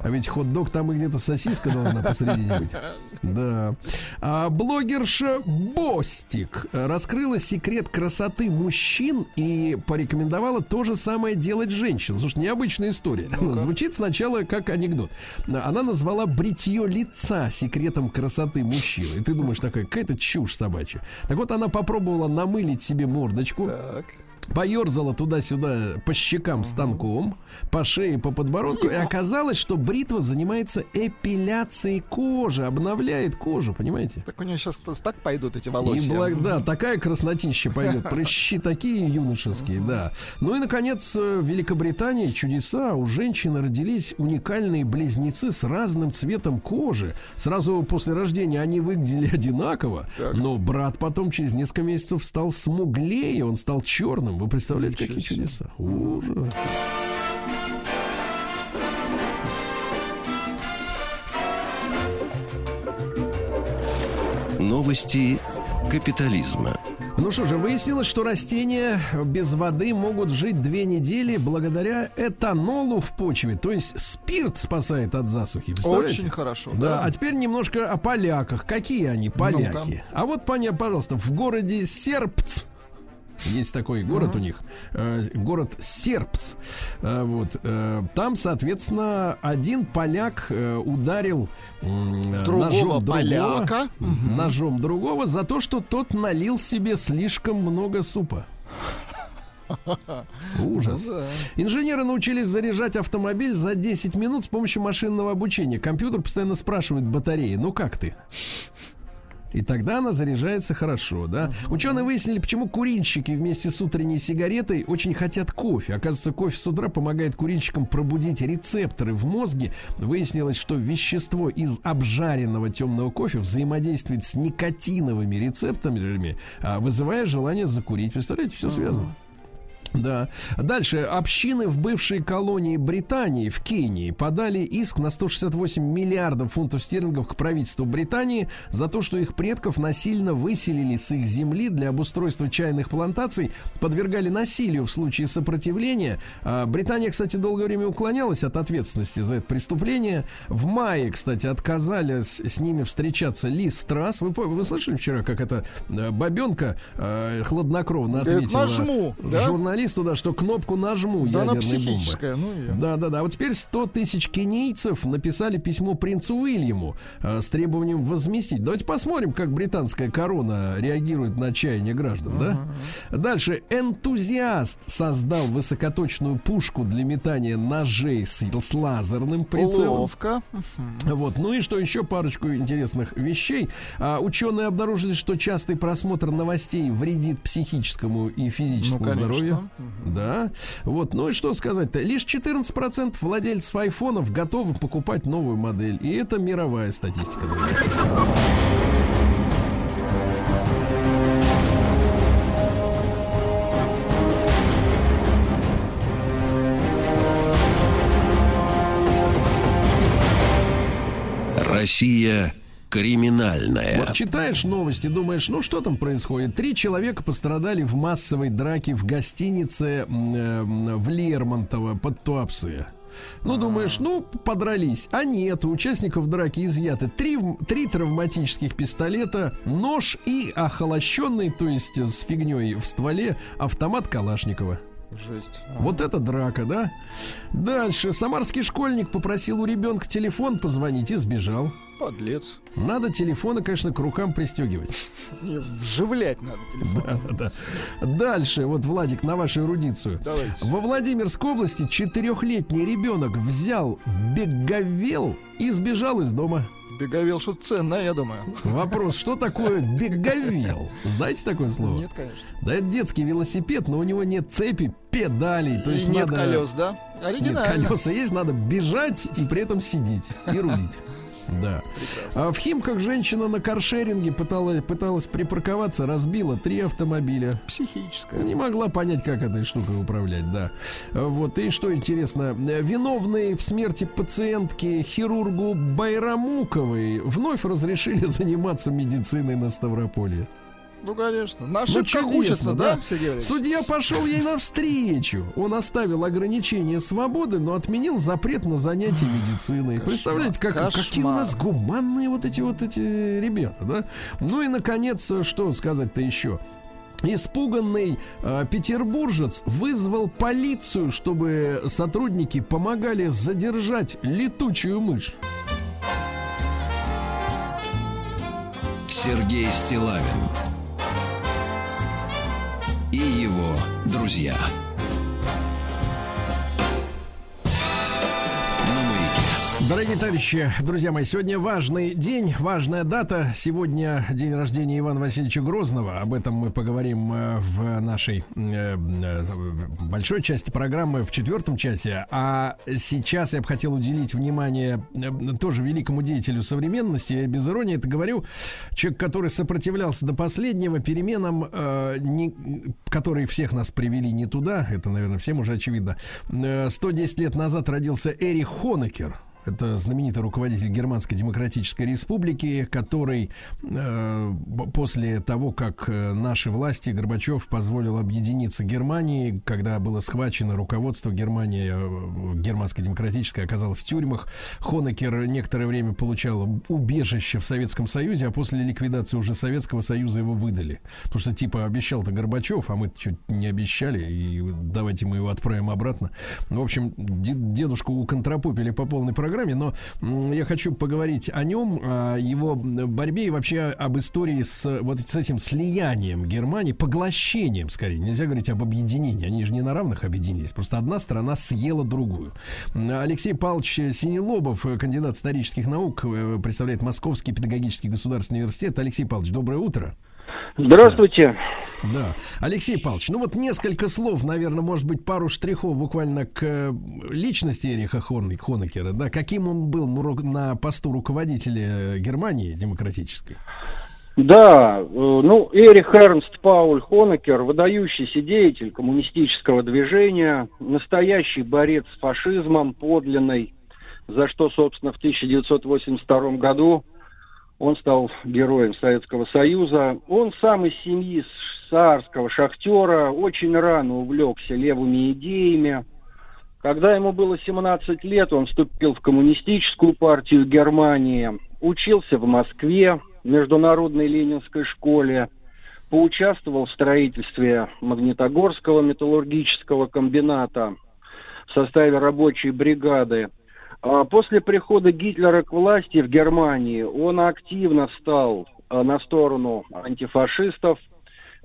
А ведь хот-дог там и где-то сосиска должна посередине быть. (laughs) Да. А блогерша Бостик раскрыла секрет красоты мужчин и порекомендовала то же самое делать женщинам. Слушай, необычная история. Звучит сначала как анекдот. Она назвала бритье лица секретом красоты мужчины. И ты думаешь, такая какая-то чушь собачья. Так вот, она попробовала намылить себе мордочку. Так. Поерзала туда-сюда по щекам станком, по шее, по подбородку, и оказалось, что бритва занимается эпиляцией кожи, обновляет кожу, понимаете? Так у него сейчас так пойдут эти И волосы. благ- да, такая краснотища пойдет, (laughs) прыщи такие юношеские, да. Ну и, наконец, э, в Великобритании чудеса. У женщины родились уникальные близнецы с разным цветом кожи. Сразу после рождения они выглядели (laughs) одинаково, Так. но брат потом через несколько месяцев стал смуглее, он стал черным. Вы представляете, Ничего какие чудеса? Ужас. Новости капитализма. Ну что же, выяснилось, что растения без воды могут жить две недели благодаря этанолу в почве. То есть спирт спасает от засухи. Очень хорошо. Да, а теперь немножко о поляках. Какие они, поляки? А вот, поня, пожалуйста, в городе Серпц есть такой город у них, э, город Серпц. Э, вот, э, там, соответственно, один поляк э, ударил э, Другого ножом поляка. другого, ножом другого за то, что тот налил себе слишком много супа. (laughs) Ужас. Ну да. Инженеры научились заряжать автомобиль за 10 минут с помощью машинного обучения. Компьютер постоянно спрашивает батареи, ну как ты? И тогда она заряжается хорошо, да. Ученые выяснили, почему курильщики вместе с утренней сигаретой очень хотят кофе. Оказывается, кофе с утра помогает курильщикам пробудить рецепторы в мозге. Выяснилось, что вещество из обжаренного темного кофе взаимодействует с никотиновыми рецепторами, а, вызывая желание закурить. Представляете, все связано. Да. Дальше. Общины в бывшей колонии Британии в Кении подали иск на 168 миллиардов фунтов стерлингов к правительству Британии за то, что их предков насильно выселили с их земли для обустройства чайных плантаций, подвергали насилию в случае сопротивления. А, Британия, кстати, долгое время уклонялась от ответственности за это преступление. В мае, кстати, отказались с ними встречаться Лиз Страс. Вы, вы слышали вчера, как эта э, бабенка э, хладнокровно Говорит, ответила «Нажму», да? Журналисту, да, что кнопку нажму Да ядерной бомбы. ну и... Да, да, да. Вот теперь 100 тысяч кенийцев написали письмо принцу Уильяму э, с требованием возместить. Давайте посмотрим, как британская корона реагирует на чаяние граждан, да? Дальше. Энтузиаст создал высокоточную пушку для метания ножей с, с лазерным прицелом. Ловко. Вот, ну и что еще парочку интересных вещей. А, ученые обнаружили, что частый просмотр новостей вредит психическому и физическому Ну, конечно. здоровью. Да. Вот, ну и что сказать-то? Лишь 14% владельцев айфонов готовы покупать новую модель. И это мировая статистика. Россия криминальная. Вот читаешь новости, думаешь, ну что там происходит? Три человека пострадали в массовой драке в гостинице э, в Лермонтово под Туапсе. Ну, думаешь, ну, подрались. А нет, у участников драки изъяты три, три травматических пистолета, нож и охолощенный, то есть с фигней в стволе, автомат Калашникова. Жесть. Вот это драка, да? Дальше. Самарский школьник попросил у ребенка телефон позвонить и сбежал. Подлец. Надо телефоны, конечно, к рукам пристегивать. Вживлять надо телефон. Да-да-да. Дальше, вот, Владик, на вашу эрудицию. Давайте. Во Владимирской области четырехлетний ребенок взял беговел и сбежал из дома. Беговел что-то ценное, я думаю. Вопрос, что такое беговел? Знаете такое слово? Нет, конечно. Да это детский велосипед, но у него нет цепи, педалей. То И есть нет надо... колес, да? Нет, Оригинально. колеса есть, надо бежать и при этом сидеть и рулить. Да. А в Химках женщина на каршеринге пыталась, пыталась припарковаться, разбила три автомобиля. Психическое. Не могла понять, как этой штукой управлять, да. Вот, и что интересно, виновные в смерти пациентки хирургу Байрамуковой вновь разрешили (laughs) заниматься медициной на Ставрополье. Ну, конечно. На Ну, чудесно, учатся, да, да? Сергей? Судья пошел ей навстречу. Он оставил ограничение свободы, но отменил запрет на занятия медициной. Представляете, как, Кошмар. какие у нас гуманные вот эти вот эти ребята, да? Ну и, наконец, что сказать-то еще? Испуганный э, петербуржец вызвал полицию, чтобы сотрудники помогали задержать летучую мышь. Сергей Стилавин и его друзья. Дорогие товарищи, друзья мои, сегодня важный день, важная дата. Сегодня день рождения Ивана Васильевича Грозного. Об этом мы поговорим э, в нашей э, э, большой части программы в четвертом часе. А сейчас я бы хотел уделить внимание тоже великому деятелю современности. Я без иронии это говорю. Человек, который сопротивлялся до последнего переменам, которые всех нас привели не туда. Это, наверное, всем уже очевидно. Э, 110 лет назад родился Эрих Хонекер. Это знаменитый руководитель Германской Демократической Республики, который э, после того, как э, наши власти, Горбачев позволил объединиться Германии, когда было схвачено руководство Германии, э, Германской Демократической оказалось в тюрьмах, Хонекер некоторое время получал убежище в Советском Союзе, а после ликвидации уже Советского Союза его выдали. Потому что типа обещал-то Горбачев, а мы чуть не обещали, и давайте мы его отправим обратно. В общем, де- дедушку уконтропупили по полной программе. Программе, но я хочу поговорить о нем, о его борьбе и вообще об истории с вот с этим слиянием Германии, поглощением, скорее. Нельзя говорить об объединении. Они же не на равных объединились. Просто одна страна съела другую. Алексей Павлович Синелобов, кандидат исторических наук, э, представляет Московский педагогический государственный университет. Алексей Павлович, доброе утро. Здравствуйте. Да. Алексей Павлович, ну вот несколько слов, наверное, может быть, пару штрихов буквально к э, личности Эриха Хонекера, да, каким он был на посту руководителя Германии демократической. Да, э, ну, Эрих Эрнст Пауль Хонекер, выдающийся деятель коммунистического движения, настоящий борец с фашизмом, подлинный, за что, собственно, в 1982 году он стал героем Советского Союза. Он сам из семьи царского шахтера, очень рано увлекся левыми идеями. Когда ему было 17 лет, он вступил в коммунистическую партию Германии, учился в Москве, в Международной Ленинской школе, поучаствовал в строительстве Магнитогорского металлургического комбината в составе рабочей бригады – после прихода Гитлера к власти в Германии он активно стал а, на сторону антифашистов,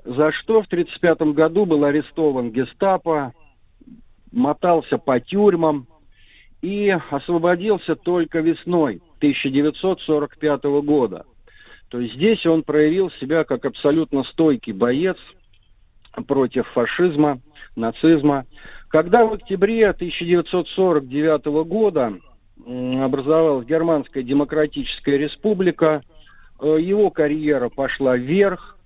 за что в 1935 году был арестован гестапо, мотался по тюрьмам и освободился только весной 1945 года. То есть здесь он проявил себя как абсолютно стойкий боец против фашизма, нацизма. Когда в октябре 1949 года образовалась Германская Демократическая Республика. Э, его карьера пошла вверх.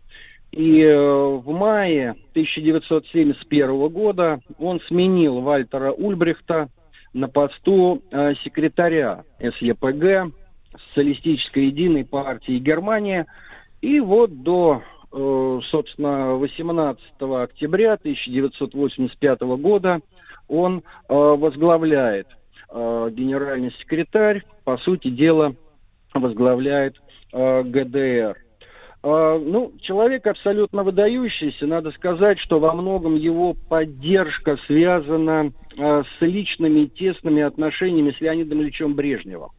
И э, в мае 1971 года он сменил Вальтера Ульбрихта на посту э, секретаря СЕПГ, Социалистической единой партии Германии. И вот до, собственно, 18 октября 1985 года он возглавляет э, генеральный секретарь, по сути дела, возглавляет э, ГДР. Э, ну, человек абсолютно выдающийся. Надо сказать, что во многом его поддержка связана с личными тесными отношениями с Леонидом Ильичем Брежневым.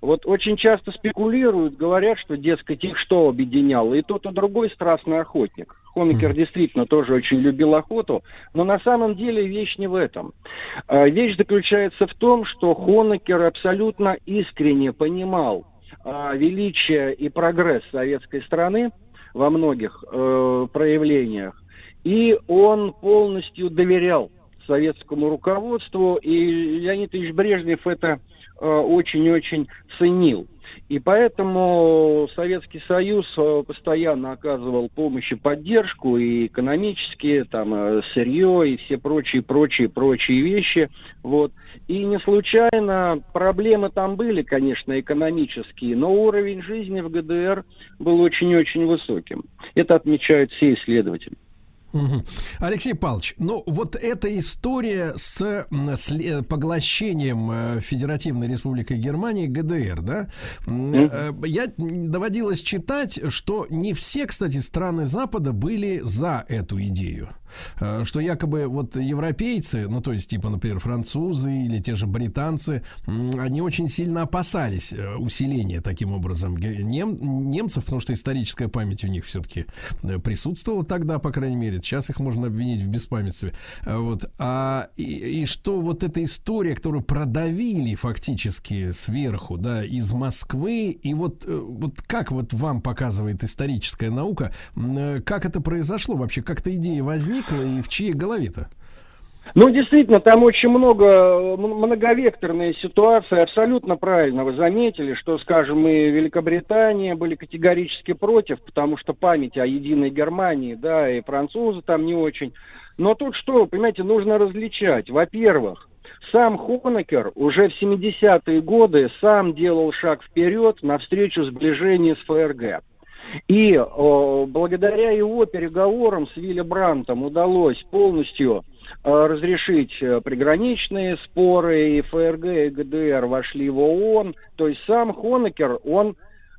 Вот очень часто спекулируют, говорят, что, дескать, их что объединяло. И тот, и другой страстный охотник. Хомикер mm. действительно тоже очень любил охоту, но на самом деле вещь не в этом. А, вещь заключается в том, что Хонекер абсолютно искренне понимал а, величие и прогресс советской страны во многих э, проявлениях, и он полностью доверял советскому руководству, и Леонид Ильич Брежнев это Э, очень-очень ценил. И поэтому Советский Союз э, постоянно оказывал помощь и поддержку, и экономические, там, э, сырье, и все прочие, прочие, прочие вещи. Вот. И не случайно проблемы там были, конечно, экономические, но уровень жизни в ГДР был очень-очень высоким. Это отмечают все исследователи. Угу. Алексей Павлович, ну вот эта история с, с поглощением э, Федеративной Республики Германии ГДР, да, угу. я доводилось читать, что не все, кстати, страны Запада были за эту идею. Э, что якобы вот европейцы, ну то есть типа, например, французы или те же британцы, они очень сильно опасались э, усиления таким образом нем, немцев, потому что историческая память у них все-таки э, присутствовала тогда, по крайней мере. Сейчас их можно обвинить в беспамятстве. Вот. А, и, и что вот эта история, которую продавили фактически сверху, да, из Москвы, и вот, вот как вот вам показывает историческая наука, как это произошло вообще, как эта идея возникла, возникло и в чьей голове-то? Ну, действительно, там очень много, многовекторные ситуации. Абсолютно правильно вы заметили, что, скажем, и Великобритания были категорически против, потому что память о единой Германии, да, и французы там не очень. Но тут что, понимаете, нужно различать. Во-первых, сам Хонекер уже в 70-е годы сам делал шаг вперед навстречу сближению с ФРГ. И о, благодаря его переговорам с Вилли Брантом удалось полностью о, разрешить э, приграничные споры, и ФРГ, и ГДР вошли в ООН. То есть сам Хонекер, он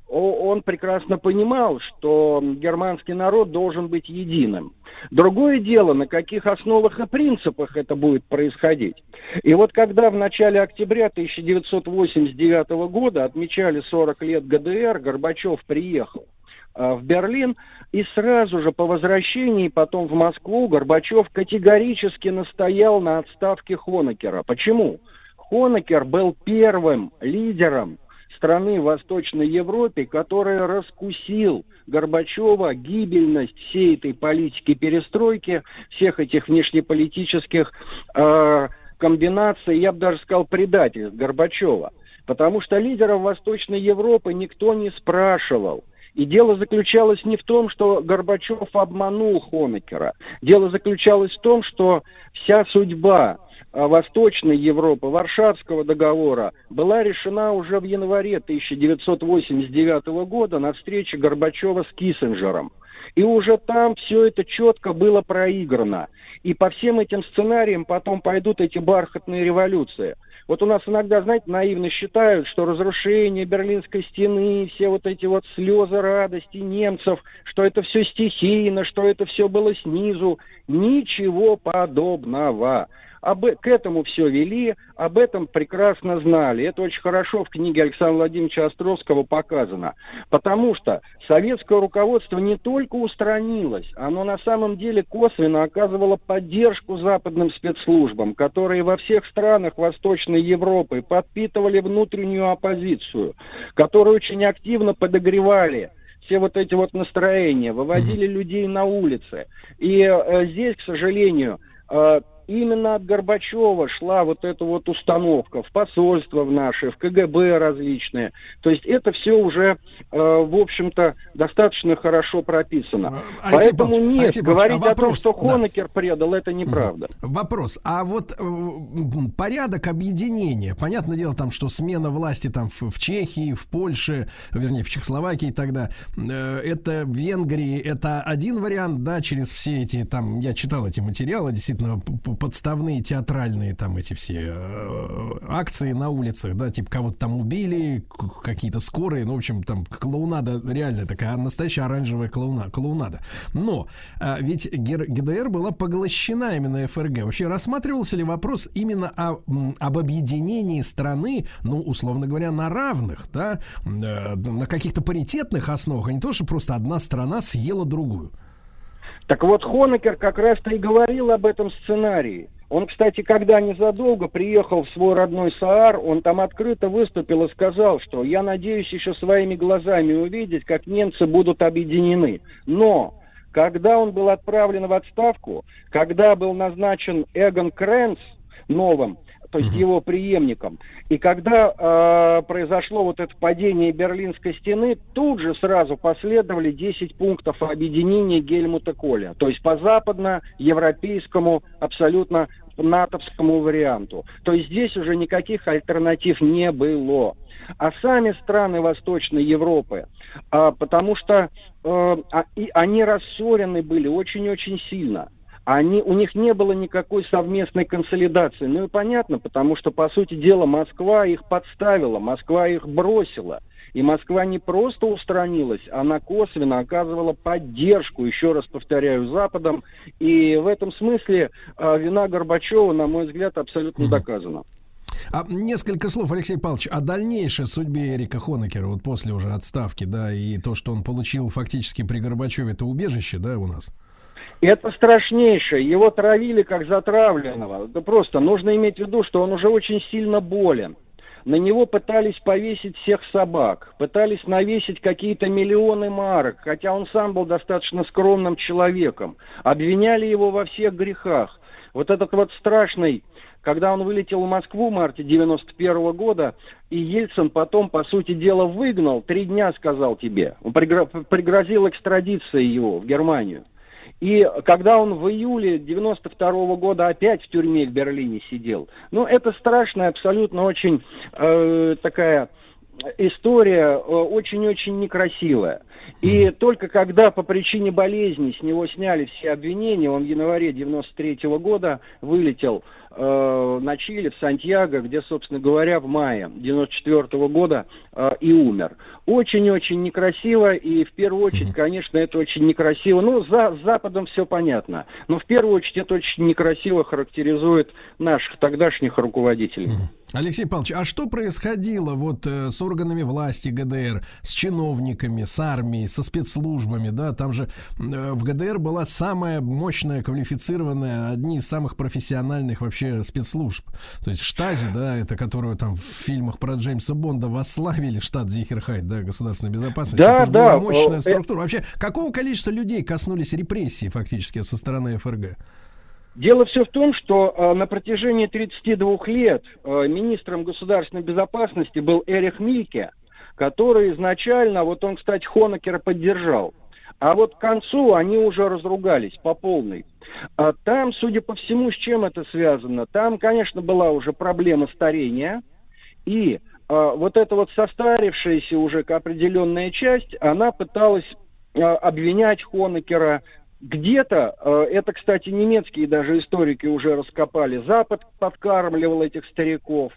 он прекрасно понимал, что германский народ должен быть единым. Другое дело, на каких основах и принципах это будет происходить. И вот когда в начале октября 1989 года отмечали 40 лет ГДР, Горбачев приехал э, в Берлин, и сразу же по возвращении потом в Москву Горбачев категорически настоял на отставке Хонекера. Почему? Хонекер был первым лидером страны Восточной Европе, который раскусил Горбачева гибельность всей этой политики перестройки, всех этих внешнеполитических э, комбинаций, я бы даже сказал, предательств Горбачева. Потому что лидеров Восточной Европы никто не спрашивал. И дело заключалось не в том, что Горбачев обманул Хонекера. Дело заключалось в том, что вся судьба а, Восточной Европы, Варшавского договора была решена уже в январе 1989 года на встрече Горбачева с Киссинджером. И уже там все это четко было проиграно. И по всем этим сценариям потом пойдут эти бархатные революции. Вот у нас иногда, знаете, наивно считают, что разрушение Берлинской стены, все вот эти вот слезы радости немцев, что это все стихийно, что это все было снизу. Ничего подобного об, к этому все вели, об этом прекрасно знали. Это очень хорошо в книге Александра Владимировича Островского показано. Потому что советское руководство не только устранилось, оно на самом деле косвенно оказывало поддержку западным спецслужбам, которые во всех странах Восточной Европы подпитывали внутреннюю оппозицию, которые очень активно подогревали все вот эти вот настроения, выводили людей на улицы. И э, здесь, к сожалению, э, именно от Горбачева шла вот эта вот установка в посольство в наши, в КГБ различные. То есть это все уже, э, в общем-то, достаточно хорошо прописано. А, Алексей Поэтому Павлович, нет, Алексей Павлович, говорить а о том, вопрос, что да. Хонекер предал, это неправда. Вопрос. А вот э, порядок объединения, понятное дело, там, что смена власти там в, в Чехии, в Польше, вернее, в Чехословакии тогда, э, это в Венгрии, это один вариант, да, через все эти, там, я читал эти материалы, действительно, подставные театральные там эти все э, акции на улицах, да, типа кого-то там убили, какие-то скорые, ну, в общем, там клоунада реально такая настоящая оранжевая клоуна, клоунада. Но а, ведь ГДР была поглощена именно ФРГ. Вообще рассматривался ли вопрос именно о, об объединении страны, ну, условно говоря, на равных, да, э, на каких-то паритетных основах, а не то, что просто одна страна съела другую? Так вот, Хонекер как раз-то и говорил об этом сценарии. Он, кстати, когда незадолго приехал в свой родной Саар, он там открыто выступил и сказал, что я надеюсь еще своими глазами увидеть, как немцы будут объединены. Но когда он был отправлен в отставку, когда был назначен Эгон Кренц новым, то есть его преемником, и когда э, произошло вот это падение Берлинской стены, тут же сразу последовали 10 пунктов объединения Гельмута Коля, то есть по западно-европейскому абсолютно натовскому варианту. То есть здесь уже никаких альтернатив не было. А сами страны Восточной Европы, а, потому что э, а- и они рассорены были очень-очень сильно. Они, у них не было никакой совместной консолидации. Ну и понятно, потому что, по сути дела, Москва их подставила, Москва их бросила. И Москва не просто устранилась, она косвенно оказывала поддержку, еще раз повторяю, Западом. И в этом смысле э, вина Горбачева, на мой взгляд, абсолютно доказана. А несколько слов, Алексей Павлович, о дальнейшей судьбе Эрика Хонекера, вот после уже отставки, да, и то, что он получил фактически при Горбачеве, это убежище, да, у нас? Это страшнейшее. Его травили как затравленного. Да просто нужно иметь в виду, что он уже очень сильно болен. На него пытались повесить всех собак, пытались навесить какие-то миллионы марок, хотя он сам был достаточно скромным человеком. Обвиняли его во всех грехах. Вот этот вот страшный, когда он вылетел в Москву в марте 91 года, и Ельцин потом, по сути дела, выгнал, три дня сказал тебе, он пригро- пригрозил экстрадицией его в Германию. И когда он в июле 92 года опять в тюрьме в Берлине сидел, ну, это страшная, абсолютно очень э, такая история э, очень-очень некрасивая. И только когда по причине болезни с него сняли все обвинения, он в январе 93 года вылетел э, на Чили, в Сантьяго, где, собственно говоря, в мае 94 года э, и умер. Очень-очень некрасиво, и в первую очередь, конечно, это очень некрасиво. Ну, за с Западом все понятно, но в первую очередь это очень некрасиво характеризует наших тогдашних руководителей. Алексей Павлович, а что происходило вот э, с органами власти ГДР, с чиновниками, с армией, со спецслужбами, да? Там же э, в ГДР была самая мощная, квалифицированная, одни из самых профессиональных вообще спецслужб. То есть Штази, да, это которую там в фильмах про Джеймса Бонда восславили, штат Зихерхайт, да, государственной безопасности. Да, это да, была мощная э, структура. Вообще, какого количества людей коснулись репрессии фактически со стороны ФРГ? Дело все в том, что э, на протяжении 32 лет э, министром государственной безопасности был Эрих Мильке, который изначально, вот он, кстати, Хонекера поддержал. А вот к концу они уже разругались по полной. А там, судя по всему, с чем это связано? Там, конечно, была уже проблема старения. И э, вот эта вот состарившаяся уже определенная часть, она пыталась э, обвинять Хонекера где-то, э, это, кстати, немецкие даже историки уже раскопали, Запад подкармливал этих стариков.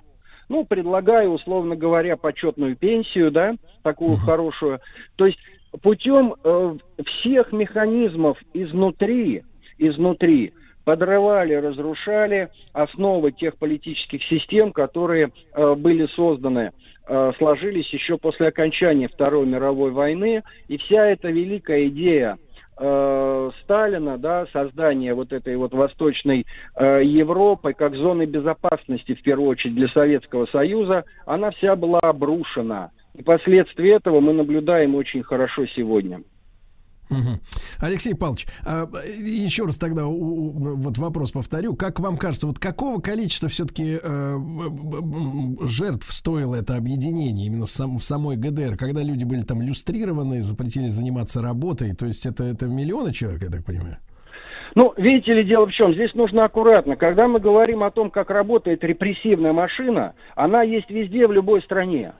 Ну, предлагая, условно говоря, почетную пенсию, да, такую uh-huh. хорошую. То есть путем э, всех механизмов изнутри, изнутри подрывали, разрушали основы тех политических систем, которые э, были созданы, э, сложились еще после окончания Второй мировой войны. И вся эта великая идея э, Сталина, да, создание вот этой вот Восточной э, Европы как зоны безопасности, в первую очередь, для Советского Союза, она вся была обрушена. И последствия этого мы наблюдаем очень хорошо сегодня. Алексей Павлович, а, еще раз тогда вот вопрос повторю. Как вам кажется, вот какого количества все-таки э, жертв стоило это объединение именно в, сам, в самой ГДР, когда люди были там люстрированы, запретили заниматься работой? То есть это, это миллионы человек, я так понимаю? Ну, видите ли, дело в чем? Здесь нужно аккуратно. Когда мы говорим о том, как работает репрессивная машина, она есть везде, в любой стране.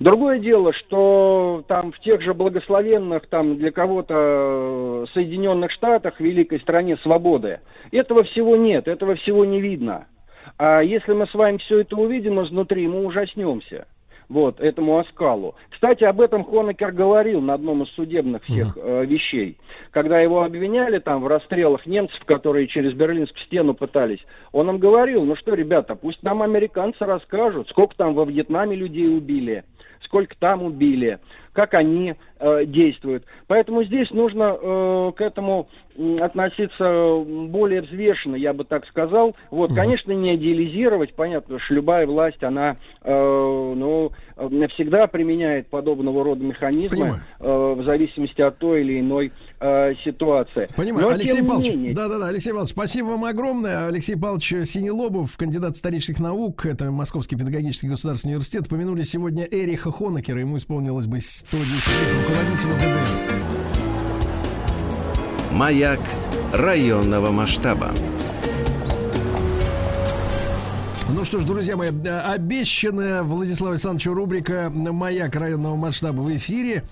Другое дело, что там в тех же благословенных, там для кого-то э, Соединенных Штатах, великой стране свободы, этого всего нет, этого всего не видно. А если мы с вами все это увидим изнутри, мы ужаснемся вот, этому оскалу. Кстати, об этом Хонекер говорил на одном из судебных всех э, вещей. Когда его обвиняли там в расстрелах немцев, которые через Берлинскую стену пытались, он им говорил, ну что, ребята, пусть нам американцы расскажут, сколько там во Вьетнаме людей убили, сколько там убили, как они э, действуют. Поэтому здесь нужно э, к этому относиться более взвешенно, я бы так сказал. Вот, угу. конечно, не идеализировать, понятно, что любая власть, она, э, ну, навсегда применяет подобного рода механизмы э, в зависимости от той или иной э, ситуации. Понимаю, Но, Алексей Павлович, да-да-да, Алексей Павлович, спасибо вам огромное. Алексей Павлович Синелобов, кандидат исторических наук, это Московский педагогический государственный университет. Помянули сегодня Эриха Хонекера, ему исполнилось бы 110 лет, руководителю ГДР. Маяк районного масштаба. Ну что ж, друзья мои, обещанная Владислава Александровича рубрика «Маяк районного масштаба» в эфире.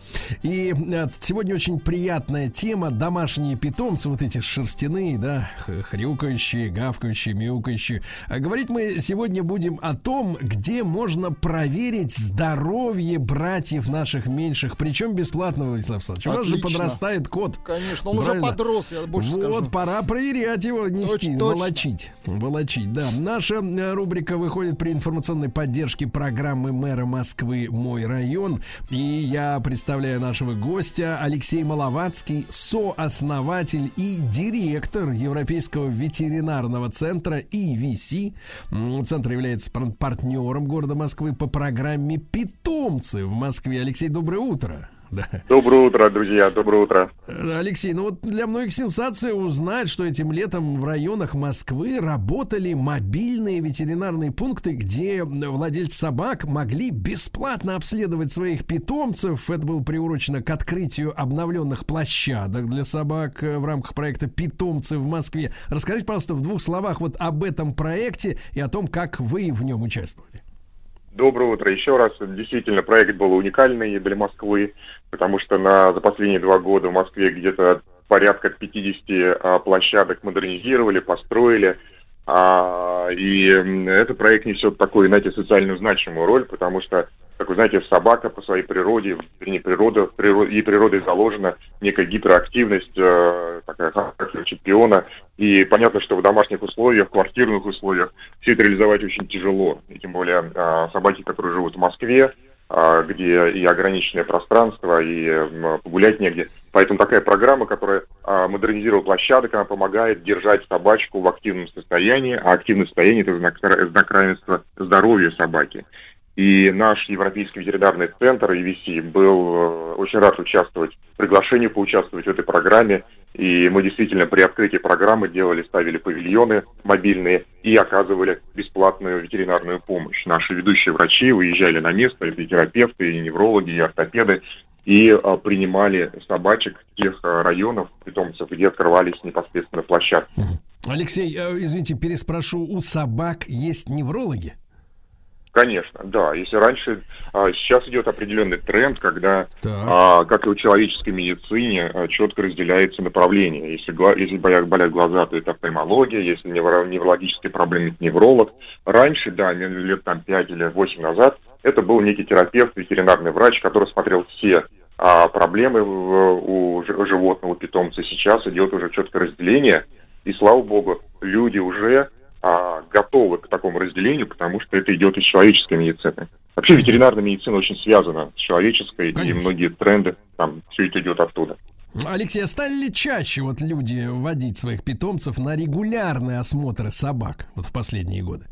И э, сегодня очень приятная тема «Домашние питомцы», вот эти шерстяные, да, хрюкающие, гавкающие, мяукающие. А говорить мы сегодня будем о том, где можно проверить здоровье братьев наших меньших, причем бесплатно, Владислав Александрович. У нас же подрастает кот. Конечно, он Правильно? уже подрос, я больше вот, скажу. Вот, пора проверять его, нести, точно, волочить. Волочить, да. Наша э, рубрика рубрика выходит при информационной поддержке программы мэра Москвы «Мой район». И я представляю нашего гостя Алексей Маловацкий, сооснователь и директор Европейского ветеринарного центра EVC. Центр является партнером города Москвы по программе «Питомцы» в Москве. Алексей, доброе утро. Да. Доброе утро, друзья, доброе утро. Алексей, ну вот для многих сенсация узнать, что этим летом в районах Москвы работали мобильные ветеринарные пункты, где владельцы собак могли бесплатно обследовать своих питомцев. Это было приурочено к открытию обновленных площадок для собак э, в рамках проекта «Питомцы в Москве». Расскажите, пожалуйста, в двух словах вот об этом проекте и о том, как вы в нем участвовали. Доброе утро еще раз. Действительно, проект был уникальный для Москвы, потому что на, за последние два года в Москве где-то порядка 50 а, площадок модернизировали, построили. А, и этот проект несет такую, знаете, социальную значимую роль, потому что как вы знаете, собака по своей природе, вернее, природа, природа, ей природой заложена некая гиперактивность, э, такая характер чемпиона. И понятно, что в домашних условиях, в квартирных условиях все это реализовать очень тяжело. И тем более э, собаки, которые живут в Москве, где и ограниченное пространство, и погулять негде. Поэтому такая программа, которая э, модернизировала площадок, она помогает держать собачку в активном состоянии, а активное состояние – это знак, знак равенства здоровья собаки. И наш Европейский ветеринарный центр EVC был э, очень рад участвовать, приглашение поучаствовать в этой программе. И мы действительно при открытии программы делали, ставили павильоны мобильные и оказывали бесплатную ветеринарную помощь. Наши ведущие врачи выезжали на место, и терапевты, и неврологи, и ортопеды, и а, принимали собачек тех а, районов, питомцев, где открывались непосредственно площадки. Алексей, э, извините, переспрошу, у собак есть неврологи? Конечно, да. Если раньше, а, сейчас идет определенный тренд, когда, а, как и у человеческой медицине, а, четко разделяется направление. Если, если болят, болят глаза, то это офтальмология, если неврологические проблемы, это невролог. Раньше, да, лет там 5 или 8 назад, это был некий терапевт, ветеринарный врач, который смотрел все а, проблемы в, у животного, у питомца. Сейчас идет уже четкое разделение, и слава богу, люди уже а, готовы к такому разделению, потому что это идет из человеческой медицины. Вообще ветеринарная медицина очень связана с человеческой, Конечно. и многие тренды, там, все это идет оттуда. Алексей, а стали ли чаще вот люди водить своих питомцев на регулярные осмотры собак вот в последние годы?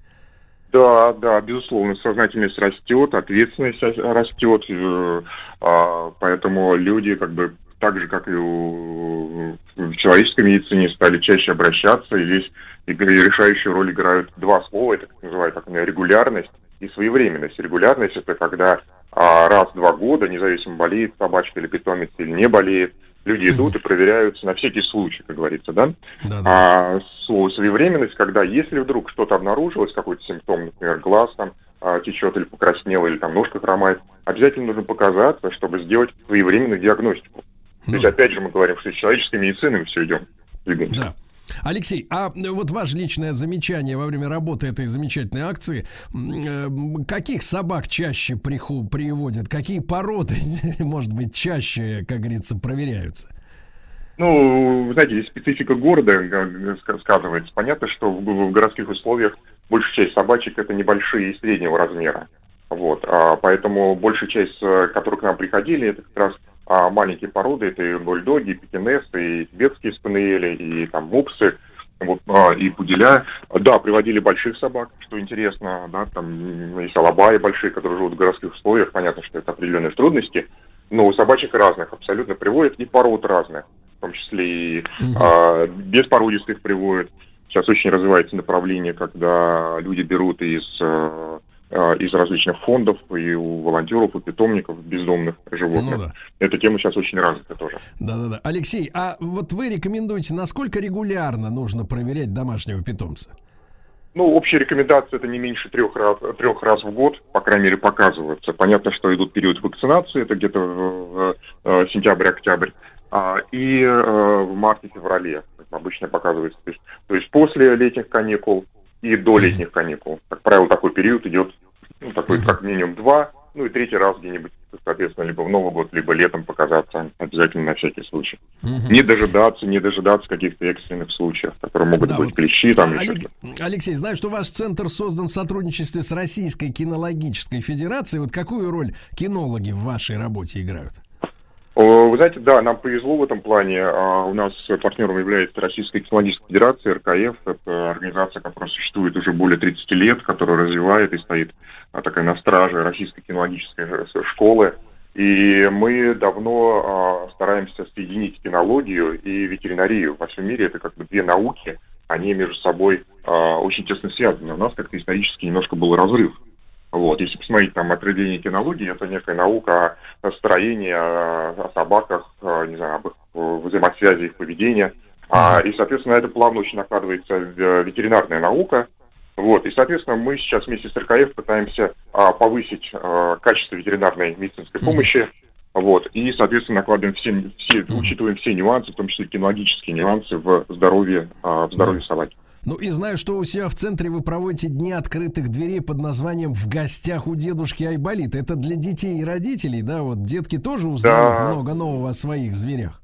Да, да, безусловно, сознательность растет, ответственность растет, э, а, поэтому люди как бы так же, как и у, в человеческой медицине, стали чаще обращаться, и здесь и решающую роль играют два слова, это так называют так, регулярность и своевременность. Регулярность это когда а, раз в два года, независимо болеет собачка или питомец или не болеет, люди идут и проверяются на всякий случай, как говорится, да? да, да. А своевременность, когда если вдруг что-то обнаружилось, какой-то симптом, например, глаз там а, течет или покраснел, или там ножка хромает, обязательно нужно показаться, чтобы сделать своевременную диагностику. Ну. То есть, опять же, мы говорим, что с человеческой медициной мы все идем, двигаемся. Да. Алексей, а вот ваше личное замечание во время работы этой замечательной акции, э, каких собак чаще приху, приводят, какие породы, (laughs) может быть, чаще, как говорится, проверяются? Ну, вы знаете, специфика города сказывается. Понятно, что в, в городских условиях большая часть собачек это небольшие и среднего размера. Вот, а, поэтому большая часть, э, которые к нам приходили, это как раз а маленькие породы, это и бульдоги, и пекинесы, и тибетские спаниели, и там мупсы, вот, а, и пуделя. Да, приводили больших собак, что интересно, да, там и салабаи большие, которые живут в городских условиях, понятно, что это определенные трудности, но у собачек разных абсолютно приводят, и пород разных, в том числе и угу. а, беспородистых приводят. Сейчас очень развивается направление, когда люди берут из Э, из различных фондов и у волонтеров, у питомников бездомных животных. Ну, да. Эта тема сейчас очень развита тоже. Да-да-да. Алексей, а вот вы рекомендуете, насколько регулярно нужно проверять домашнего питомца? Ну, общая рекомендация это не меньше трех раз, трех раз в год, по крайней мере, показывается. Понятно, что идут период вакцинации, это где-то в, в сентябрь-октябрь, а, и а, в марте-феврале обычно показывается. То есть, то есть после летних каникул и до летних каникул. Как правило, такой период идет, ну, такой как минимум два, ну и третий раз где-нибудь, соответственно, либо в Новый год, либо летом показаться обязательно на всякий случай. Угу. Не дожидаться, не дожидаться каких-то экстренных случаев, которые могут да, быть вот, клещи там. Олег, Алексей, знаю, что ваш центр создан в сотрудничестве с Российской кинологической федерацией. Вот какую роль кинологи в вашей работе играют? Вы знаете, да, нам повезло в этом плане. А, у нас партнером является Российская технологическая федерация, РКФ. Это организация, которая существует уже более 30 лет, которая развивает и стоит а, такая на страже Российской кинологической школы. И мы давно стараемся соединить кинологию и ветеринарию. Во всем мире это как бы две науки, они между собой очень тесно связаны. У нас как-то исторически немножко был разрыв. Вот. Если посмотреть там отравление кинологии, это некая наука о строении, о собаках, не знаю, об их взаимосвязи их поведения. А, и, соответственно, это плавно очень накладывается в ветеринарная наука. Вот, и, соответственно, мы сейчас вместе с РКФ пытаемся а, повысить а, качество ветеринарной медицинской помощи, вот, и, соответственно, накладываем все, все учитываем все нюансы, в том числе кинологические нюансы в здоровье, а, в здоровье собаки. Ну и знаю, что у себя в центре вы проводите дни открытых дверей под названием «В гостях у дедушки Айболита». Это для детей и родителей, да? Вот детки тоже узнают Да. много нового о своих зверях.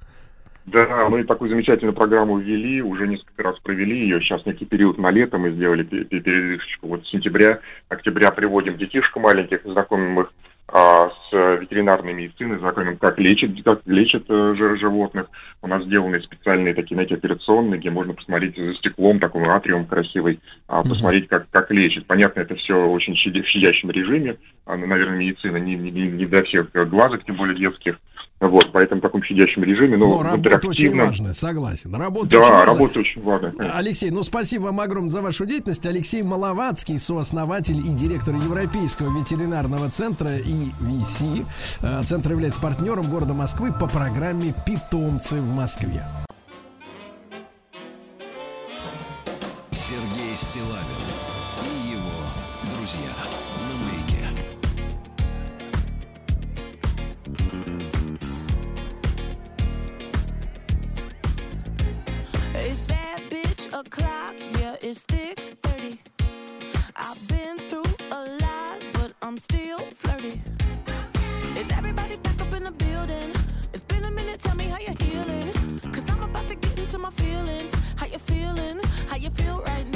Да, мы такую замечательную программу ввели, уже несколько раз провели ее. Сейчас некий период на лето мы сделали пе- пе- передышечку. Вот с сентября, октября приводим детишек маленьких, знакомим их а, с ветеринарной медициной, знакомим, как лечат, как лечат э, жи- животных. У нас сделаны специальные такие, знаете, операционные, где можно посмотреть за стеклом, такой атриум красивый, а, посмотреть, как, как лечат. Понятно, это все очень в щадящем режиме. А, ну, наверное, медицина не, не, не- для всех глазок, тем более детских. Вот, поэтому в таком щадящем режиме, но, Но в работа очень важная, согласен. Работа Да, очень работа очень важная. Алексей, ну спасибо вам огромное за вашу деятельность. Алексей Маловацкий, сооснователь и директор Европейского ветеринарного центра ИВС. Э, Центр является партнером города Москвы по программе «Питомцы в Москве». Сергей Стилавин и его друзья на маяке. It's bad bitch o'clock, yeah, it's thick 30. I've been through a lot, but I'm still Is everybody back up in the building? It's been a minute, tell me how you're healing. Cause I'm about to get into my feelings. How you feeling? How you feel right now?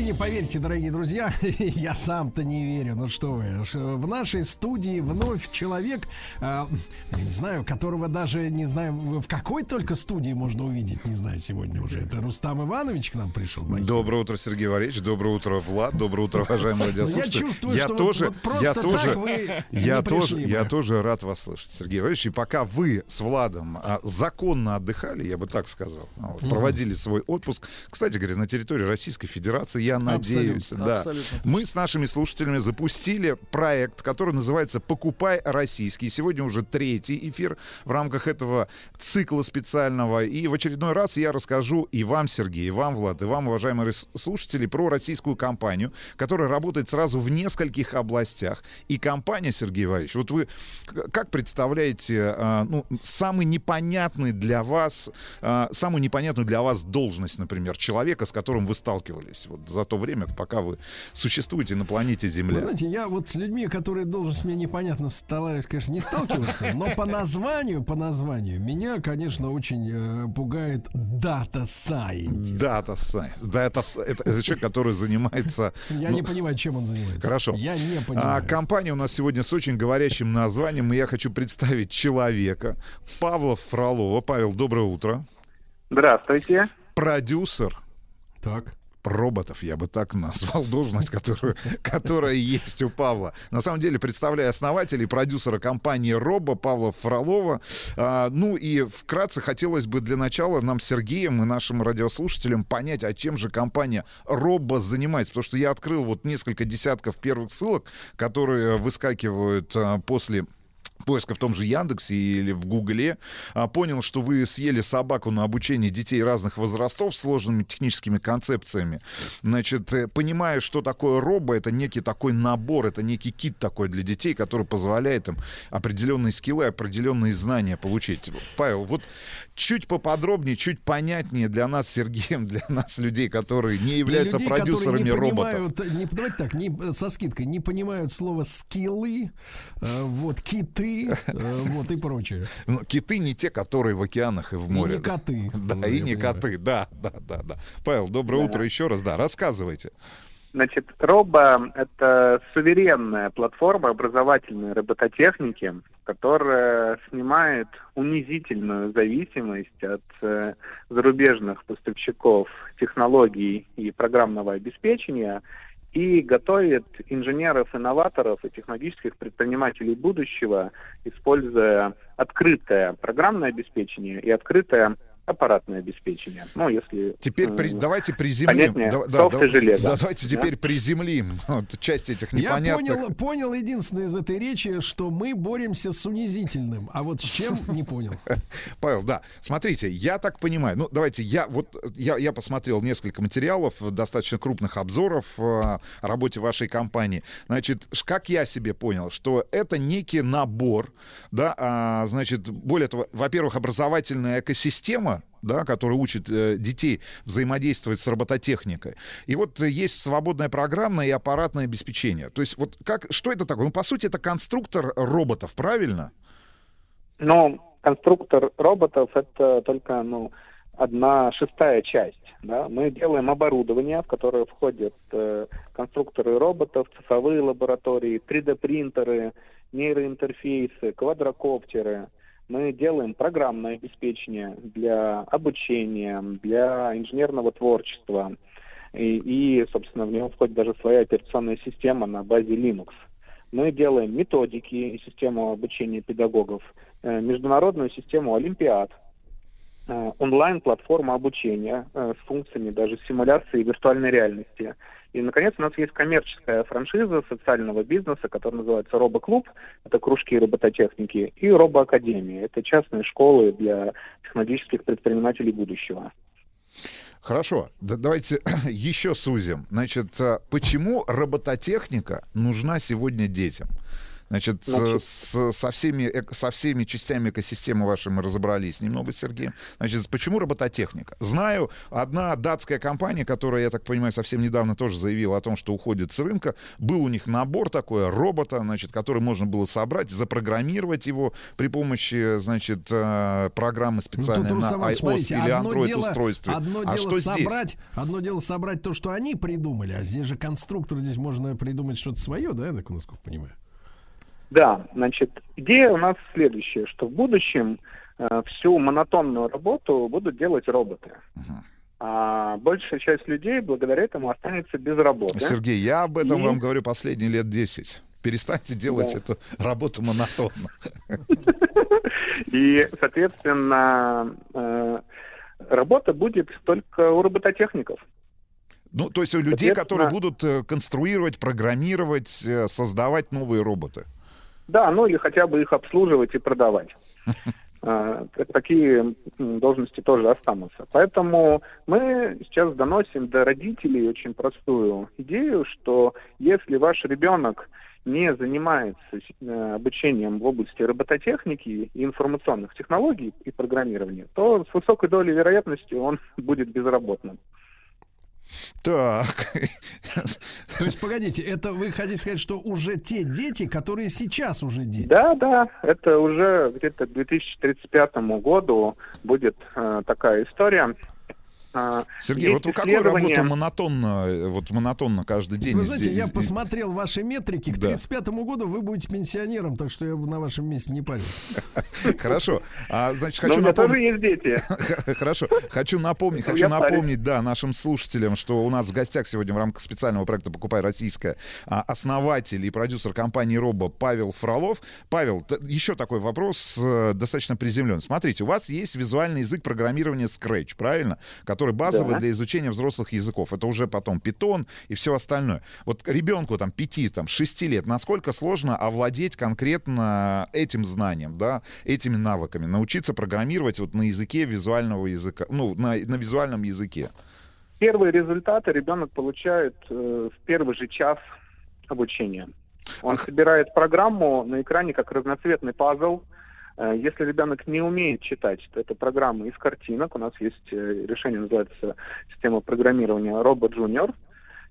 Вы не поверите, дорогие друзья, (laughs) я сам-то не верю. Ну что вы, в нашей студии вновь человек, э, не знаю, которого даже не знаю, в какой только студии можно увидеть, не знаю, сегодня уже. Это Рустам Иванович к нам пришел. Доброе утро, Сергей Валерьевич. Доброе утро, Влад. Доброе утро, уважаемые Ну, (laughs) Я радиослушатели. чувствую, я что вот- тоже, вот просто я так тоже, вы я не тоже, пришли я бы. тоже рад вас слышать, Сергей Валерьевич. И пока вы с Владом а, законно отдыхали, я бы так сказал, вот, проводили свой отпуск, кстати говоря, на территории Российской Федерации, я надеюсь, Абсолютно, да, абсолютно мы с нашими слушателями запустили проект, который называется «Покупай российский». Сегодня уже третий эфир в рамках этого цикла специального. И в очередной раз я расскажу и вам, Сергей, и вам, Влад, и вам, уважаемые слушатели, про российскую компанию, которая работает сразу в нескольких областях. И компания, Сергей Валерьевич, вот вы как представляете а, ну, самый непонятный для вас, а, самую непонятную для вас должность, например, человека, с которым вы сталкивались вот за то время, пока вы существуете на планете Вы Земля? знаете, я вот с людьми, которые должность мне непонятно стараюсь, конечно, не сталкиваться, но по названию, по названию, меня, конечно, очень э, пугает дата scientist. Дата сайт. Да, это, это, это человек, который занимается... Я ну, не понимаю, чем он занимается. Хорошо. Я не А, понимаю. компания у нас сегодня с очень говорящим названием, и я хочу представить человека Павла Фролова. Павел, доброе утро. Здравствуйте. Продюсер Так. Роботов, я бы так назвал (laughs) должность, которую, которая есть у Павла. На самом деле, представляю основателя и продюсера компании Робо Павла Фролова. А, ну и вкратце хотелось бы для начала нам с Сергеем и нашим радиослушателям понять, а чем же компания Робо занимается. Потому что я открыл вот несколько десятков первых ссылок, которые выскакивают а, после поиска в том же Яндексе или в Гугле, а, понял, что вы съели собаку на обучение детей разных возрастов с сложными техническими концепциями. Значит, э, понимая, что такое робо, это некий такой набор, это некий кит такой для детей, который позволяет им определенные скиллы, определенные знания получить. Павел, вот чуть поподробнее, чуть понятнее для нас, Сергеем, для нас, людей, которые не являются людей, продюсерами не роботов. понимают, не, давайте так, не, со скидкой, не понимают слово скиллы, э, вот, киты, э, вот и прочее. Ну, киты не те, которые в океанах и в И море. не коты. Да, Ну, и не понимаю. коты, да, да, да, да. Павел, доброе Да. утро еще раз, да, рассказывайте. Значит, Робо — это суверенная платформа образовательной робототехники, которая снимает унизительную зависимость от э, зарубежных поставщиков технологий и программного обеспечения и готовит инженеров-инноваторов и технологических предпринимателей будущего, используя открытое программное обеспечение и открытое аппаратное обеспечение. Ну, если... Теперь при- давайте приземлим. понятнее, Да- да, да- железо. да, давайте Да? теперь приземлим вот, часть этих Я непонятных. понял, понял единственное из этой речи, что мы боремся с унизительным, а вот с чем не понял. (laughs) Павел, да. Смотрите, я так понимаю. Ну, давайте, я вот я, я посмотрел несколько материалов, достаточно крупных обзоров э, о работе вашей компании. Значит, как я себе понял, что это некий набор, да, а, значит, более того, во-первых, образовательная экосистема, да, которая учит э, детей взаимодействовать с робототехникой. И вот э, есть свободное программное и аппаратное обеспечение. То есть вот как, что это такое? Ну, по сути, это конструктор роботов, правильно? Ну, конструктор роботов это только ну, одна шестая часть. Да? Мы делаем оборудование, в которое входят э, конструкторы роботов, цифровые лаборатории, 3D-принтеры, нейроинтерфейсы, квадрокоптеры. Мы делаем программное обеспечение для обучения, для инженерного творчества. И, и, собственно, в него входит даже своя операционная система на базе Linux. Мы делаем методики и систему обучения педагогов, э, международную систему Олимпиад, э, онлайн-платформа обучения э, с функциями даже симуляции виртуальной реальности. И, наконец, у нас есть коммерческая франшиза социального бизнеса, которая называется «Робоклуб». Это кружки робототехники. И «Робоакадемия». Это частные школы для технологических предпринимателей будущего. Хорошо, да, давайте (clears throat) еще сузим. Значит, а, почему робототехника нужна сегодня детям? Значит, Значит- с- со, всеми, со всеми частями экосистемы вашей мы разобрались немного с Сергеем. Значит, почему робототехника? Знаю, одна датская компания, которая, я так понимаю, совсем недавно тоже заявила о том, что уходит с рынка, был у них набор такой робота, значит, который можно было собрать, запрограммировать его при помощи, значит, э, программы Ну, специальной тут, на iOS смотрите, или одно Android дело, устройстве. одно а дело что здесь? собрать, одно дело собрать то, что они придумали, а здесь же конструктор, здесь можно придумать что-то свое, да, я так, насколько понимаю? Да, значит, идея у нас следующая, что в будущем э, всю монотонную работу будут делать роботы. А большая часть людей благодаря этому останется без работы. Сергей, я об этом И- вам говорю последние лет 10. Перестаньте делать Да. эту работу монотонно. (laughs) И, соответственно, э, работа будет только у робототехников. Ну, то есть у людей, которые будут э, конструировать, программировать, э, создавать новые роботы. Да, ну или хотя бы их обслуживать и продавать. (laughs) А, Такие должности тоже останутся. Поэтому мы сейчас доносим до родителей очень простую идею, что если ваш ребенок не занимается э, обучением в области робототехники и информационных технологий и программирования, то с высокой долей вероятности он (laughs) будет безработным. Так. То есть, погодите, это вы хотите сказать, что уже те дети, которые сейчас уже дети? Да, да, это уже где-то к 2035 году будет э, такая история. А, Сергей, есть вот вы какую работу монотонно, э, вот монотонно каждый день? Вы знаете, здесь- я здесь- посмотрел ваши метрики. К Да. 35 году вы будете пенсионером, так что я бы на вашем месте не парился. (laughs) Хорошо. А, значит, Но хочу напомнить... (laughs) Хорошо. Хочу напомнить, хочу напомнить, да, нашим слушателям, что у нас в гостях сегодня в рамках специального проекта «Покупай российское» а, основатель и продюсер компании «Робо» Павел Фролов. Павел, еще такой вопрос, э, достаточно приземленный. Смотрите, у вас есть визуальный язык программирования Scratch, правильно? Который базовый Да. для изучения взрослых языков. Это уже потом Python и все остальное. Вот ребенку там 5, там 6 лет, насколько сложно овладеть конкретно этим знанием, да, этими навыками, научиться программировать вот на языке визуального языка, ну, на, на визуальном языке. Первые результаты ребенок получает э, в первый же час обучения. Он собирает программу на экране как разноцветный пазл. Э, Если ребенок не умеет читать, то это программа из картинок. У нас есть э, решение, называется система программирования Robo Junior.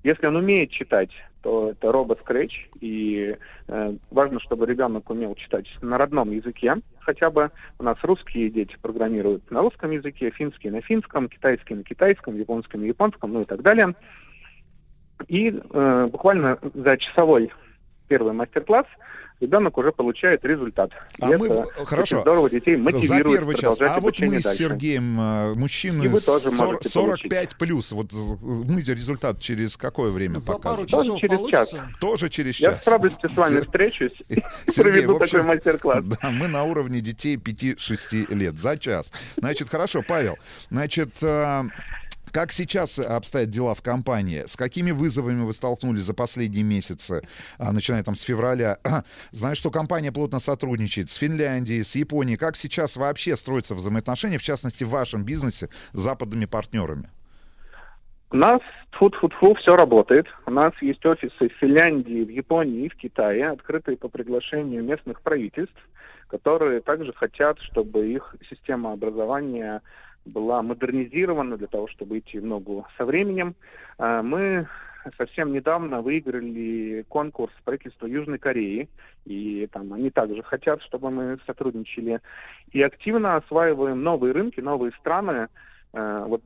Если он умеет читать, то это Robo Scratch. И э, важно, чтобы ребенок умел читать на родном языке. Хотя бы у нас русские дети программируют на русском языке, финские на финском, китайский на китайском, японский на японском, ну и так далее. И э, буквально за часовой первый мастер-класс ребенок уже получает результат. А И мы, это хорошо, очень здорово детей за мотивирует первый час. А вот мы с дальше. Сергеем, э, мужчины И вы тоже 40 можете 45 плюс, вот э, мы результат через какое время За покажем? Тоже через час. Тоже через Я час. с радостью с вами Сер- встречусь (laughs) и Сергей, проведу общем, такой мастер-класс. Да, мы на уровне детей 5-6 лет за час. Значит, хорошо, Павел. Значит, э, как сейчас обстоят дела в компании? С какими вызовами вы столкнулись за последние месяцы, а, начиная там с февраля? (clears throat) Знаю, что компания плотно сотрудничает с Финляндией, с Японией. Как сейчас вообще строятся взаимоотношения, в частности, в вашем бизнесе с западными партнерами? У нас фу-фу-фу все работает. У нас есть офисы в Финляндии, в Японии и в Китае, открытые по приглашению местных правительств, которые также хотят, чтобы их система образования была модернизирована для того, чтобы идти в ногу со временем. А, Мы совсем недавно выиграли конкурс правительства Южной Кореи, и там они также хотят, чтобы мы сотрудничали. И активно осваиваем новые рынки, новые страны. Э, Вот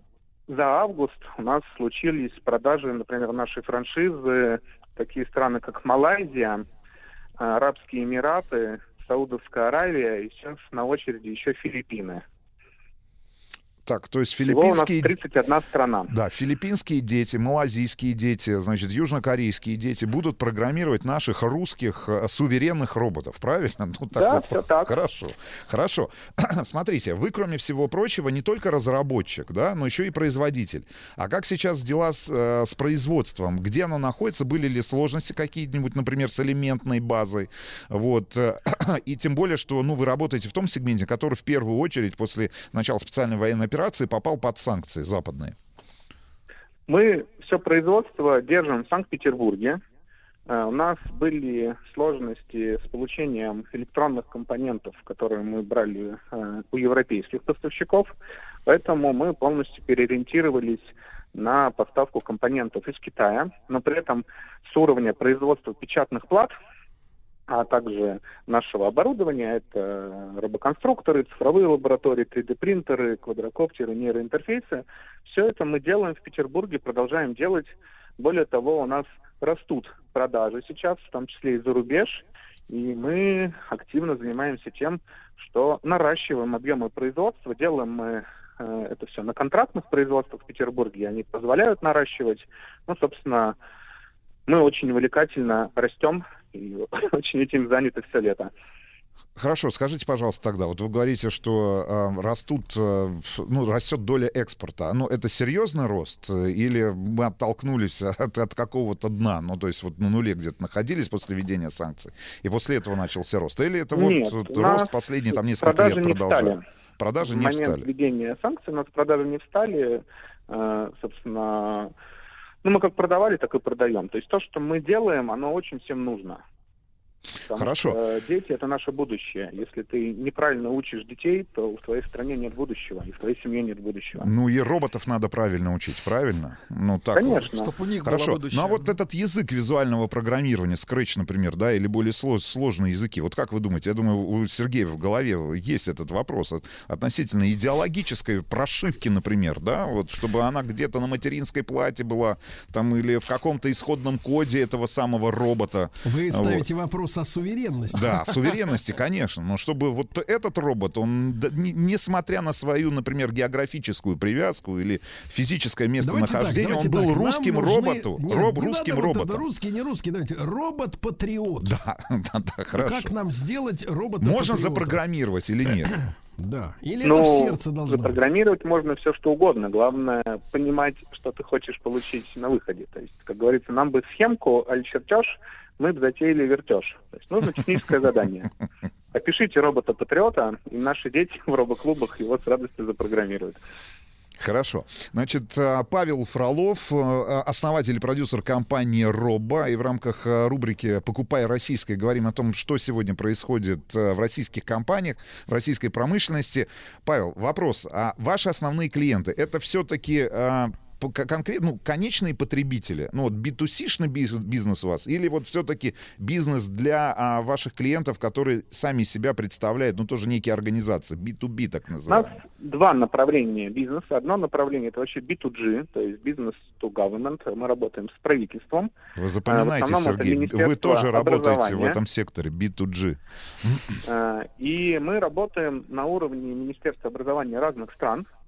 за август у нас случились продажи, например, нашей франшизы такие страны, как Малайзия, а, Арабские Эмираты, Саудовская Аравия и сейчас на очереди еще Филиппины. Так, то есть Всего у нас филиппинские... 31 страна. Да, филиппинские дети, малазийские дети, значит, южнокорейские дети будут программировать наших русских э, суверенных роботов, правильно? (laughs) Ну, Да, вот, всё так. Хорошо, хорошо. (clears throat) Смотрите, вы, кроме всего прочего, не только разработчик, да, но еще и производитель. А как сейчас дела с, э, с производством? Где оно находится? Были ли сложности какие-нибудь, например, с элементной базой? Вот. э, (clears throat) И тем более, что ну, вы работаете в том сегменте, который в первую очередь после начала специальной военной операции попал под санкции западные. Мы все производство держим в Санкт-Петербурге. Э, У нас были сложности с получением электронных компонентов, которые мы брали э, у европейских поставщиков, поэтому мы полностью переориентировались на поставку компонентов из Китая, но при этом с уровня производства печатных плат, а также нашего оборудования, это робоконструкторы, цифровые лаборатории, 3D-принтеры, квадрокоптеры, нейроинтерфейсы, все это мы делаем в Петербурге, продолжаем делать. Более того, у нас растут продажи сейчас, в том числе и за рубеж, и мы активно занимаемся тем, что наращиваем объемы производства, делаем мы э, это все на контрактных производствах в Петербурге, они позволяют наращивать. Ну, собственно, мы очень увлекательно растем и (laughs) очень этим заняты все лето. Хорошо, скажите, пожалуйста, тогда, вот вы говорите, что э, растут, э, ну, растет доля экспорта. Ну, это серьезный рост? э, Или мы оттолкнулись (laughs) от, от какого-то дна? Ну, то есть вот на нуле где-то находились после введения санкций, и после этого начался рост? Или это вот Нет, вот рост последний там несколько лет не продолжается? встали. Продажи в не момент встали. введения санкций у нас продажи не встали. Э, собственно, ну, мы как продавали, так и продаем. То есть то, что мы делаем, оно очень всем нужно. Потому Хорошо. что, э, дети это наше будущее. Если ты неправильно учишь детей, то в твоей стране нет будущего, и в твоей семье нет будущего. Ну и роботов надо правильно учить, правильно? Ну так. Конечно. Чтоб у них Хорошо. было будущее. Ну а вот этот язык визуального программирования, Scratch, например, да, или более сло- сложные языки, вот как вы думаете, я думаю, у Сергея в голове есть этот вопрос от- относительно идеологической прошивки, например, да, вот чтобы она где-то на материнской плате была, там, или в каком-то исходном коде этого самого робота. Вы Вот. ставите вопрос о суверенности. Да, (laughs) суверенности, конечно. Но чтобы вот этот робот, он, несмотря на свою, например, географическую привязку или физическое Давайте так, местонахождение, давайте он был так, русским нужны- роботу, Нет, роб- не русским надо вот роботом. русский, не русский, давайте. Робот-патриот. Да, (laughs) да, да, хорошо. Как нам сделать робота Можно запрограммировать или нет? (clears throat) Да. Или Ну, это в сердце должно быть? запрограммировать можно все что угодно. Главное понимать, что ты хочешь получить на выходе. То есть, как говорится, нам бы схемку, аль чертеж, мы бы затеяли вертеж. То есть нужно техническое задание. Опишите робота-патриота, и наши дети в робоклубах его с радостью запрограммируют. Хорошо. Значит, а, Павел Фролов, э, основатель и продюсер компании «Роба». И в рамках э, рубрики «Покупай российское» говорим о том, что сегодня происходит э, в российских компаниях, в российской промышленности. Павел, вопрос. А ваши основные клиенты, это все-таки конкретно, ну, конечные потребители, ну, вот B2C-шный бизнес, у вас, или вот все-таки бизнес для а, ваших клиентов, которые сами себя представляют, ну, тоже некие организации, B2B так У нас называемые? два направления бизнеса. Одно направление это вообще B2G, то есть бизнес to government. Мы работаем с правительством. Вы основном это Сергей, вы тоже работаете в этом секторе B2G. Э, И мы работаем на уровне Министерства образования разных стран, э,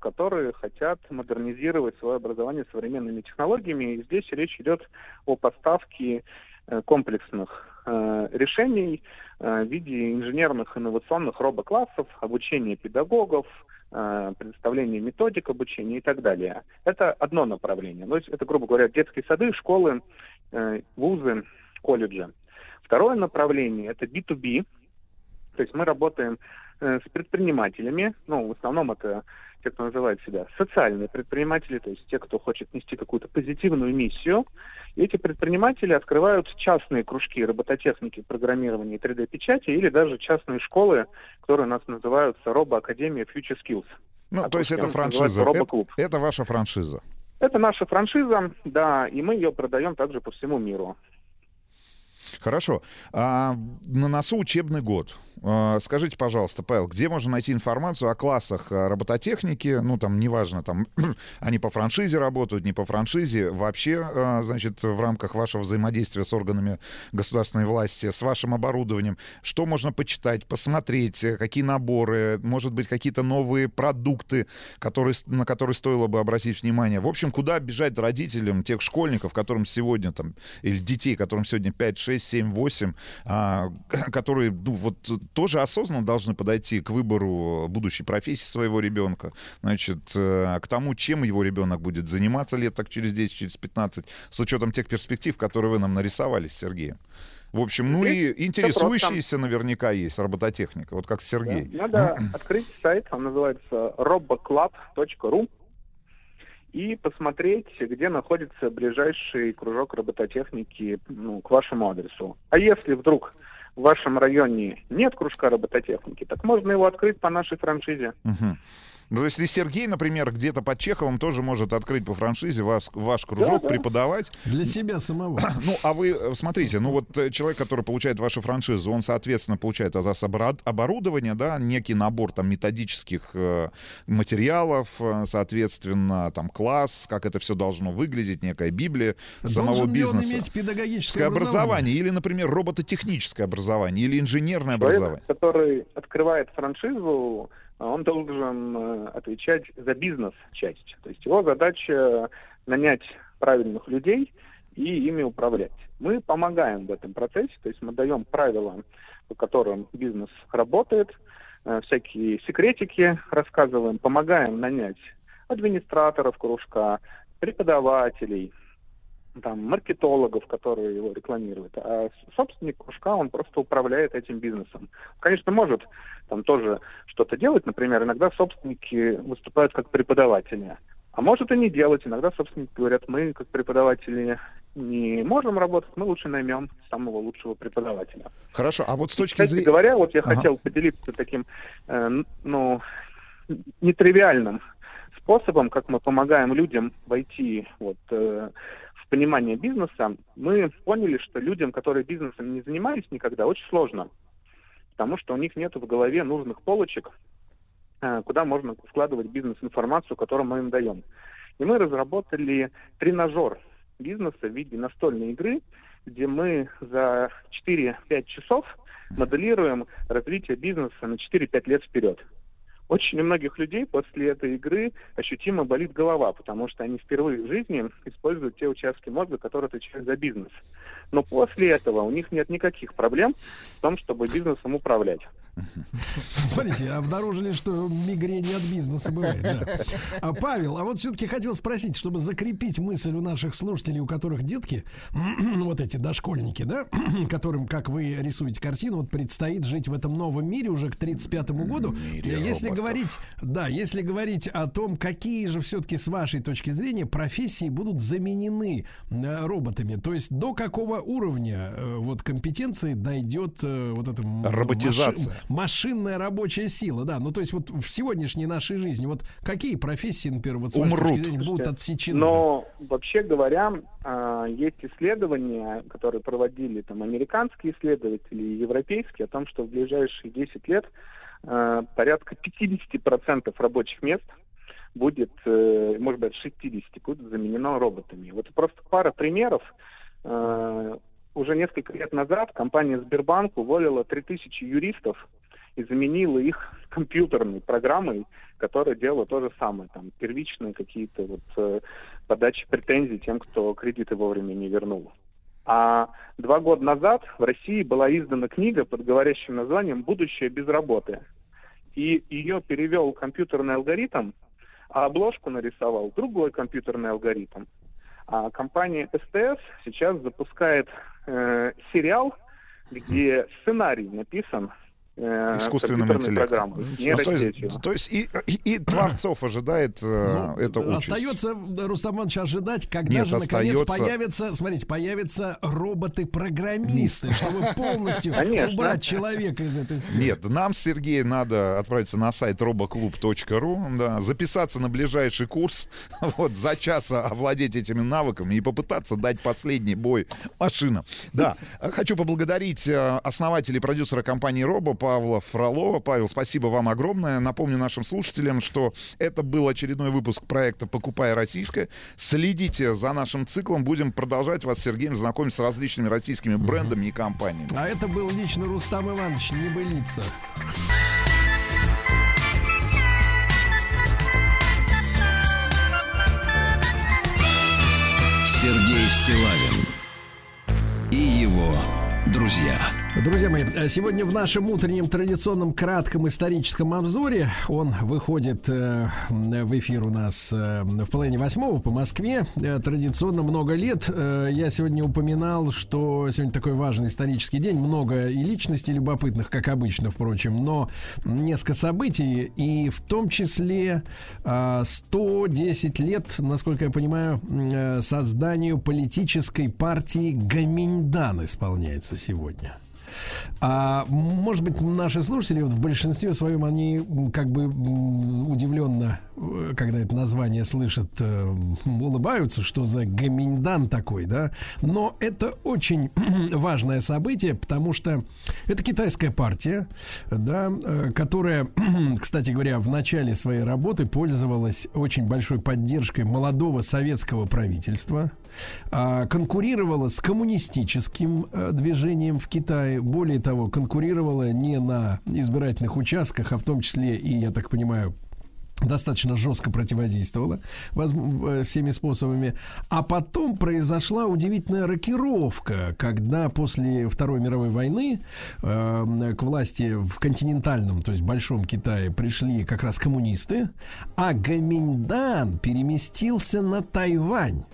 которые хотят модернизировать свое образование современными технологиями. И здесь речь идет о поставке э, комплексных э, решений э, в виде инженерных инновационных робоклассов, обучения педагогов, э, предоставления методик обучения и так далее. Это одно направление. То есть это, грубо говоря, детские сады, школы, э, вузы, колледжи. Второе направление – это B2B, то есть мы работаем э, с предпринимателями, ну, в основном это те, кто называет себя социальные предприниматели, то есть те, кто хочет нести какую-то позитивную миссию. И эти предприниматели открывают частные кружки робототехники, программирования и 3D-печати, или даже частные школы, которые у нас называются Робоакадемия Future Skills. Ну, А то есть то, это франшиза. Это, это ваша франшиза. Это наша франшиза, да, и мы ее продаем также по всему миру. Хорошо. А, на носу учебный год. А, скажите, пожалуйста, Павел, где можно найти информацию о классах а, робототехники? Ну, там, неважно, там, (clears throat) они по франшизе работают, не по франшизе. Вообще, а, значит, в рамках вашего взаимодействия с органами государственной власти, с вашим оборудованием, что можно почитать, посмотреть, э, какие наборы, может быть, какие-то новые продукты, которые, на которые стоило бы обратить внимание. В общем, куда бежать родителям тех школьников, которым сегодня там, или детей, которым сегодня 5, 6, 7, 8, а, (clears throat) которые ну, вот, тоже осознанно должны подойти к выбору будущей профессии своего ребенка, значит, э, к тому, чем его ребенок будет заниматься лет так через 10, через 15, с учетом тех перспектив, которые вы нам нарисовали с Сергеем. В общем, ну и Здесь интересующиеся наверняка есть робототехника, вот как Сергей. Да, Надо открыть сайт, он называется roboclub.ru. и посмотреть, где находится ближайший кружок робототехники ну, к вашему адресу. А если вдруг в вашем районе нет кружка робототехники, так можно его открыть по нашей франшизе. Мгм. Ну, если Сергей, например, где-то под Чеховым тоже может открыть по франшизе вас, ваш кружок, да. преподавать. Для себя самого. (clears throat) Ну, а вы, э, смотрите, ну вот э, человек, который получает вашу франшизу, он, соответственно, получает от вас оборудование, да, некий набор там методических э, материалов, э, соответственно, там класс, как это все должно выглядеть, некая библия самого Должен ли он бизнеса. иметь педагогическое образование. образование? или, например, робототехническое образование, или инженерное Человек, образование. который открывает франшизу, он должен э, отвечать за бизнес-часть. То есть его задача нанять правильных людей и ими управлять. Мы помогаем в этом процессе, то есть мы даем правила, по которым бизнес работает, э, всякие секретики рассказываем, помогаем нанять администраторов кружка, преподавателей, там, маркетологов, которые его рекламируют. А собственник кружка, он просто управляет этим бизнесом. Конечно, может там тоже что-то делать. Например, иногда собственники выступают как преподаватели. А может и не делать. Иногда собственники говорят, мы как преподаватели не можем работать, мы лучше наймем самого лучшего преподавателя. Хорошо, а вот с точки Кстати зрения... говоря, вот я Ага. хотел поделиться таким, э, ну, нетривиальным способом, как мы помогаем людям войти вот, э, в понимание бизнеса. Мы поняли, что людям, которые бизнесом не занимались никогда, очень сложно, потому что у них нет в голове нужных полочек, э, куда можно складывать бизнес-информацию, которую мы им даем. И мы разработали тренажер бизнеса в виде настольной игры, где мы за 4-5 часов моделируем развитие бизнеса на 4-5 лет вперед. Очень у многих людей после этой игры ощутимо болит голова, потому что они впервые в жизни используют те участки мозга, которые отвечают за бизнес. Но после этого у них нет никаких проблем в том, чтобы бизнесом управлять. Смотрите, обнаружили, что мигрень от бизнеса бывает. да. А, Павел, а вот все-таки хотел спросить, чтобы закрепить мысль у наших слушателей, у которых детки, (clears throat) вот эти дошкольники, да, (clears throat) которым, как вы рисуете картину, вот предстоит жить в этом новом мире уже к 35-му году. если роботов. говорить, да, если говорить о том, какие же все-таки с вашей точки зрения профессии будут заменены э, роботами, то есть до какого уровня э, вот компетенции дойдет э, вот эта Роботизация. Маши- машинная рабочая сила, да. Ну, то есть вот в сегодняшней нашей жизни, вот какие профессии, например, вот с вашей Умрут. точки зрения будут отсечены? Но вообще говоря, а, есть исследования, которые проводили там американские исследователи и европейские, о том, что в ближайшие 10 лет а, порядка 50% рабочих мест будет, э, может быть, 60 будет заменено роботами. Вот просто пара примеров. Уже несколько лет назад компания Сбербанк уволила 3000 юристов и заменила их компьютерной программой, которая делала то же самое, там, первичные какие-то вот э, подачи претензий тем, кто кредиты вовремя не вернул. А два года назад в России была издана книга под говорящим названием «Будущее без работы». И ее перевел компьютерный алгоритм, а обложку нарисовал другой компьютерный алгоритм. А компания СТС сейчас запускает э, сериал, где сценарий написан Искусственным компьютерной интеллектом. Ну, то есть, то есть и, и- и творцов ожидает э, Ну, участь. Остается, Рустам Иванович, ожидать, когда Нет, же наконец остается- появятся, смотрите, появятся роботы-программисты, чтобы полностью Конечно. убрать человека из этой сферы. Нет, нам с Сергеем надо отправиться на сайт roboklub.ru, да, записаться на ближайший курс, (laughs) вот, за час овладеть этими навыками и попытаться дать последний бой машинам. Да, э, хочу поблагодарить э, основателя и продюсера компании Робо Павла Фролова. Павел, спасибо вам огромное. Напомню нашим слушателям, что это был очередной выпуск проекта «Покупай российское». Следите за нашим циклом. Будем продолжать вас с Сергеем знакомить с различными российскими брендами и компаниями. А это был лично Рустам Иванович Небылица. Сергей Стилавин и его друзья. Друзья мои, сегодня в нашем утреннем традиционном кратком историческом обзоре он выходит э, в эфир у нас э, в половине восьмого по Москве. Э, традиционно много лет. Э, я сегодня упоминал, что сегодня такой важный исторический день. Много и личностей любопытных, как обычно, впрочем, но несколько событий. И в том числе э, 110 лет, насколько я понимаю, э, созданию политической партии Гаминьдан исполняется сегодня. А может быть, наши слушатели вот в большинстве своем они как бы удивленно, э, когда это название слышат, э, улыбаются, что за гаминьдан такой, да. Но это очень (clears throat) важное событие, потому что это китайская партия, да, э, которая, (clears throat) кстати говоря, в начале своей работы пользовалась очень большой поддержкой молодого советского правительства, конкурировала с коммунистическим э, движением в Китае. Более того, конкурировала не на избирательных участках, а в том числе и, я так понимаю, достаточно жестко противодействовала э, всеми способами. А потом произошла удивительная рокировка, когда после Второй мировой войны э, к власти в континентальном, то есть Большом Китае, пришли как раз коммунисты, а Гаминьдан переместился на Тайвань.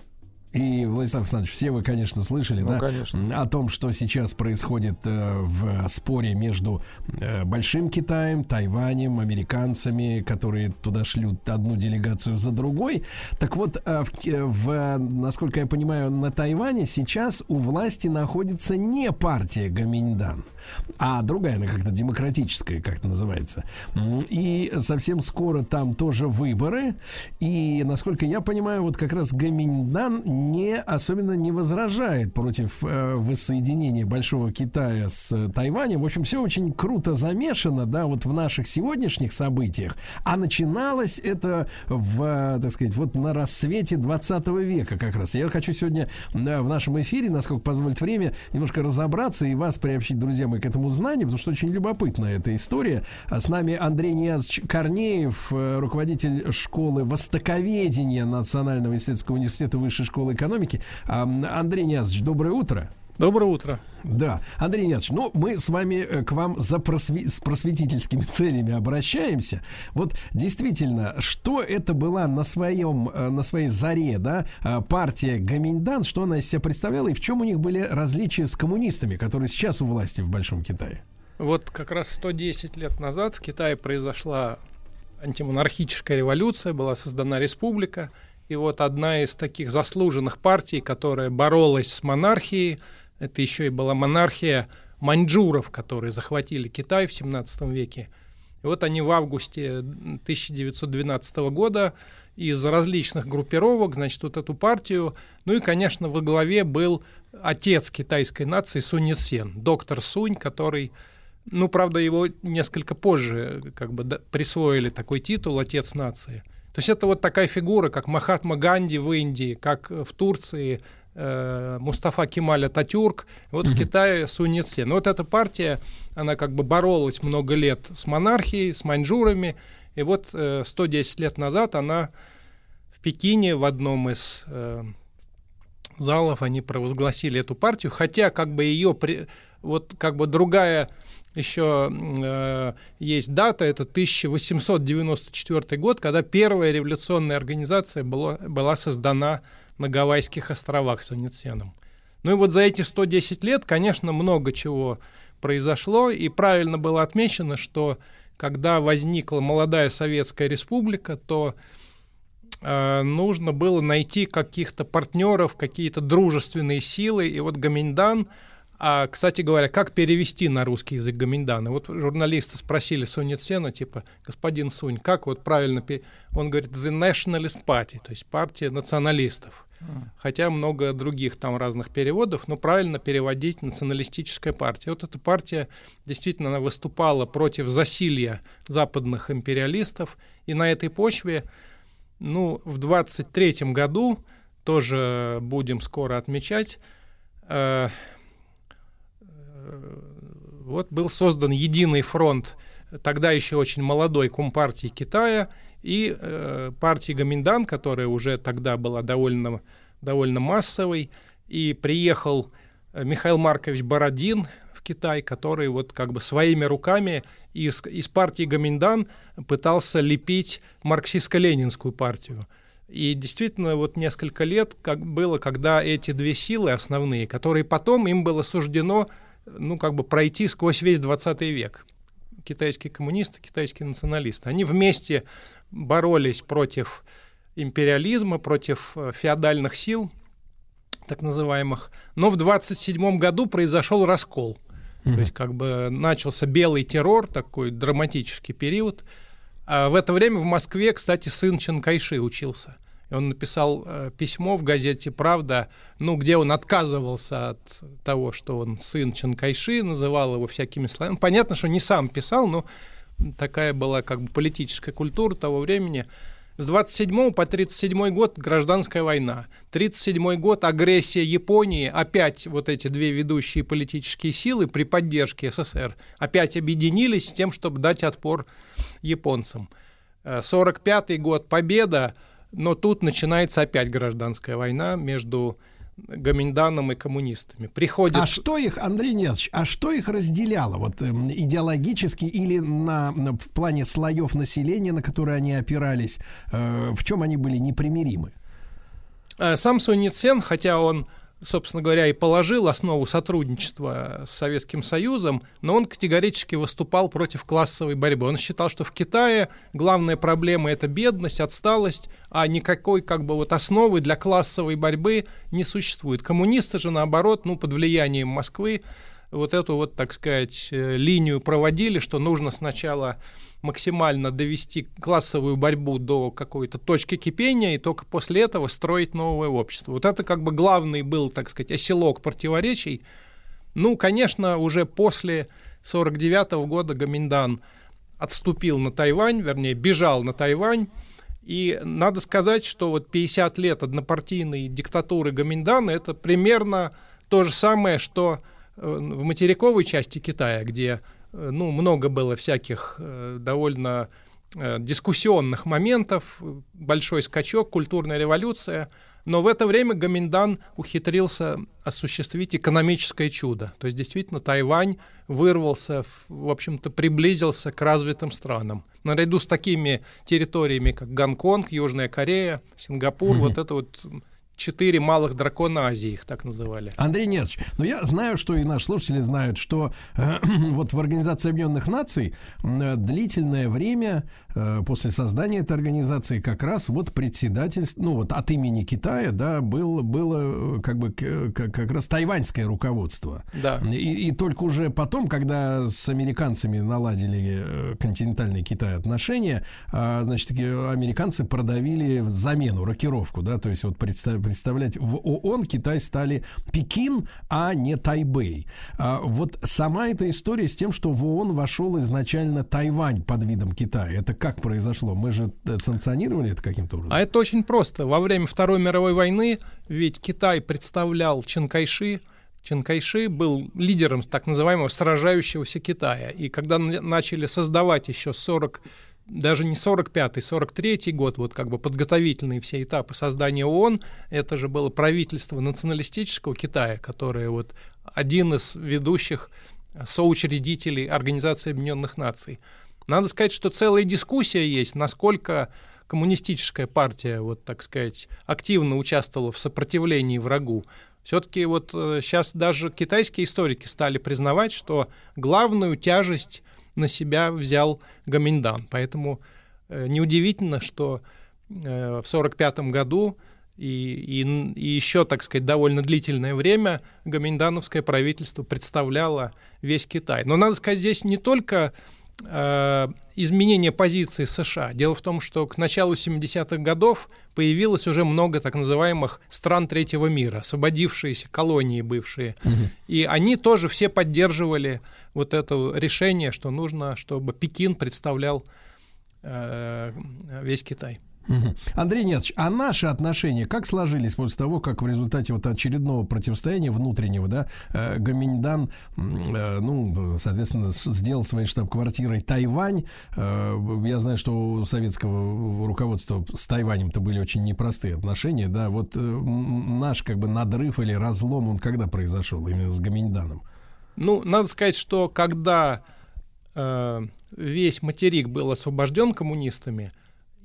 И, Владислав Александрович, все вы, конечно, слышали, Ну, да, конечно. о том, что сейчас происходит э, в споре между э, Большим Китаем, Тайванем, американцами, которые туда шлют одну делегацию за другой. Так вот, э, в, Ки- в, насколько я понимаю, на Тайване сейчас у власти находится не партия Гаминьдан, а другая, она как-то демократическая, как это называется. И совсем скоро там тоже выборы. И, насколько я понимаю, вот как раз Гаминьдан не особенно не возражает против э, воссоединения Большого Китая с Тайванем. В общем, все очень круто замешано, да, вот в наших сегодняшних событиях. А начиналось это в, так сказать, вот на рассвете 20 века как раз. Я хочу сегодня э, в нашем эфире, насколько позволит время, немножко разобраться и вас приобщить, друзья мои, к этому знанию, потому что очень любопытная эта история. А С нами Андрей Ниязович Корнеев, э, руководитель школы востоковедения Национального исследовательского университета Высшей школы экономики. Андрей Ниязович, доброе утро. Доброе утро. Да, Андрей Ниязович, ну, мы с вами э, к вам за просви- с просветительскими (laughs) целями обращаемся. Вот действительно, что это была на своем, э, на своей заре, да, э, партия Гаминьдан, что она из себя представляла и в чем у них были различия с коммунистами, которые сейчас у власти в Большом Китае? Вот как раз 110 лет назад в Китае произошла антимонархическая революция, была создана республика. И вот одна из таких заслуженных партий, которая боролась с монархией, это еще и была монархия маньчжуров, которые захватили Китай в 17 веке. И вот они в августе 1912 года из различных группировок, значит, вот эту партию, ну и, конечно, во главе был отец китайской нации Сунь Яцен, доктор Сунь, который, ну, правда, его несколько позже как бы присвоили такой титул «Отец нации». То есть это вот такая фигура, как Махатма Ганди в Индии, как в Турции э, Мустафа Кемаль Ататюрк, вот в Китае Сунь Яцен. Ну, Вот эта партия, она как бы боролась много лет с монархией, с маньчжурами, и вот э, 110 лет назад она в Пекине в одном из э, залов они провозгласили эту партию, хотя как бы ее при- вот как бы другая еще э, есть дата, это 1894 год, когда первая революционная организация была, была создана на Гавайских островах Сунь Яценом. Ну и вот за эти 110 лет, конечно, много чего произошло, и правильно было отмечено, что когда возникла молодая Советская Республика, то э, нужно было найти каких-то партнеров, какие-то дружественные силы, и вот Гаминьдан, а, кстати говоря, как перевести на русский язык Гаминьдан? И вот журналисты спросили Сунь Яцена, типа, господин Сунь, как вот правильно... пе-?» Он говорит, the nationalist party, то есть партия националистов. Хотя много других там разных переводов, но правильно переводить националистическая партия. Вот эта партия действительно она выступала против засилья западных империалистов, и на этой почве, ну, в 23 году тоже будем скоро отмечать, э, э, вот был создан единый фронт, тогда еще очень молодой Компартии Китая и э, партии Гаминдан, которая уже тогда была довольно, довольно массовой, и приехал э, Михаил Маркович Бородин в Китай, который вот как бы своими руками из, из партии Гоминдан пытался лепить марксистско-ленинскую партию. И действительно, вот несколько лет как было, когда эти две силы основные, которые потом им было суждено, ну, как бы пройти сквозь весь 20 век. Китайские коммунисты, китайские националисты. Они вместе боролись против империализма, против э, феодальных сил, так называемых. Но в 27 году произошел раскол. Mm-hmm. То есть как бы начался белый террор, такой драматический период. А в это время в Москве, кстати, сын Чан Кайши учился. И он написал э, письмо в газете «Правда», ну, где он отказывался от того, что он сын Чан Кайши, называл его всякими словами. Понятно, что не сам писал, но такая была как бы политическая культура того времени – с 27 по 37 год гражданская война. 37 год агрессия Японии. Опять вот эти две ведущие политические силы при поддержке СССР опять объединились с тем, чтобы дать отпор японцам. 45 э, год победа, но тут начинается опять гражданская война между Гоминданом и коммунистами. Приходит... А что их, Андрей Николаевич, а что их разделяло вот э, идеологически или на, на, в плане слоев населения, на которые они опирались, э, в чем они были непримиримы? Э, сам Сунь Цен, хотя он собственно говоря, и положил основу сотрудничества с Советским Союзом, но он категорически выступал против классовой борьбы. Он считал, что в Китае главная проблема это бедность, отсталость, а никакой как бы вот основы для классовой борьбы не существует. Коммунисты же, наоборот, ну, под влиянием Москвы вот эту вот, так сказать, э, линию проводили, что нужно сначала максимально довести классовую борьбу до какой-то точки кипения и только после этого строить новое общество. Вот это как бы главный был, так сказать, оселок противоречий. Ну, конечно, уже после 49 -го года Гаминдан отступил на Тайвань, вернее, бежал на Тайвань, и надо сказать, что вот 50 лет однопартийной диктатуры Гаминдана это примерно то же самое, что в материковой части Китая, где Э, ну, много было всяких э, довольно э, дискуссионных моментов, большой скачок, культурная революция. Но в это время Гаминдан ухитрился осуществить экономическое чудо. То есть действительно Тайвань вырвался, в общем-то, приблизился к развитым странам. Наряду с такими территориями, как Гонконг, Южная Корея, Сингапур, mm-hmm. вот это вот четыре малых дракона Азии, их так называли. Андрей Несович, но я знаю, что и наши слушатели знают, что э, (clears throat) вот в Организации Объединенных Наций э, длительное время э, после создания этой организации как раз вот председательство, ну вот от имени Китая, да, был, было э, как бы как, как раз тайваньское руководство. Да. И, и только уже потом, когда с американцами наладили э, континентальный Китай отношения, э, значит, американцы продавили замену, рокировку, да, то есть вот представь представлять, в ООН Китай стали Пекин, а не Тайбэй. А вот сама эта история с тем, что в ООН вошел изначально Тайвань под видом Китая, это как произошло? Мы же э, санкционировали это каким-то образом? А это очень просто. Во время Второй мировой войны ведь Китай представлял Чен Кайши, Чен Кайши был лидером так называемого сражающегося Китая. И когда начали создавать еще 40 даже не 45-й, 43-й год, вот как бы подготовительные все этапы создания ООН, это же было правительство националистического Китая, которое вот один из ведущих соучредителей Организации Объединенных Наций. Надо сказать, что целая дискуссия есть, насколько коммунистическая партия, вот так сказать, активно участвовала в сопротивлении врагу. Все-таки вот сейчас э, даже китайские историки стали признавать, что главную тяжесть на себя взял Гаминдан. Поэтому э, неудивительно, что э, в 1945 году и, и, и еще, так сказать, довольно длительное время гаминдановское правительство представляло весь Китай. Но надо сказать, здесь не только э, изменение позиции США. Дело в том, что к началу 70-х годов появилось уже много так называемых стран третьего мира, освободившиеся колонии бывшие. Угу. И они тоже все поддерживали вот это решение, что нужно, чтобы Пекин представлял э, весь Китай. Андрей Нетович, а наши отношения как сложились после того, как в результате вот очередного противостояния внутреннего, да, э, Гаминьдан, э, ну, соответственно, сделал своей штаб-квартирой Тайвань. Я знаю, что у советского руководства с Тайванем-то были очень непростые отношения, да, вот наш как бы надрыв или разлом, он когда произошел именно с Гаминьданом? Ну, надо сказать, что когда э, весь материк был освобожден коммунистами,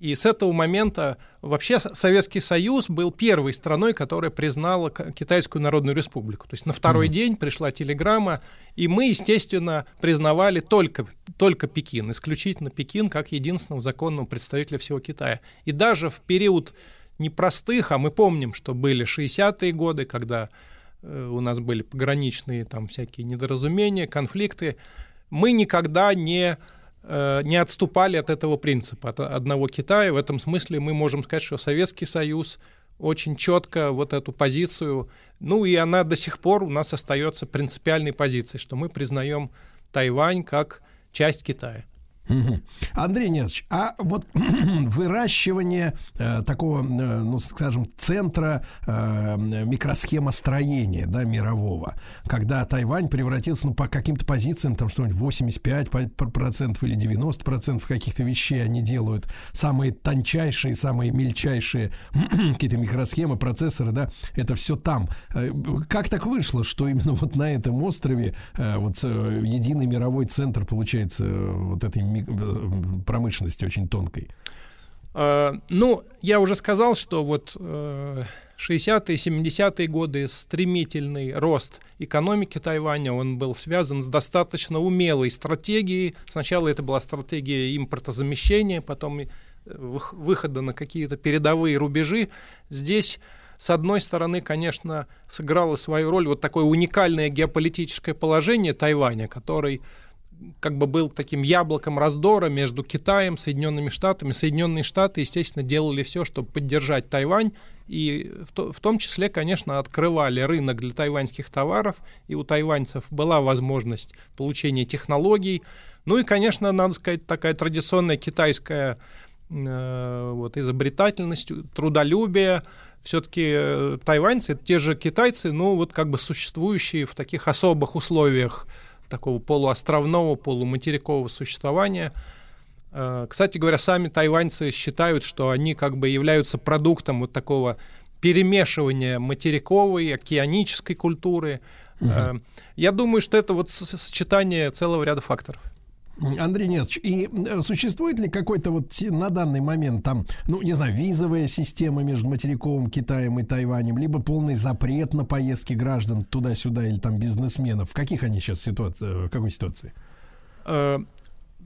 и с этого момента вообще Советский Союз был первой страной, которая признала Китайскую Народную Республику. То есть на второй mm-hmm. день пришла телеграмма, и мы, естественно, признавали только, только Пекин, исключительно Пекин, как единственного законного представителя всего Китая. И даже в период непростых, а мы помним, что были 60-е годы, когда у нас были пограничные там всякие недоразумения, конфликты, мы никогда не Э, не отступали от этого принципа, от одного Китая. В этом смысле мы можем сказать, что Советский Союз очень четко вот эту позицию, ну и она до сих пор у нас остается принципиальной позицией, что мы признаем Тайвань как часть Китая. Андрей Несович, а вот (clears throat) выращивание э, такого, э, ну, скажем, центра э, микросхемостроения, да, мирового, когда Тайвань превратился, ну, по каким-то позициям, там, что-нибудь 85% или 90% каких-то вещей они делают, самые тончайшие, самые мельчайшие (clears throat) какие-то микросхемы, процессоры, да, это все там. Э, как так вышло, что именно вот на этом острове э, вот э, единый мировой центр, получается, вот этой промышленности очень тонкой? А, ну, я уже сказал, что вот 60-е, 70-е годы стремительный рост экономики Тайваня, он был связан с достаточно умелой стратегией. Сначала это была стратегия импортозамещения, потом выхода на какие-то передовые рубежи. Здесь с одной стороны, конечно, сыграло свою роль вот такое уникальное геополитическое положение Тайваня, который как бы был таким яблоком раздора между Китаем, Соединенными Штатами. Соединенные Штаты, естественно, делали все, чтобы поддержать Тайвань, и в, то, в том числе, конечно, открывали рынок для тайваньских товаров, и у тайваньцев была возможность получения технологий. Ну и, конечно, надо сказать, такая традиционная китайская э, вот, изобретательность, трудолюбие. Все-таки э, тайваньцы те же китайцы, но вот как бы существующие в таких особых условиях такого полуостровного, полуматерикового существования. Э, кстати говоря, сами тайваньцы считают, что они как бы являются продуктом вот такого перемешивания материковой, океанической культуры. Угу. Я думаю, что это вот сочетание целого ряда факторов. Андрей Несович, и э, существует ли какой-то вот на данный момент там, ну, не знаю, визовая система между материковым Китаем и Тайванем, либо полный запрет на поездки граждан туда-сюда или там бизнесменов? В каких они сейчас ситуации, э, какой ситуации? Э,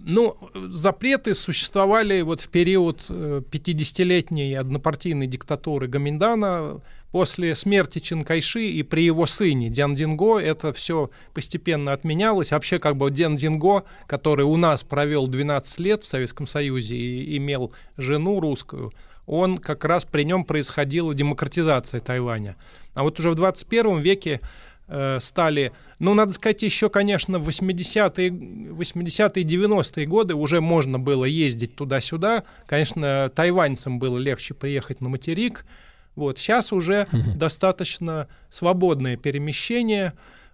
ну, запреты существовали вот в период 50-летней однопартийной диктатуры Гаминдана, После смерти Чинкайши и при его сыне Дян Динго это все постепенно отменялось. Вообще, как бы Дян Динго, который у нас провел 12 лет в Советском Союзе и имел жену русскую, он как раз при нем происходила демократизация Тайваня. А вот уже в 21 веке э, стали, ну, надо сказать, еще, конечно, в 80-е, 80-е 90-е годы уже можно было ездить туда-сюда. Конечно, тайваньцам было легче приехать на материк, вот. Сейчас уже угу. достаточно свободное перемещение.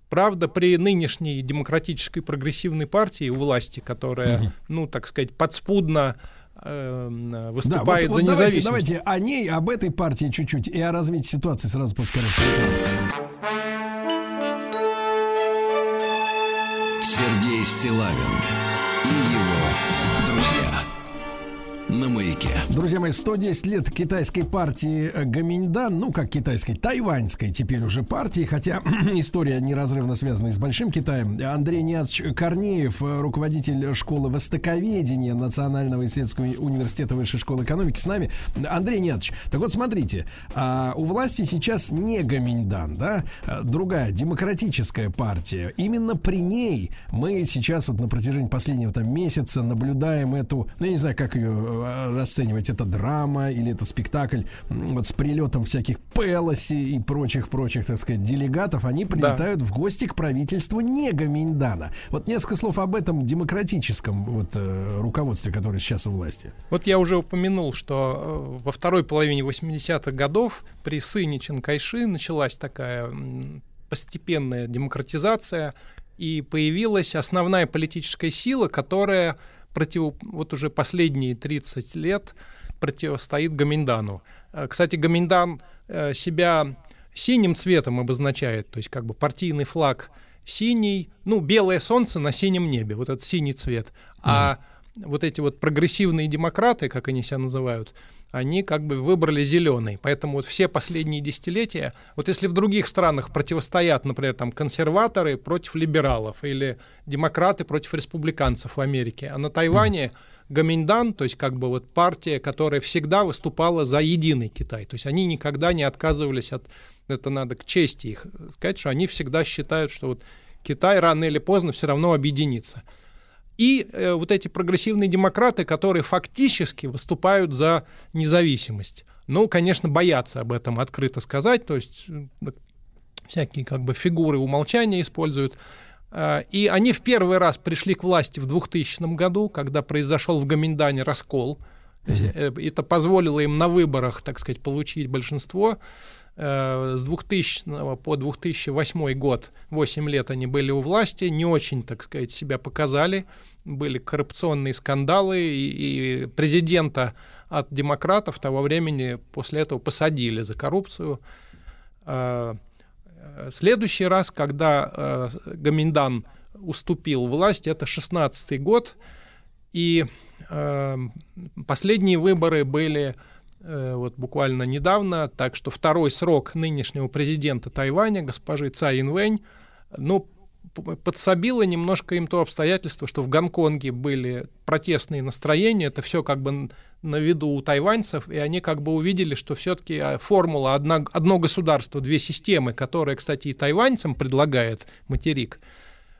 Правда, при нынешней демократической прогрессивной партии у власти, которая, угу. ну, так сказать, подспудно э, выступает да, вот, за вот независимость. Давайте, давайте о ней, об этой партии чуть-чуть и о развитии ситуации сразу после Сергей Стилавин на маяке. Друзья мои, 110 лет китайской партии э, Гаминьдан, ну как китайской, тайваньской теперь уже партии, хотя (clears throat) история неразрывно связана с Большим Китаем. Андрей Ниазович Корнеев, э, руководитель школы востоковедения Национального исследовательского университета Высшей школы экономики с нами. Андрей Ниазович, так вот смотрите, а, у власти сейчас не Гаминьдан, да, а другая демократическая партия. Именно при ней мы сейчас вот на протяжении последнего там месяца наблюдаем эту, ну я не знаю, как ее э, расценивать, это драма или это спектакль, вот с прилетом всяких Пелоси и прочих-прочих, так сказать, делегатов, они прилетают да. в гости к правительству не Гаминьдана. Вот несколько слов об этом демократическом вот э, руководстве, которое сейчас у власти. Вот я уже упомянул, что э, во второй половине 80-х годов при сыне Чанкайши началась такая постепенная демократизация, и появилась основная политическая сила, которая против, вот уже последние 30 лет противостоит Гаминдану. Э, кстати, Гаминдан э, себя синим цветом обозначает, то есть как бы партийный флаг синий, ну, белое солнце на синем небе, вот этот синий цвет. А вот эти вот прогрессивные демократы, как они себя называют, они как бы выбрали зеленый. Поэтому вот все последние десятилетия, вот если в других странах противостоят, например, там консерваторы против либералов или демократы против республиканцев в Америке, а на Тайване Гаминдан, то есть как бы вот партия, которая всегда выступала за единый Китай. То есть они никогда не отказывались от, это надо к чести их сказать, что они всегда считают, что вот Китай рано или поздно все равно объединится и э, вот эти прогрессивные демократы, которые фактически выступают за независимость. Ну, конечно, боятся об этом открыто сказать, то есть э, всякие как бы фигуры умолчания используют. Э, и они в первый раз пришли к власти в 2000 году, когда произошел в Гаминдане раскол. Mm-hmm. Это позволило им на выборах, так сказать, получить большинство. Э, с 2000 по 2008 год, 8 лет они были у власти, не очень, так сказать, себя показали, были коррупционные скандалы, и, президента от демократов того времени после этого посадили за коррупцию. Э, следующий раз, когда э, Гаминдан уступил власть, это 16 год, и последние выборы были Э, вот буквально недавно, так что второй срок нынешнего президента Тайваня, госпожи Цай Инвэнь, ну, подсобило немножко им то обстоятельство, что в Гонконге были протестные настроения, это все как бы на виду у тайваньцев, и они как бы увидели, что все-таки а, формула одна, одно государство, две системы, которая, кстати, и тайваньцам предлагает материк,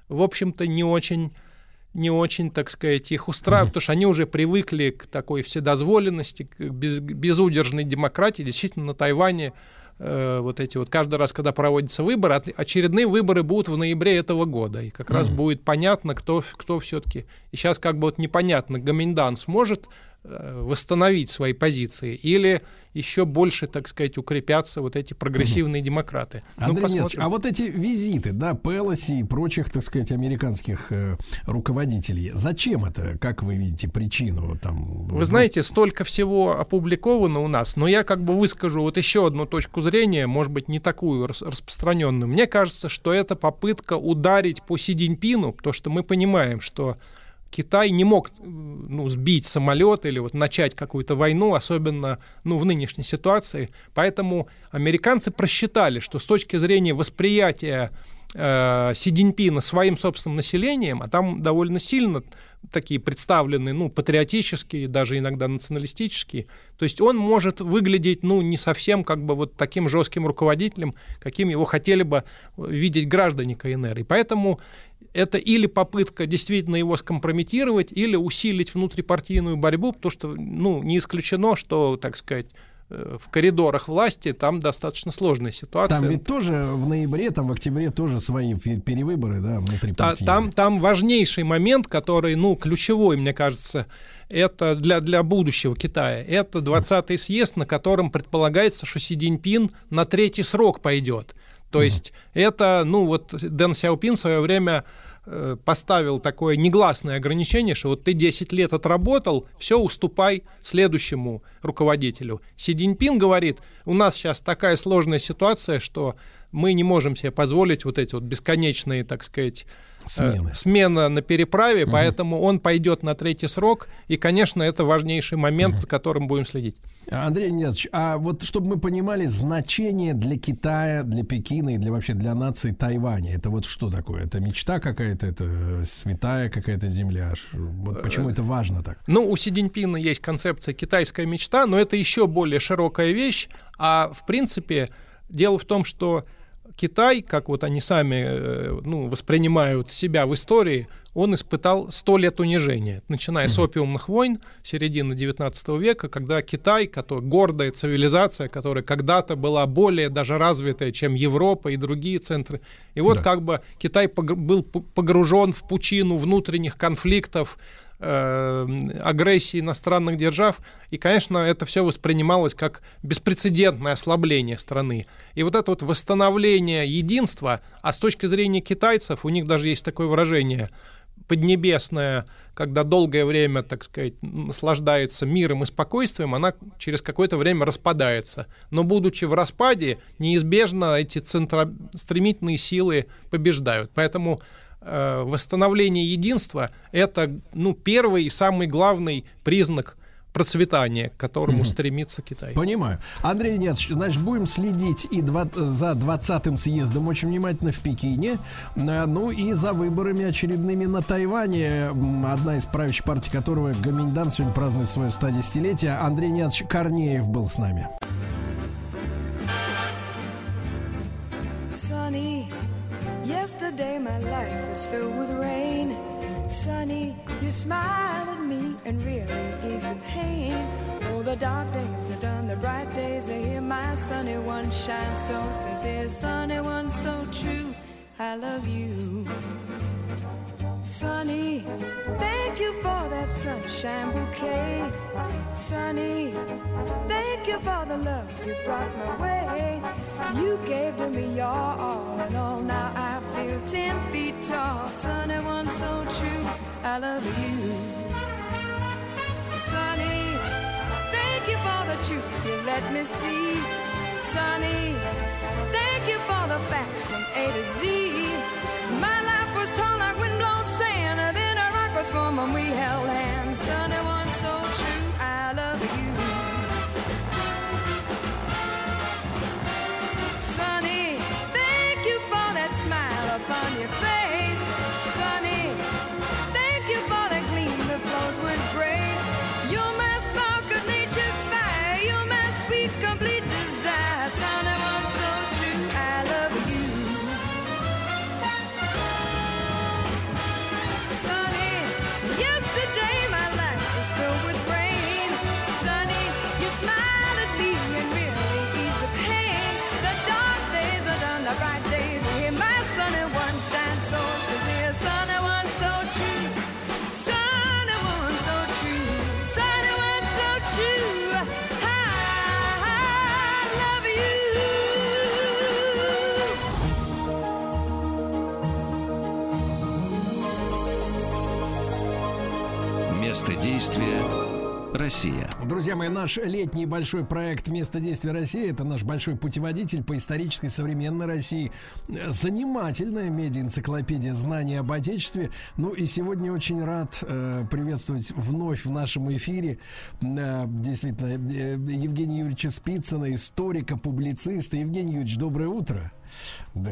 в общем-то, не очень не очень, так сказать, их устраивает, mm-hmm. потому что они уже привыкли к такой вседозволенности, к без, безудержной демократии. Действительно, на Тайване э, вот эти вот каждый раз, когда проводятся выборы, очередные выборы будут в ноябре этого года, и как mm-hmm. раз будет понятно, кто, кто все-таки. И сейчас как бы вот непонятно, Гаминдан сможет восстановить свои позиции или еще больше, так сказать, укрепятся вот эти прогрессивные демократы. Ну, Андрей ну, а вот эти визиты, да, Пелоси и прочих, так сказать, американских э, руководителей, зачем это, как вы видите, причину там? Вы знаете, столько всего опубликовано у нас, но я как бы выскажу вот еще одну точку зрения, может быть, не такую распространенную. Мне кажется, что это попытка ударить по Си Диньпину, потому что мы понимаем, что Китай не мог ну, сбить самолет или вот начать какую-то войну, особенно ну, в нынешней ситуации. Поэтому американцы просчитали, что с точки зрения восприятия э, Си Диньпина своим собственным населением, а там довольно сильно такие представленные, ну, патриотические, даже иногда националистические, то есть он может выглядеть, ну, не совсем как бы вот таким жестким руководителем, каким его хотели бы видеть граждане КНР. И поэтому это или попытка действительно его скомпрометировать, или усилить внутрипартийную борьбу, потому что, ну, не исключено, что, так сказать, э, в коридорах власти там достаточно сложная ситуация. Там ведь тоже в ноябре, там в октябре тоже свои перевыборы, да, внутрипартийные. Там, там важнейший момент, который, ну, ключевой, мне кажется, это для, для будущего Китая. Это 20-й съезд, на котором предполагается, что Си Цзиньпин на третий срок пойдет. То есть это, ну вот Дэн Сяопин в свое время поставил такое негласное ограничение, что вот ты 10 лет отработал, все, уступай следующему руководителю. Си Диньпин говорит, у нас сейчас такая сложная ситуация, что мы не можем себе позволить вот эти вот бесконечные, так сказать, Смены. Э, смена на переправе, угу. поэтому он пойдет на третий срок, и, конечно, это важнейший момент, угу. за которым будем следить. Андрей Несович, а вот чтобы мы понимали значение для Китая, для Пекина и для вообще для нации Тайваня, это вот что такое? Это мечта какая-то, это святая какая-то земля? Вот почему это важно так? Ну, у Си Диньпина есть концепция китайская мечта, но это еще более широкая вещь, а в принципе дело в том, что Китай, как вот они сами э, ну, воспринимают себя в истории, он испытал сто лет унижения, начиная mm-hmm. с опиумных войн середины 19 века, когда Китай, который гордая цивилизация, которая когда-то была более даже развитая, чем Европа и другие центры, и вот да. как бы Китай был погружен в пучину внутренних конфликтов, э, агрессии иностранных держав. И, конечно, это все воспринималось как беспрецедентное ослабление страны. И вот это вот восстановление единства, а с точки зрения китайцев, у них даже есть такое выражение, Поднебесная, когда долгое время, так сказать, наслаждается миром и спокойствием, она через какое-то время распадается. Но будучи в распаде, неизбежно эти центро... стремительные силы побеждают. Поэтому э, восстановление единства — это ну, первый и самый главный признак процветания, к которому mm-hmm. стремится Китай. Понимаю. Андрей нет, значит, будем следить и два, за 20-м съездом очень внимательно в Пекине, э, ну и за выборами очередными на Тайване, одна из правящих партий которого Гоминьдан сегодня празднует свое 110-летие. Андрей Нятович Корнеев был с нами. Sunny, yesterday my life was filled with rain. Sunny, you smile at me and really ease the pain. Oh, the dark days are done, the bright days are here. My sunny one shines so sincere, sunny one so true. I love you. Sunny, thank you for that sunshine bouquet. Sunny, thank you for the love you brought my way. You gave to me your all and all. Now I feel ten feet tall. Sunny one so true. I love you. Sunny, thank you for the truth you let me see. Sunny, thank you for the facts from A to Z. My from when we held hands. Sunday Россия. Друзья мои, наш летний большой проект «Место действия России» — это наш большой путеводитель по исторической современной России. Занимательная медиа-энциклопедия знаний об Отечестве. Ну и сегодня очень рад э, приветствовать вновь в нашем эфире э, действительно э, Евгения Юрьевича Спицына, историка, публициста. Евгений Юрьевич, доброе утро.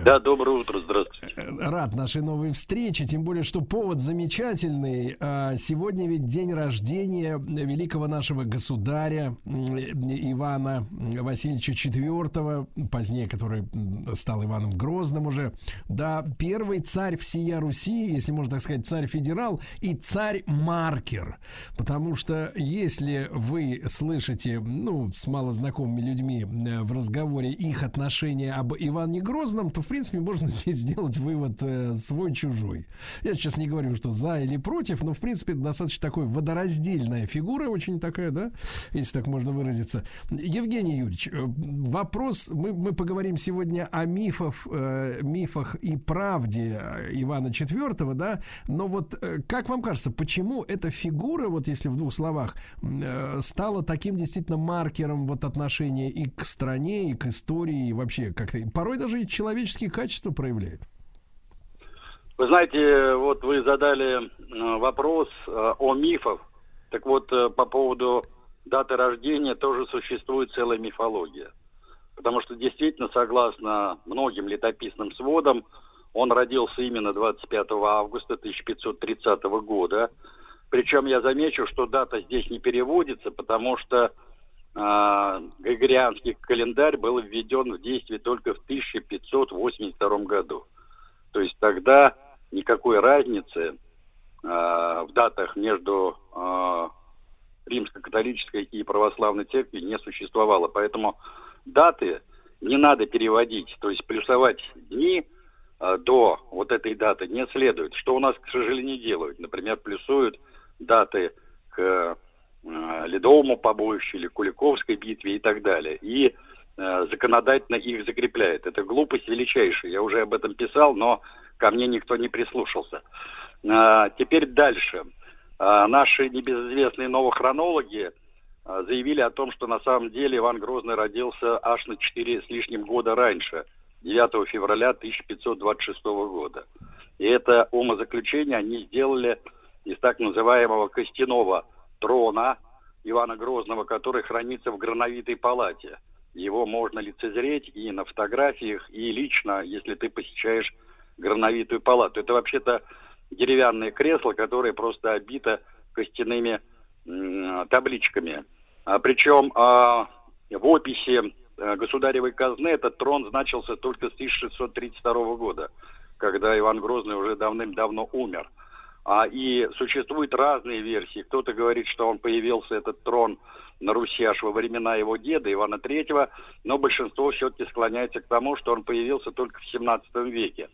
Да, доброе утро, здравствуйте. Рад нашей новой встрече, тем более, что повод замечательный. А, Сегодня ведь день рождения великого нашего государя Ивана Васильевича IV, позднее который стал Иваном Грозным уже. Да, первый царь всея Руси, если можно так сказать, царь-федерал и царь-маркер. Потому что если вы слышите, ну, с малознакомыми людьми э, в разговоре их отношения об Иване Грозном, в принципе, можно (laughs) здесь сделать вывод э, свой-чужой. Я сейчас не говорю, что за или против, но, в принципе, достаточно такой водораздельная фигура, очень такая, да, если так можно выразиться. Евгений Юрьевич, э, вопрос, мы, мы поговорим сегодня о мифах, э, мифах и правде э, Ивана IV, да, но вот э, как вам кажется, почему эта фигура, вот если в двух словах, э, стала таким действительно маркером вот отношения и к стране, и к истории, и вообще как-то, порой даже и человеческие качества проявляет? Вы знаете, вот вы задали э, вопрос э, о мифах. Так вот, э, по поводу даты рождения тоже существует целая мифология. Потому что действительно, согласно многим летописным сводам, он родился именно 25 августа 1530 года. Причем я замечу, что дата здесь не переводится, потому что Григорианский календарь был введен в действие только в 1582 году. То есть тогда никакой разницы а, в датах между а, римско-католической и православной церкви не существовало. Поэтому даты не надо переводить, то есть плюсовать дни а, до вот этой даты не следует. Что у нас, к сожалению, делают. Например, плюсуют даты к Ледовому побоищу или Куликовской битве и так далее. И э, законодательно их закрепляет. Это глупость величайшая. Я уже об этом писал, но ко мне никто не прислушался. А, теперь дальше. А, наши небезызвестные новохронологи а, заявили о том, что на самом деле Иван Грозный родился аж на 4 с лишним года раньше, 9 февраля 1526 года. И это умозаключение они сделали из так называемого костяного трона Ивана Грозного, который хранится в грановитой палате. Его можно лицезреть и на фотографиях, и лично, если ты посещаешь грановитую палату. Это вообще-то деревянное кресло, которое просто обито костяными табличками. А, причем а, в описи а, государевой казны этот трон значился только с 1632 года, когда Иван Грозный уже давным-давно умер. А, и существуют разные версии. Кто-то говорит, что он появился, этот трон, на Руси аж во времена его деда Ивана III, но большинство все-таки склоняется к тому, что он появился только в 17 веке.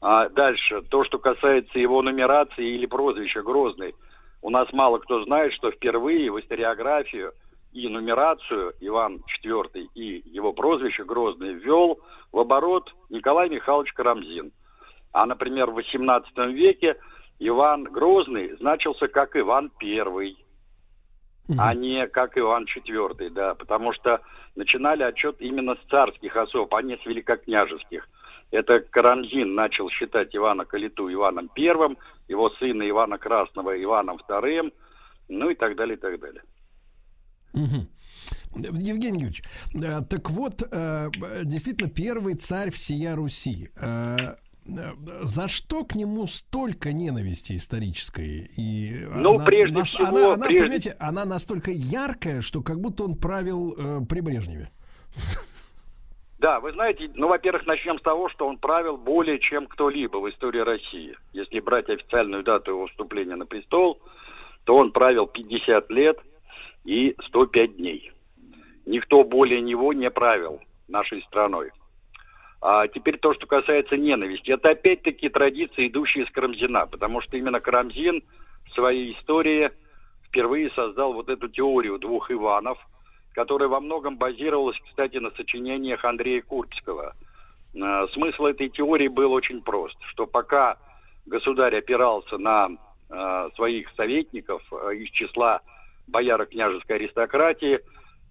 А дальше, то, что касается его нумерации или прозвища Грозный, у нас мало кто знает, что впервые в историографию и нумерацию Иван IV и его прозвище Грозный ввел в оборот Николай Михайлович Карамзин. А, например, в XVIII веке Иван Грозный значился как Иван I, а не как Иван IV, да, потому что начинали отчет именно с царских особ, а не с великокняжеских. Это Карамзин начал считать Ивана Калиту Иваном I, его сына Ивана Красного Иваном II, ну и так далее, и так далее. Евгений Юрьевич, э, так вот, э, действительно, первый царь всея Руси. За что к нему столько ненависти исторической? И ну, она, прежде нас, всего... Она, она, прежде... понимаете, она настолько яркая, что как будто он правил э, при Брежневе. Да, вы знаете, ну, во-первых, начнем с того, что он правил более чем кто-либо в истории России. Если брать официальную дату его вступления на престол, то он правил 50 лет и 105 дней. Никто более него не правил нашей страной. А теперь то, что касается ненависти. Это опять-таки традиции, идущие из Карамзина, потому что именно Карамзин в своей истории впервые создал вот эту теорию двух Иванов, которая во многом базировалась, кстати, на сочинениях Андрея Курбского. А, смысл этой теории был очень прост, что пока государь опирался на э, своих советников э, из числа бояра княжеской аристократии,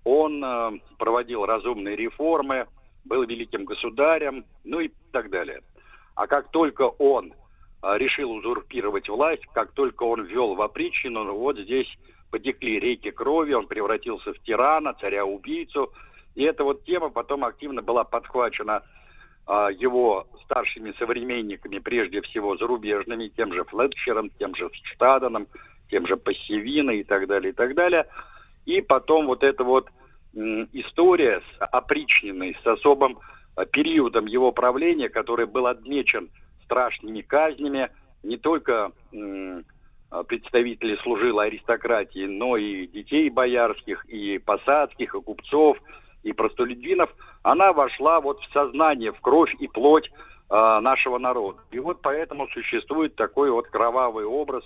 он проводил разумные реформы, был великим государем, ну и так далее. А как только он а, решил узурпировать власть, как только он ввел в опричнину, ну, вот здесь потекли реки крови, он превратился в тирана, царя-убийцу. И эта вот тема потом активно была подхвачена а, его старшими современниками, прежде всего зарубежными, тем же Флетчером, тем же Штаданом, тем же Пассивиной и так далее, и так далее. И потом вот это вот история с опричниной, с особым э, периодом его правления, который был отмечен страшными казнями, не только представителей служилой аристократии, но и детей боярских, и посадских, и купцов, и простолюдинов, она вошла вот в сознание, в кровь и плоть э, нашего народа. И вот поэтому существует такой вот кровавый образ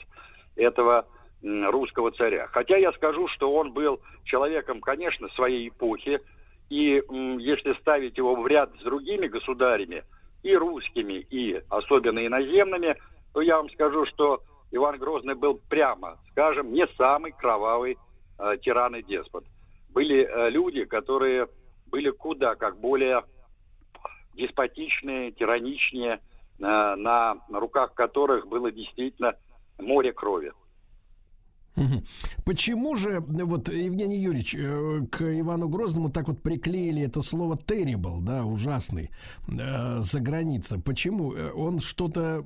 этого русского царя. Хотя я скажу, что он был человеком, конечно, своей эпохи, и если ставить его в ряд с другими государями, и русскими, и особенно иноземными, то я вам скажу, что Иван Грозный был прямо, скажем, не самый кровавый э, тиран и деспот. Были э, люди, которые были куда как более деспотичные, тираничнее, э, на руках которых было действительно море крови. Почему же, вот, Евгений Юрьевич, э, к Ивану Грозному так вот приклеили это слово terrible, да, ужасный, э, за граница? Почему? Э, он что-то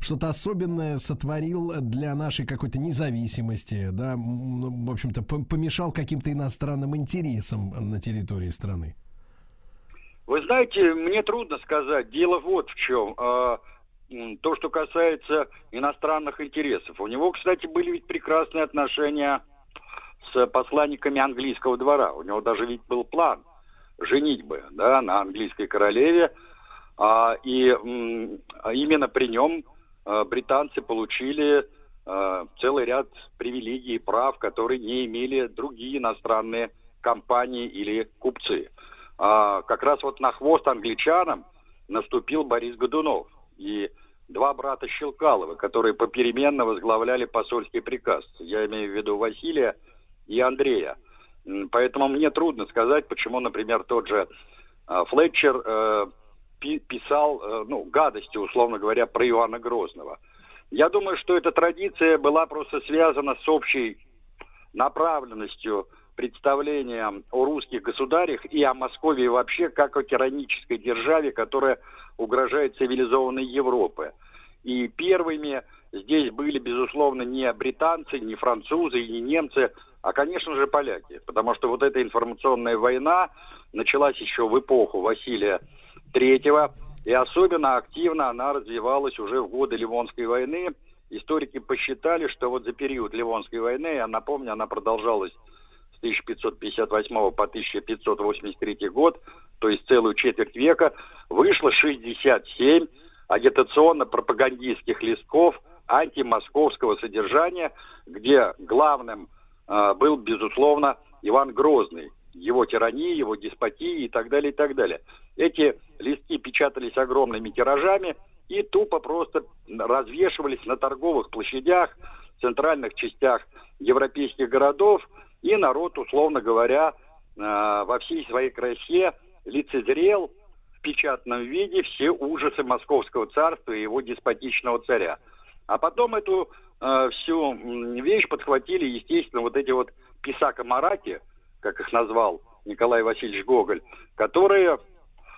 что-то особенное сотворил для нашей какой-то независимости, да, в общем-то, помешал каким-то иностранным интересам на территории страны? Вы знаете, мне трудно сказать. Дело вот в чем. То, что касается иностранных интересов. У него, кстати, были ведь прекрасные отношения с посланниками английского двора. У него даже ведь был план женитьбы да, на английской королеве. А, и м, именно при нем а, британцы получили а, целый ряд привилегий и прав, которые не имели другие иностранные компании или купцы. А, как раз вот на хвост англичанам наступил Борис Годунов. И два брата Щелкалова, которые попеременно возглавляли посольский приказ. Я имею в виду Василия и Андрея. Поэтому мне трудно сказать, почему, например, тот же а, Флетчер э, пи- писал, э, ну, гадости, условно говоря, про Ивана Грозного. Я думаю, что эта традиция была просто связана с общей направленностью представления о русских государях и о Москве вообще как о тиранической державе, которая угрожает цивилизованной Европе. И первыми здесь были, безусловно, не британцы, не французы и не немцы, а, конечно же, поляки. Потому что вот эта информационная война началась еще в эпоху Василия III, и особенно активно она развивалась уже в годы Ливонской войны. Историки посчитали, что вот за период Ливонской войны, я напомню, она продолжалась с 1558 по 1583 год, то есть целую четверть века, вышло 67 агитационно-пропагандистских листков антимосковского содержания, где главным э, был, безусловно, Иван Грозный, его тирании, его деспотии и так далее, и так далее. Эти листки печатались огромными тиражами и тупо просто развешивались на торговых площадях, центральных частях европейских городов, и народ, условно говоря, э, во всей своей красе лицезрел в печатном виде все ужасы Московского царства и его деспотичного царя. А потом эту э, всю вещь подхватили, естественно, вот эти вот писака-мараки, как их назвал Николай Васильевич Гоголь, которые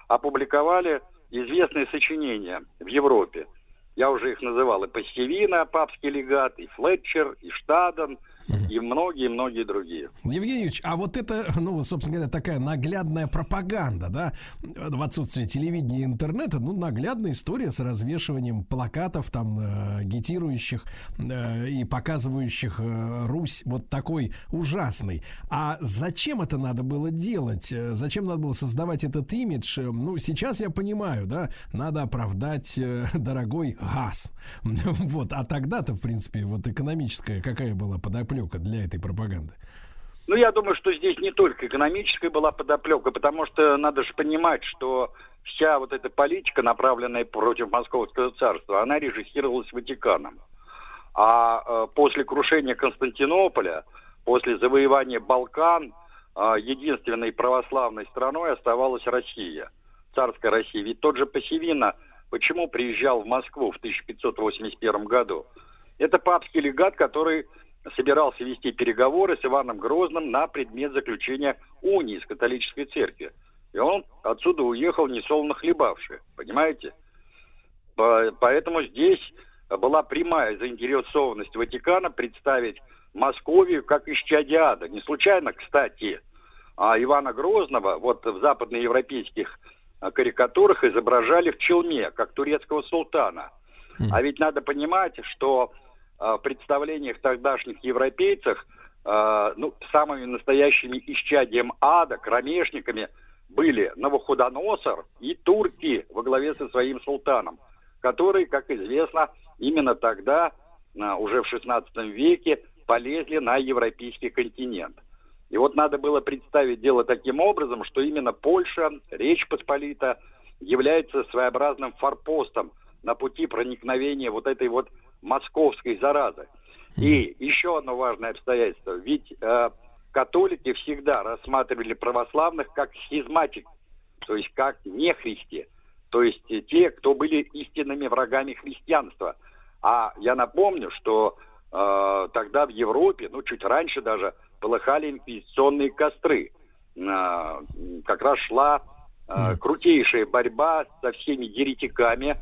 опубликовали известные сочинения в Европе. Я уже их называл и Пассивина, папский легат, и Флетчер, и Штаден, и многие-многие другие. Евгений Юрьевич, а вот это, ну, собственно говоря, такая наглядная пропаганда, да, в отсутствие телевидения и интернета, ну, наглядная история с развешиванием плакатов, там, э, агитирующих э, и показывающих э, Русь вот такой ужасный. А зачем это надо было делать? Э, Зачем надо было создавать этот имидж? Э, Ну, сейчас я понимаю, да, надо оправдать э, (laughs) дорогой газ. (laughs) Вот, а тогда-то, в принципе, вот экономическая какая была подоплека для этой пропаганды? Ну, я думаю, что здесь не только экономическая была подоплека, потому что надо же понимать, что вся вот эта политика, направленная против Московского царства, она режиссировалась Ватиканом. А э, после крушения Константинополя, после завоевания Балкан, э, единственной православной страной оставалась Россия, царская Россия. Ведь тот же Пассивина, почему приезжал в Москву в 1581 году? Это папский легат, который собирался вести переговоры с Иваном Грозным на предмет заключения унии с католической церковью. И он отсюда уехал несолоно хлебавший, понимаете? По- Поэтому здесь была прямая заинтересованность Ватикана представить Московию как исчадие ада. Не случайно, кстати, а Ивана Грозного вот в западноевропейских а, карикатурах изображали в челме, как турецкого султана. А ведь надо понимать, что в представлениях тогдашних европейцев а, ну, самыми настоящими исчадием ада, кромешниками были Навуходоносор и турки во главе со своим султаном, которые, как известно, именно тогда, а, уже в XVI веке, полезли на европейский континент. И вот надо было представить дело таким образом, что именно Польша, Речь Посполита, является своеобразным форпостом на пути проникновения вот этой вот московской заразы. И еще одно важное обстоятельство. Ведь э, католики всегда рассматривали православных как схизматик, то есть как нехристи, то есть э, те, кто были истинными врагами христианства. А я напомню, что э, тогда в Европе, ну чуть раньше даже, полыхали инквизиционные костры. Э, как раз шла э, крутейшая борьба со всеми еретиками.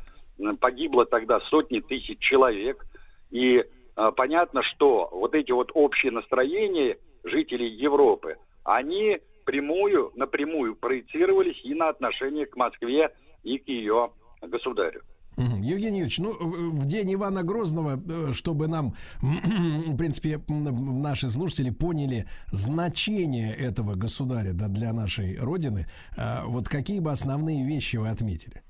Погибло тогда сотни тысяч человек. И э, понятно, что вот эти вот общие настроения жителей Европы, они прямую, напрямую проецировались и на отношение к Москве и к ее государю. Евгений Юрьевич, ну, в день Ивана Грозного, э, чтобы нам, (clears throat) в принципе, наши слушатели поняли значение этого государя да, для нашей Родины, э, вот какие бы основные вещи вы отметили?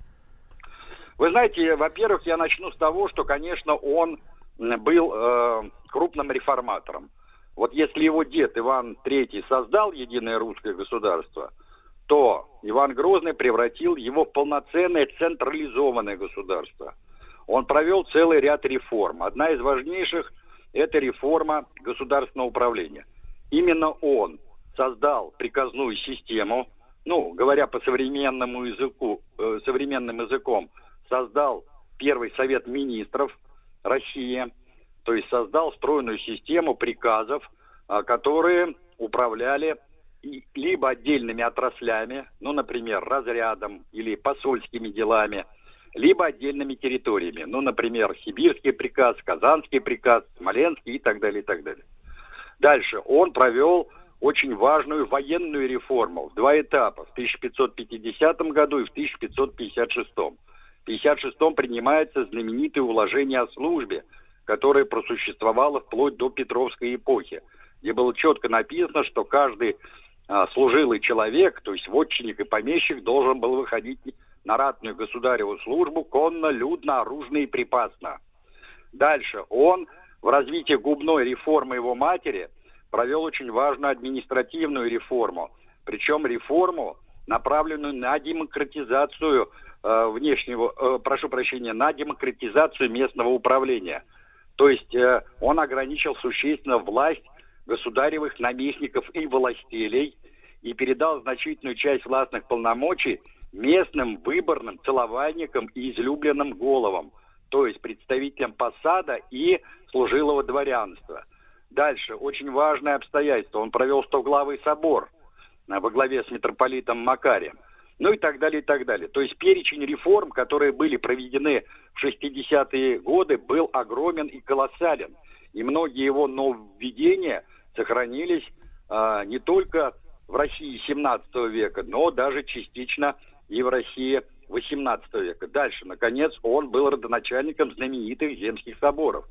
Вы знаете, во-первых, я начну с того, что, конечно, он был э, крупным реформатором. Вот если его дед Иван III создал единое русское государство, то Иван Грозный превратил его в полноценное централизованное государство. он провел целый ряд реформ. Одна из важнейших – это реформа государственного управления. Именно он создал приказную систему, ну, говоря по современному языку, э, современным языком, создал первый совет министров России, то есть создал стройную систему приказов, а, которые управляли либо отдельными отраслями, ну, например, разрядом или посольскими делами, либо отдельными территориями, ну, например, Сибирский приказ, Казанский приказ, Смоленский и так далее, и так далее. Дальше он провел очень важную военную реформу в два этапа, в 1550 году и в 1556. В 1556 принимается знаменитое уложение о службе, которое просуществовало вплоть до Петровской эпохи, где было четко написано, что каждый а, служилый человек, то есть вотчинник и помещик, должен был выходить на ратную государеву службу конно, людно, оружно и припасно. Дальше он в развитии губной реформы его матери провел очень важную административную реформу, причем реформу, направленную на демократизацию э, внешнего, э, прошу прощения, на демократизацию местного управления. То есть э, он ограничил существенно власть государевых наместников и властелей и передал значительную часть властных полномочий местным выборным целовальникам и излюбленным головам, то есть представителям посада и служилого дворянства. Дальше, очень важное обстоятельство. Он провел стоглавый собор во главе с митрополитом Макарием. Ну и так далее, и так далее. То есть перечень реформ, которые были проведены в 60-е годы, был огромен и колоссален. И многие его нововведения сохранились а, не только в России 17 века, но даже частично и в России 18 века. Дальше, наконец, он был родоначальником знаменитых земских соборов.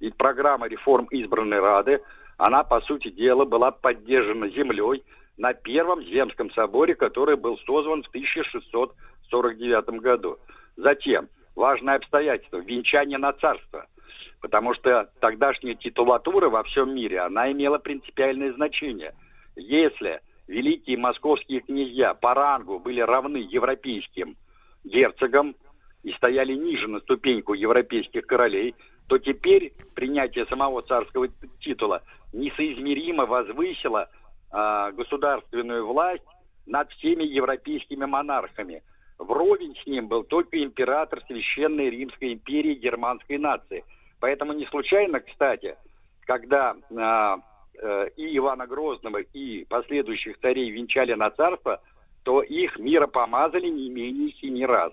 И программа реформ избранной Рады, она, по сути дела, была поддержана землей на Первом Земском соборе, который был создан в 1649 году. Затем, важное обстоятельство, венчание на царство – потому что тогдашняя титулатура во всем мире, она имела принципиальное значение. Если великие московские князья по рангу были равны европейским герцогам и стояли ниже на ступеньку европейских королей, то теперь принятие самого царского титула несоизмеримо возвысило э, государственную власть над всеми европейскими монархами. Вровень с ним был только император Священной Римской империи германской нации – Поэтому не случайно, кстати, когда э, э, и Ивана Грозного, и последующих царей венчали на царство, то их мира помазали не менее семи раз.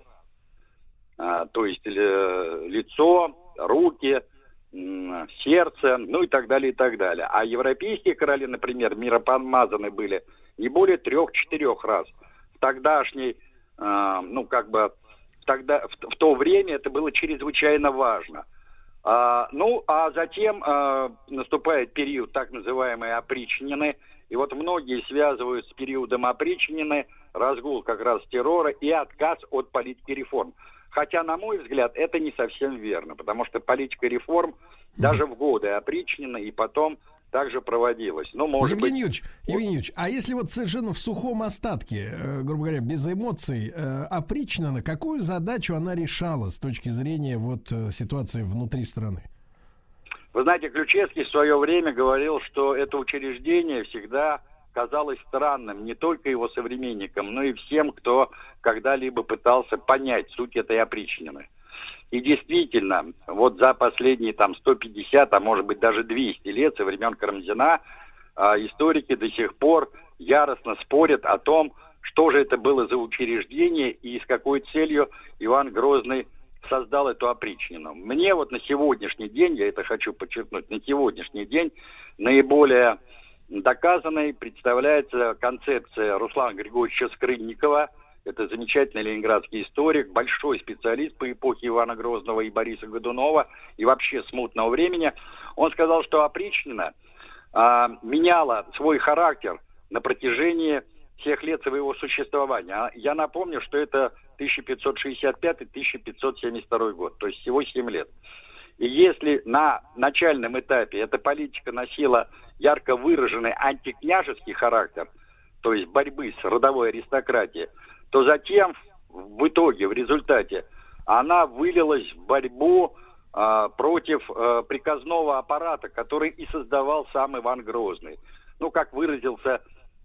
А, то есть э, лицо, руки, сердце, ну и так далее, и так далее. А европейские короли, например, миропомазаны были не более трех-четырех раз. В тогдашней, э, ну как бы, тогда, в, в то время это было чрезвычайно важно – а, ну, а затем а, наступает период так называемой опричнины, и вот многие связывают с периодом опричнины разгул как раз террора и отказ от политики реформ. Хотя, на мой взгляд, это не совсем верно, потому что политика реформ даже в годы опричнины и потом также проводилось. Ну, может Евгений быть... Юрьевич, Евгений Юрьевич, а если вот совершенно в сухом остатке, э, грубо говоря, без эмоций, э, опричнина, на какую задачу она решала с точки зрения вот э, ситуации внутри страны? Вы знаете, Ключевский в свое время говорил, что это учреждение всегда казалось странным не только его современникам, но и всем, кто когда-либо пытался понять суть этой опричнины. И действительно, вот за последние там 150, а может быть даже 200 лет со времен Карамзина а, историки до сих пор яростно спорят о том, что же это было за учреждение и с какой целью Иван Грозный создал эту опричнину. Мне вот на сегодняшний день, я это хочу подчеркнуть, на сегодняшний день наиболее доказанной представляется концепция Руслана Григорьевича Скрынникова – это замечательный ленинградский историк, большой специалист по эпохе Ивана Грозного и Бориса Годунова и вообще смутного времени. Он сказал, что опричнина а, меняла свой характер на протяжении всех лет своего существования. А я напомню, что это 1565-1572 год, то есть всего 7 лет. И если на начальном этапе эта политика носила ярко выраженный антикняжеский характер, то есть борьбы с родовой аристократией, то затем в итоге, в результате, она вылилась в борьбу а, против а, приказного аппарата, который и создавал сам Иван Грозный. Ну, как выразился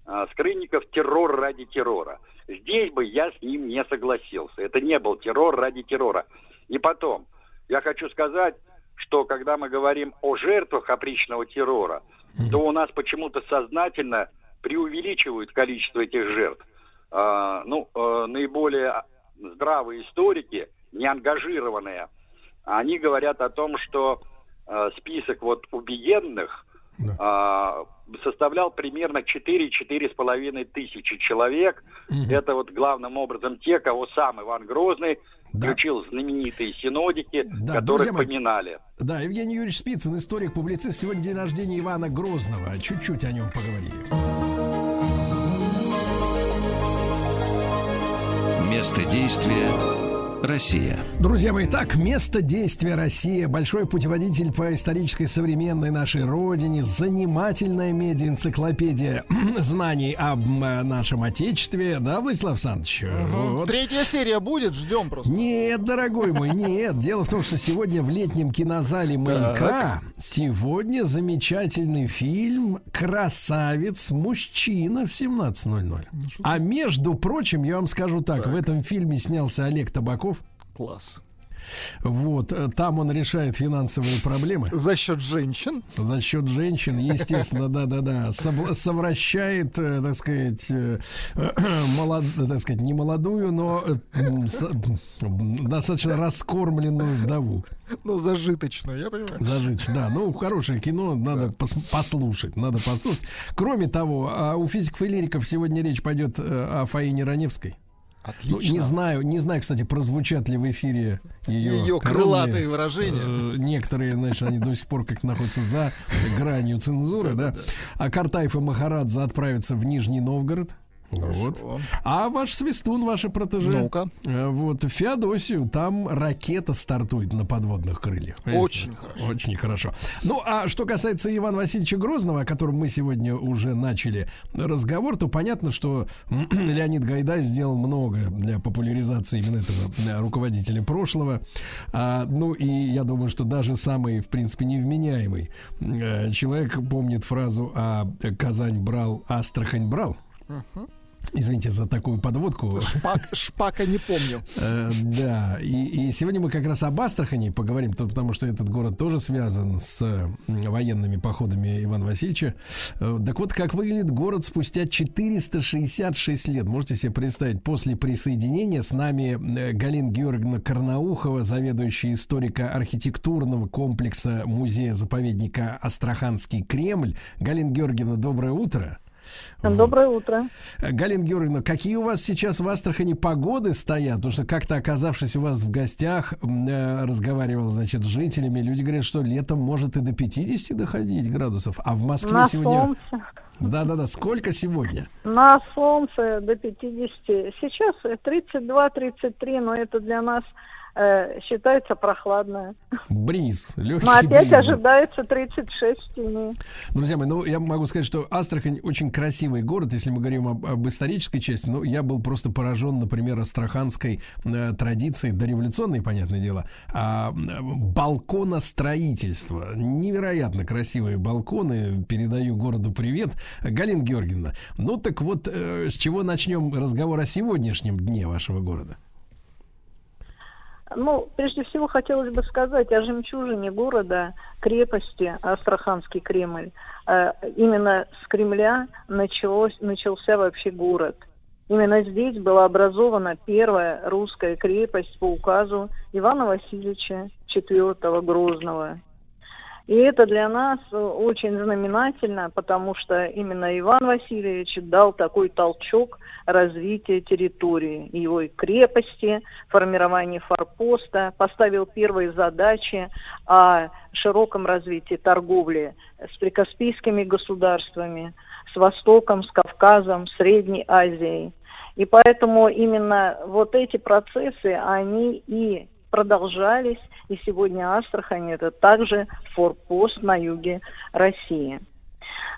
а, Скрынников, террор ради террора. Здесь бы я с ним не согласился. Это не был террор ради террора. И потом, я хочу сказать, что когда мы говорим о жертвах опричного террора, то у нас почему-то сознательно преувеличивают количество этих жертв. А, ну, а, наиболее здравые историки, неангажированные, они говорят о том, что а, список вот убиенных да. а, составлял примерно 4-4,5 тысячи человек. Угу. Это вот главным образом те, кого сам Иван Грозный да. включил знаменитые синодики, да, которых мои, поминали. Да, Евгений Юрьевич Спицын, историк-публицист. Сегодня день рождения Ивана Грозного. Чуть-чуть о нем поговорили. Место действия Россия. Друзья мои, так, место действия Россия. Большой путеводитель по исторической современной нашей родине. Занимательная медиа-энциклопедия (clears throat) знаний об э, нашем Отечестве. Да, Владислав Александрович? Угу. Вот. Третья серия будет, ждем просто. Нет, дорогой мой, нет. Дело в том, что сегодня в летнем кинозале «Маяка» сегодня замечательный фильм «Красавец мужчина» в 17.00. Ну, а между прочим, я вам скажу так, так. в этом фильме снялся Олег Табаков, Класс. Вот, э, там он решает финансовые проблемы. За счет женщин. За счет женщин, естественно, (laughs) да-да-да. Совращает, э, так сказать, э, (clears throat) молод, так сказать, не молодую, но достаточно раскормленную вдову. Ну, зажиточную, я понимаю. Зажиточную, да. Ну, хорошее кино, надо да. послушать, надо послушать. Кроме того, а у физиков и лириков сегодня речь пойдет о Фаине Раневской. Отлично. Ну, не знаю, не знаю, кстати, прозвучат ли в эфире ее, ее крылатые выражения. Э, некоторые, значит, они до сих пор как находятся за гранью цензуры, да. А Картаев и Махарадзе отправятся в Нижний Новгород. Вот. А ваш свистун, ваши протеже. Ну-ка. Э, вот, Феодосию, там ракета стартует на подводных крыльях. Очень хорошо. Очень хорошо. Ну, а что касается Ивана Васильевича Грозного, о котором мы сегодня уже начали разговор, то понятно, что (clears throat) Леонид Гайдай сделал много для популяризации именно этого э, руководителя прошлого. А, ну, и я думаю, что даже самый, в принципе, невменяемый э, человек помнит фразу «А Казань брал, Астрахань брал». Uh-huh. Извините за такую подводку. Шпак, шпака не помню. Э, да, и, и сегодня мы как раз об Астрахани поговорим, потому что этот город тоже связан с военными походами Ивана Васильевича. Э, так вот, как выглядит город спустя 466 лет. Можете себе представить, после присоединения с нами э, Галина Георгиевна Карнаухова, заведующая историко-архитектурного комплекса музея-заповедника Астраханский Кремль. Галина Георгиевна, доброе утро. Доброе утро. Галина Георгиевна, какие у вас сейчас в Астрахани погоды стоят? Потому что как-то оказавшись у вас в гостях, э, разговаривал, значит, с жителями, люди говорят, что летом может и до 50 доходить градусов, а в Москве На сегодня... Да-да-да, сколько сегодня? На солнце до 50. Сейчас 32-33, но это для нас э, считается прохладная. Бриз, легкий Но опять бриз. ожидается 36 в тени. Друзья мои, ну я могу сказать, что Астрахань очень красивый город, если мы говорим об, об исторической части. Ну, я был просто поражен, например, астраханской э, традицией, дореволюционной, понятное дело, а, балконостроительство. Невероятно красивые балконы. Передаю городу привет. Галина Георгиевна, ну так вот, э, с чего начнем разговор о сегодняшнем дне вашего города? Ну, прежде всего хотелось бы сказать о жемчужине города, крепости Астраханский Кремль. Э, именно с Кремля началось, начался вообще город. Именно здесь была образована первая русская крепость по указу Ивана Васильевича IV Грозного. И это для нас очень знаменательно, потому что именно Иван Васильевич дал такой толчок развития территории, его крепости, формирования форпоста, поставил первые задачи о широком развитии торговли с прикаспийскими государствами, с Востоком, с Кавказом, Средней Азией. И поэтому именно вот эти процессы, они и продолжались, и сегодня Астрахань это также форпост на юге России.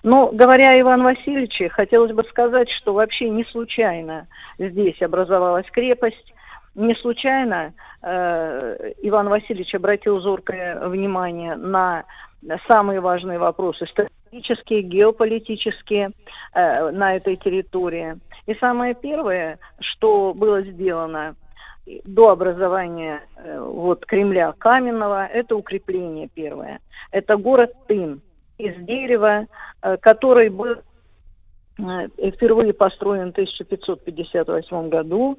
Но говоря о Иване Васильевиче, хотелось бы сказать, что вообще не случайно здесь образовалась крепость. Не случайно э, Иван Васильевич обратил зоркое внимание на самые важные вопросы стратегические, геополитические э, на этой территории. И самое первое, что было сделано до образования э, вот Кремля Каменного, это укрепление первое. Это город Тын из дерева, э, который был э, впервые построен в 1558 году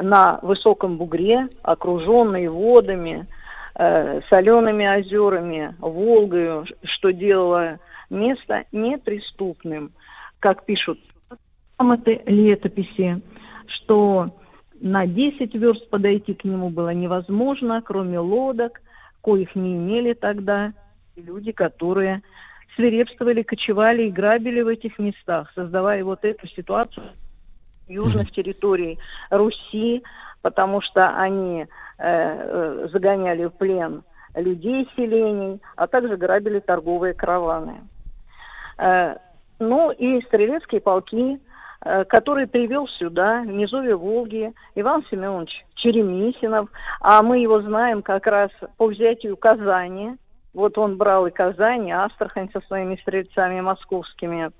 на высоком бугре, окруженный водами, солеными озерами, Волгою, что делало место неприступным. Как пишут грамоты летописи, что на 10 верст подойти к нему было невозможно, кроме лодок, коих не имели тогда люди, которые свирепствовали, кочевали и грабили в этих местах, создавая вот эту ситуацию южных территорий Руси, потому что они э, э, загоняли в плен людей селений, а также грабили торговые караваны. Э, ну и стрелецкие полки, который привел сюда, в низовье Волги, Иван Семенович Черемисинов, а мы его знаем как раз по взятию Казани. Вот он брал и Казань, и Астрахань со своими стрельцами московскими.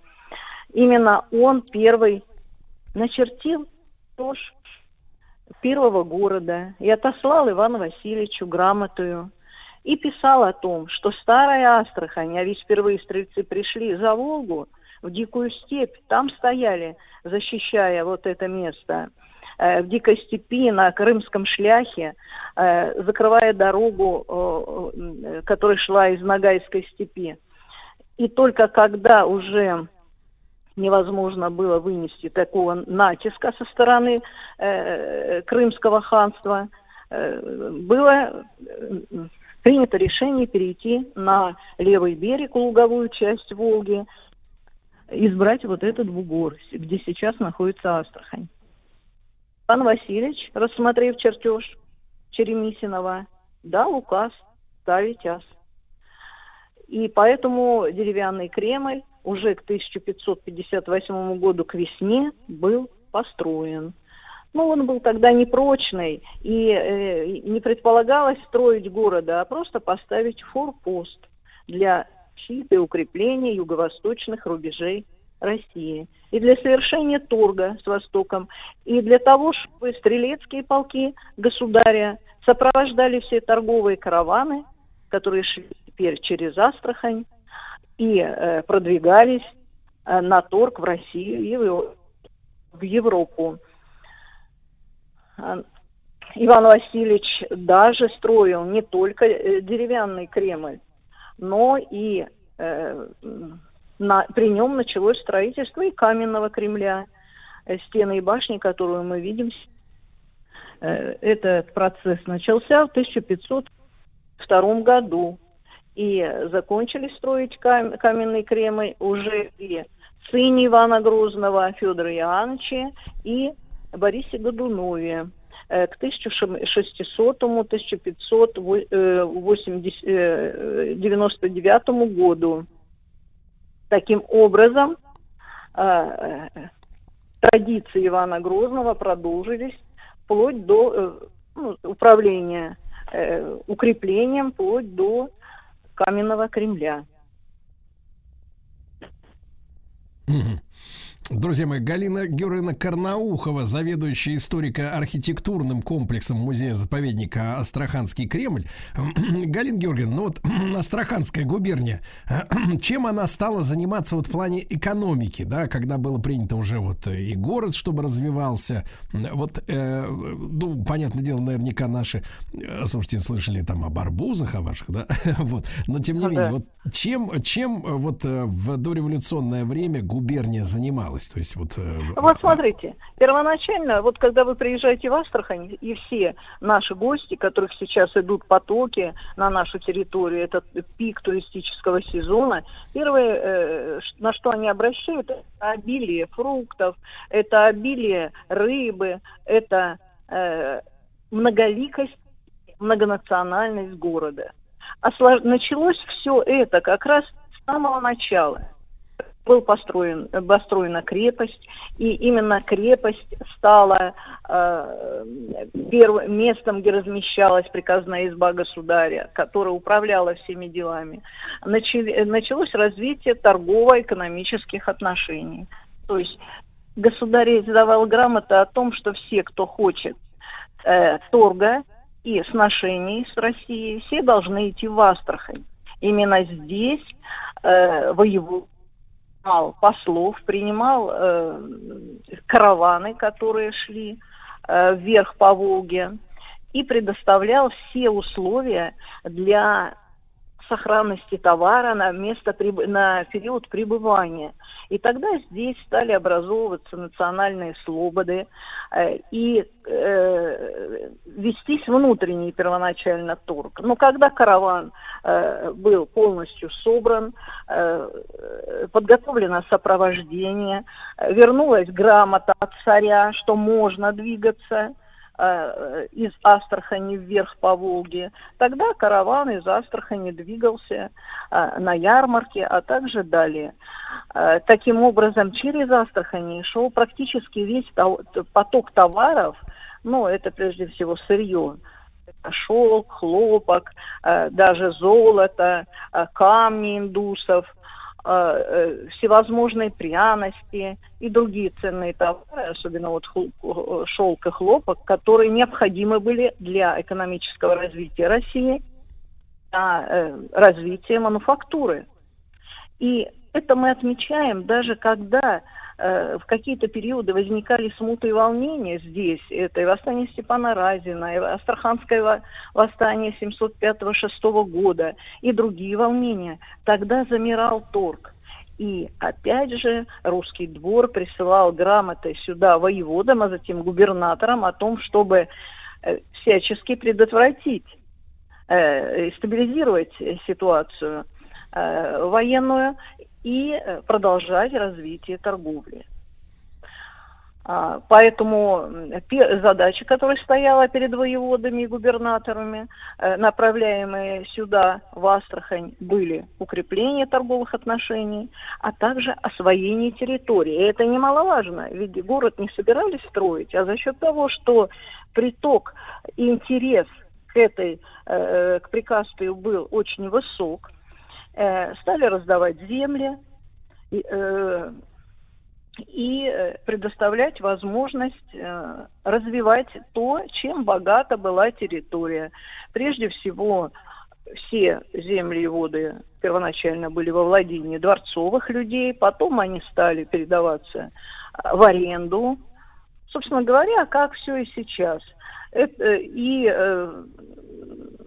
Именно он первый начертил тоже первого города и отослал Ивану Васильевичу грамотую и писал о том, что старая Астрахань, а ведь впервые стрельцы пришли за Волгу, в дикую степь, там стояли, защищая вот это место, э, в дикой степи, на Крымском шляхе, э, закрывая дорогу, э, которая шла из Ногайской степи. И только когда уже невозможно было вынести такого натиска со стороны Крымского ханства, было принято решение перейти на левый берег, луговую часть Волги, избрать вот этот бугор, где сейчас находится Астрахань. Пан Васильевич, рассмотрев чертеж Черемисинова, дал указ ставить ас. И поэтому деревянный Кремль уже к 1558 году к весне был построен. Ну, он был тогда непрочный, и э, не предполагалось строить города, а просто поставить форпост для защиты и укрепления юго-восточных рубежей России. И для совершения торга с Востоком, и для того, чтобы стрелецкие полки государя сопровождали все торговые караваны, которые шли теперь через Астрахань, и э, продвигались э, на торг в Россию и в, в Европу. Иван Васильевич даже строил не только э, деревянный Кремль, но и э, на, при нем началось строительство и каменного Кремля, э, стены и башни, которую мы видим. Э, этот процесс начался в 1502 году и закончили строить кам- каменный Кремль уже и сыне Ивана Грозного Федора Иоанновича и Борисе Годунове к 1600-1599 году. Таким образом, э, традиции Ивана Грозного продолжились вплоть до э, ну, управления укреплением, вплоть до каменного Кремля. Друзья мои, Галина Георгиевна Карнаухова, заведующая историко-архитектурным комплексом музея-заповедника Астраханский Кремль. (clears throat) Галина Георгиевна, ну вот (clears throat) Астраханская губерния, (clears throat) чем она стала заниматься вот в плане экономики, да, когда было принято уже вот и город, чтобы развивался, вот, э, ну, понятное дело, наверняка наши э, слушайте, слышали там о барбузах, о ваших, да, (laughs) вот, но тем не ну, менее, вот чем, чем вот э, в дореволюционное время губерния занималась? Менялось? То есть вот... Э, вот смотрите, первоначально, вот когда вы приезжаете в Астрахань, и все наши гости, которых сейчас идут потоки на нашу территорию, это пик туристического сезона, первое, э, на что они обращают, это обилие фруктов, это обилие рыбы, это э, многоликость, многонациональность города. А началось все это как раз с самого начала – был построен, построена крепость, и именно крепость стала э, первым местом, где размещалась приказная изба государя, которая управляла всеми делами. Начали, началось развитие торгово-экономических отношений. То есть государь издавал грамоты о том, что все, кто хочет э, торга и сношений с Россией, все должны идти в Астрахань. Именно здесь э, воевод принимал послов, принимал э, караваны, которые шли э, вверх по Волге, и предоставлял все условия для сохранности товара на место на период пребывания. И тогда здесь стали образовываться национальные слободы э, и э, вестись внутренний первоначально торг. Но когда караван э, был полностью собран, э, подготовлено сопровождение, э, вернулась грамота от царя, что можно двигаться – Э, из Астрахани вверх по Волге, тогда караван из Астрахани двигался э, на ярмарке, а также далее. Э, таким образом, через Астрахани шел практически весь поток товаров, ну, это прежде всего сырье, шелк, хлопок, даже золото, камни индусов – э, всевозможные пряности и другие ценные товары, особенно вот шелк и хлопок, которые необходимы были для экономического развития России, для э, развития мануфактуры. И это мы отмечаем даже когда Э, в какие-то периоды возникали смуты и волнения здесь. Это и восстание Степана Разина, и Астраханское восстание 705-6 года, и другие волнения. Тогда замирал торг. И опять же русский двор присылал грамоты сюда воеводам, а затем губернаторам о том, чтобы э, всячески предотвратить э, стабилизировать ситуацию военную и э, продолжать развитие торговли. А, поэтому задача, которая стояла перед воеводами и губернаторами, э, направляемые сюда, в Астрахань, были укрепление торговых отношений, а также освоение территории. И это немаловажно, ведь город не собирались строить, а за счет того, что приток интерес к этой, э, к прикастию был очень высок – Э, стали раздавать земли и, э, э, предоставлять возможность развивать то, чем богата была территория. Прежде всего, все земли и воды первоначально были во владении дворцовых людей, потом они стали передаваться в аренду. Собственно говоря, как все и сейчас. И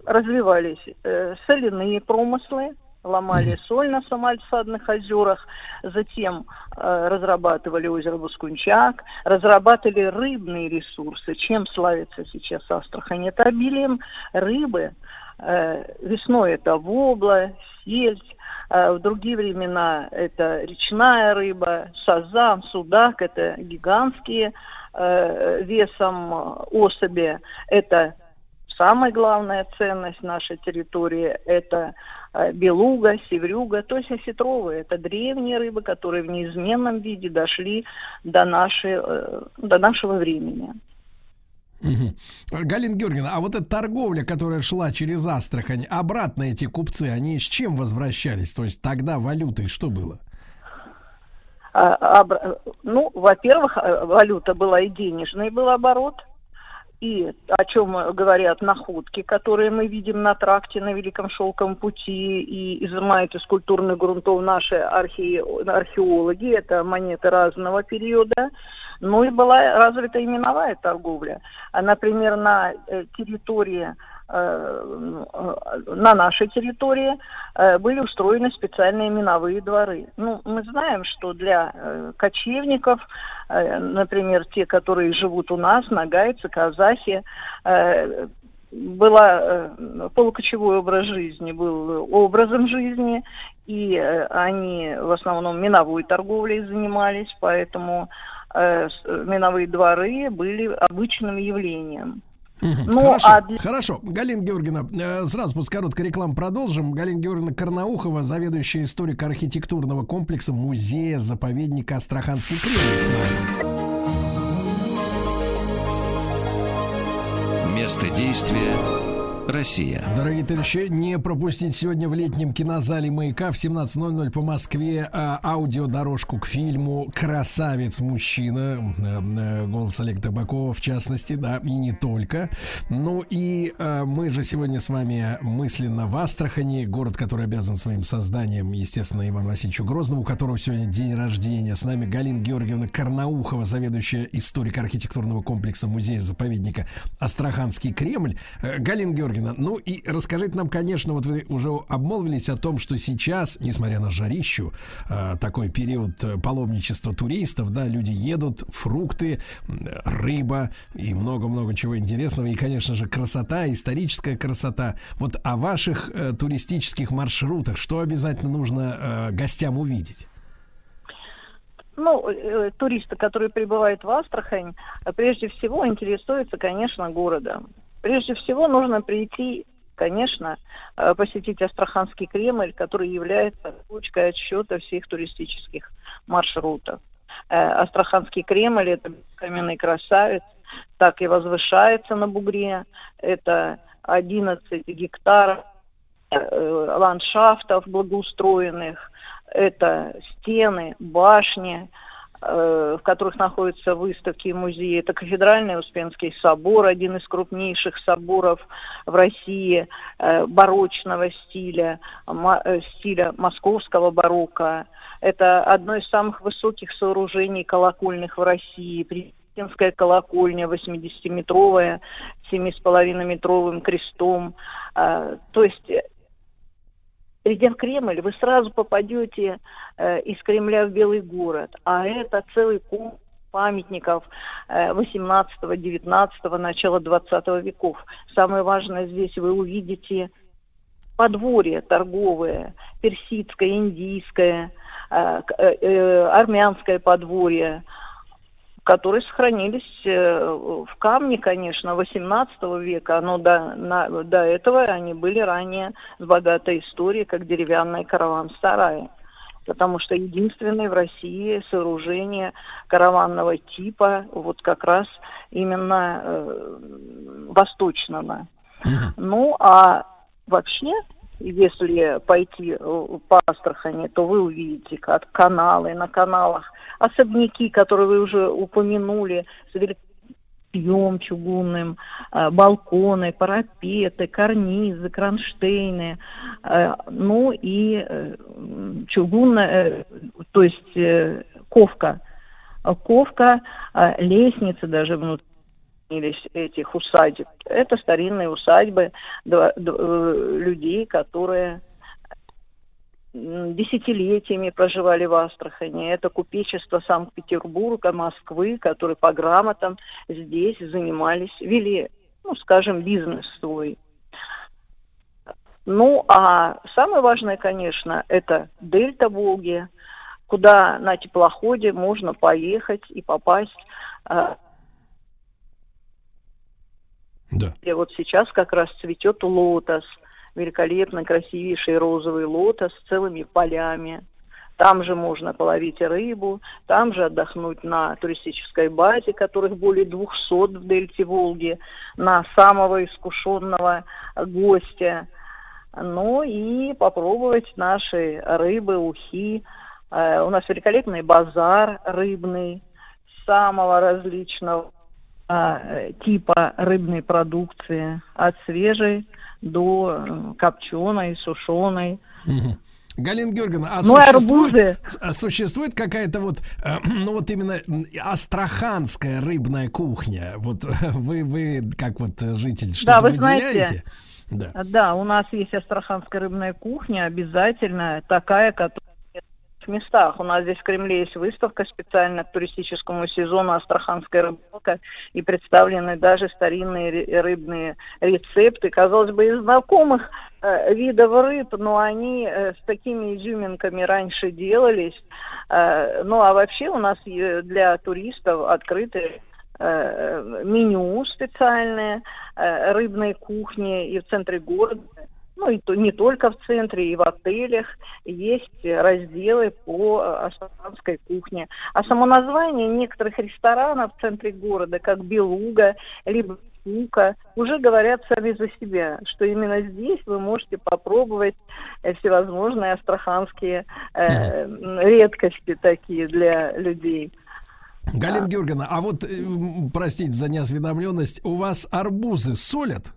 развивались э, соляные промыслы, ломали соль на Самальсадных озерах, затем э, разрабатывали озеро Воскунчак, разрабатывали рыбные ресурсы. Чем славится сейчас Астрахань? Это обилием рыбы. Э, весной это вобла, сельдь, э, в другие времена это речная рыба, сазан, судак, это гигантские э, весом особи. Это самая главная ценность нашей территории – это белуга, севрюга, то есть осетровые. Это древние рыбы, которые в неизменном виде дошли до, нашей, э, до нашего времени. Угу. Галина Георгиевна, а вот эта торговля, которая шла через Астрахань, обратно эти купцы, они с чем возвращались? То есть тогда валютой что было? А, а, ну, во-первых, э, валюта была и денежный был оборот – и о чем говорят находки, которые мы видим на тракте на Великом Шелковом пути и изымают из культурных грунтов наши архе... археологи, это монеты разного периода, ну и была развита именовая торговля. А, например, на э, территории на нашей территории э, были устроены специальные миновые дворы. Ну, мы знаем, что для э, кочевников, например, те, которые живут у нас, нагайцы, казахи, была полукочевой образ жизни, был образом жизни, и они в основном миновой торговлей занимались, поэтому миновые дворы были обычным явлением. Ну, хорошо, а для- хорошо. Галина Георгиевна, э, сразу после короткой рекламы продолжим. Галина Георгиевна Карнаухова, заведующая историко-архитектурного комплекса музея-заповедника Астраханский Кремль с нами. Место действия Россия. Дорогие товарищи, не пропустить сегодня в летнем кинозале «Маяка» в 17.00 по Москве а, аудиодорожку к фильму «Красавец-мужчина». Э, э, Голос Олега Табакова, в частности, да, и не только. Ну и э, мы же сегодня с вами мысленно в Астрахани, город, который обязан своим созданием, естественно, Ивану Васильевичу Грозному, у которого сегодня день рождения. С нами Галина Георгиевна Карнаухова, заведующая историко-архитектурного комплекса музея-заповедника Астраханский Кремль. Галина Георгиевна, ну и расскажите нам, конечно, вот вы уже обмолвились о том, что сейчас, несмотря на жарищу, э, такой период э, паломничества туристов, да, люди едут, фрукты, рыба и много-много чего интересного. И, конечно же, красота, историческая красота. Вот о ваших э, туристических маршрутах, что обязательно нужно гостям увидеть? Ну, э, туристы, которые прибывают в Астрахань, прежде всего интересуются, конечно, городом. Прежде всего нужно прийти, конечно, э, посетить Астраханский Кремль, который является точкой отсчета всех туристических маршрутов. Э, Астраханский Кремль – это каменный красавец, так и возвышается на бугре. Это 11 гектаров э, ландшафтов благоустроенных, это стены, башни, в которых находятся выставки и музеи. Это кафедральный Успенский собор, один из крупнейших соборов в России э, барочного стиля, э, стиля московского барокко. Это одно из самых высоких сооружений колокольных в России. Президентская колокольня, 80-метровая, 7,5-метровым крестом. То есть э, Придя в Кремль, вы сразу попадете э, из Кремля в Белый город, а это целый комплекс памятников э, 18-19, начала 20 веков. Самое важное здесь вы увидите подворье торговое, персидское, индийское, э, э, армянское подворье, которые сохранились э, в камне, конечно, 18 века, но до, на- до этого они были ранее с богатой историей, как деревянные караван-сараи. Потому что единственное в России сооружение караванного типа, вот как раз именно э, восточного. Ну, а вообще, если пойти э, по Астрахани, то вы увидите как каналы, на каналах особняки, которые вы уже упомянули, с великим чугунным, э, балконы, парапеты, карнизы, кронштейны, э, ну и чугунная, то есть ковка, ковка, лестницы даже внутри сохранились этих усадеб. Это старинные усадьбы э, людей, которые десятилетиями проживали в Астрахани. Это купечество Санкт-Петербурга, Москвы, которые по грамотам здесь занимались, вели, ну, скажем, бизнес свой. Ну, а самое важное, конечно, это дельта Волги, куда на теплоходе можно поехать и попасть э, Да. где вот сейчас как раз цветет лотос, великолепно красивейший розовый лотос с целыми полями. Там же можно половить рыбу, там же отдохнуть на туристической базе, которых более 200 в дельте Волги, на самого искушенного гостя. Ну и попробовать наши рыбы, ухи. Э, У нас великолепный базар рыбный, самого различного а, э, типа рыбной продукции, от свежей до копченой, сушеной. Мгм. Галина Георгиевна, а Ну, существует, арбузы. а существует какая-то вот, э, (clears throat) ну вот именно астраханская рыбная кухня? Вот вы, вы как вот э, житель, Да, что-то вы выделяете? знаете, Да. да, у нас есть астраханская рыбная кухня, обязательно такая, которая местах. У нас здесь в Кремле есть выставка специально к туристическому сезону «Астраханская рыбалка», и представлены даже старинные рыбные рецепты, казалось бы, из знакомых э, видов рыб, но они э, с такими изюминками раньше делались. Э, ну, а вообще у нас для туристов открыты меню специальное рыбной кухни и в центре города, ну и то, не только в центре, и в отелях есть разделы по э, астраханской кухне. А само название некоторых ресторанов в центре города, как Белуга, либо Кука, уже говорят сами за себя, что именно здесь вы можете попробовать э, всевозможные астраханские э, редкости такие для людей. Галина Георгиевна, а вот, э, простите за неосведомленность, у вас арбузы солят?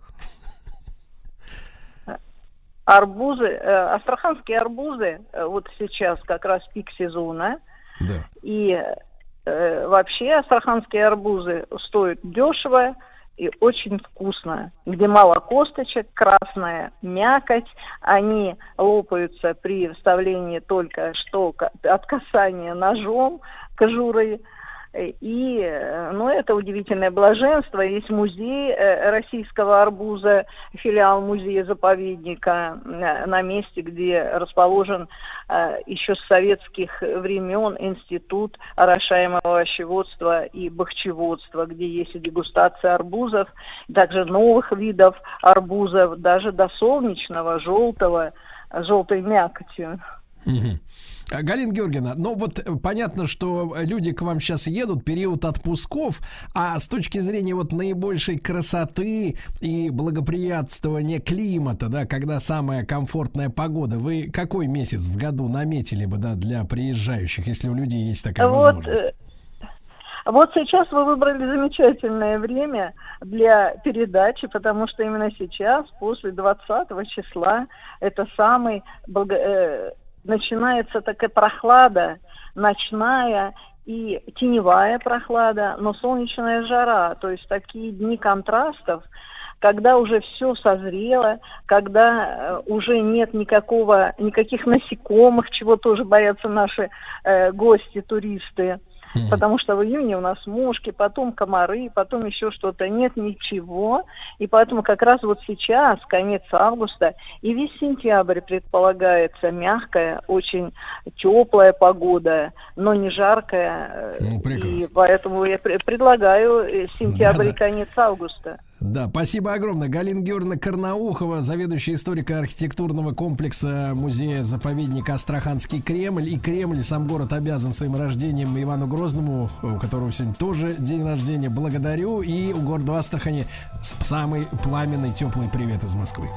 Арбузы, э, астраханские арбузы, э, вот сейчас как раз пик сезона, Да. и э, вообще астраханские арбузы стоят дешево и очень вкусно, где мало косточек, красная мякоть, они лопаются при вставлении только что от касания ножом кожурой, И, э, ну, это удивительное блаженство. Есть музей э, российского арбуза, филиал музея-заповедника э, на месте, где расположен еще с советских времен институт орошаемого овощеводства и бахчеводства, где есть и дегустация арбузов, также новых видов арбузов, даже до солнечного, желтого, желтой мякотью. А, Галина Георгиевна, ну вот э, понятно, что люди к вам сейчас едут, период отпусков, а с точки зрения вот наибольшей красоты и благоприятствования климата, да, когда самая комфортная погода, вы какой месяц в году наметили бы, да, для приезжающих, если у людей есть такая Вот, возможность? э, Вот сейчас вы выбрали замечательное время для передачи, потому что именно сейчас, после 20 числа, это самый благо- э, начинается такая прохлада, ночная и теневая прохлада, но солнечная жара, то есть такие дни контрастов, когда уже все созрело, когда э, уже нет никакого, никаких насекомых, чего тоже боятся наши э, гости, туристы. Потому что в июне у нас мушки, потом комары, потом еще что-то. Нет ничего. И поэтому как раз вот сейчас, конец августа и весь сентябрь предполагается мягкая, очень теплая погода, но не жаркая. Ну, И поэтому я пре- предлагаю э, сентябрь и конец августа. Да, спасибо огромное. Галина Георгиевна Карнаухова, заведующая историко-архитектурного комплекса музея-заповедника Астраханский Кремль. И Кремль, сам город обязан своим рождением Ивану Грозному, у которого сегодня тоже день рождения. Благодарю. И у города Астрахани самый пламенный, теплый привет из Москвы.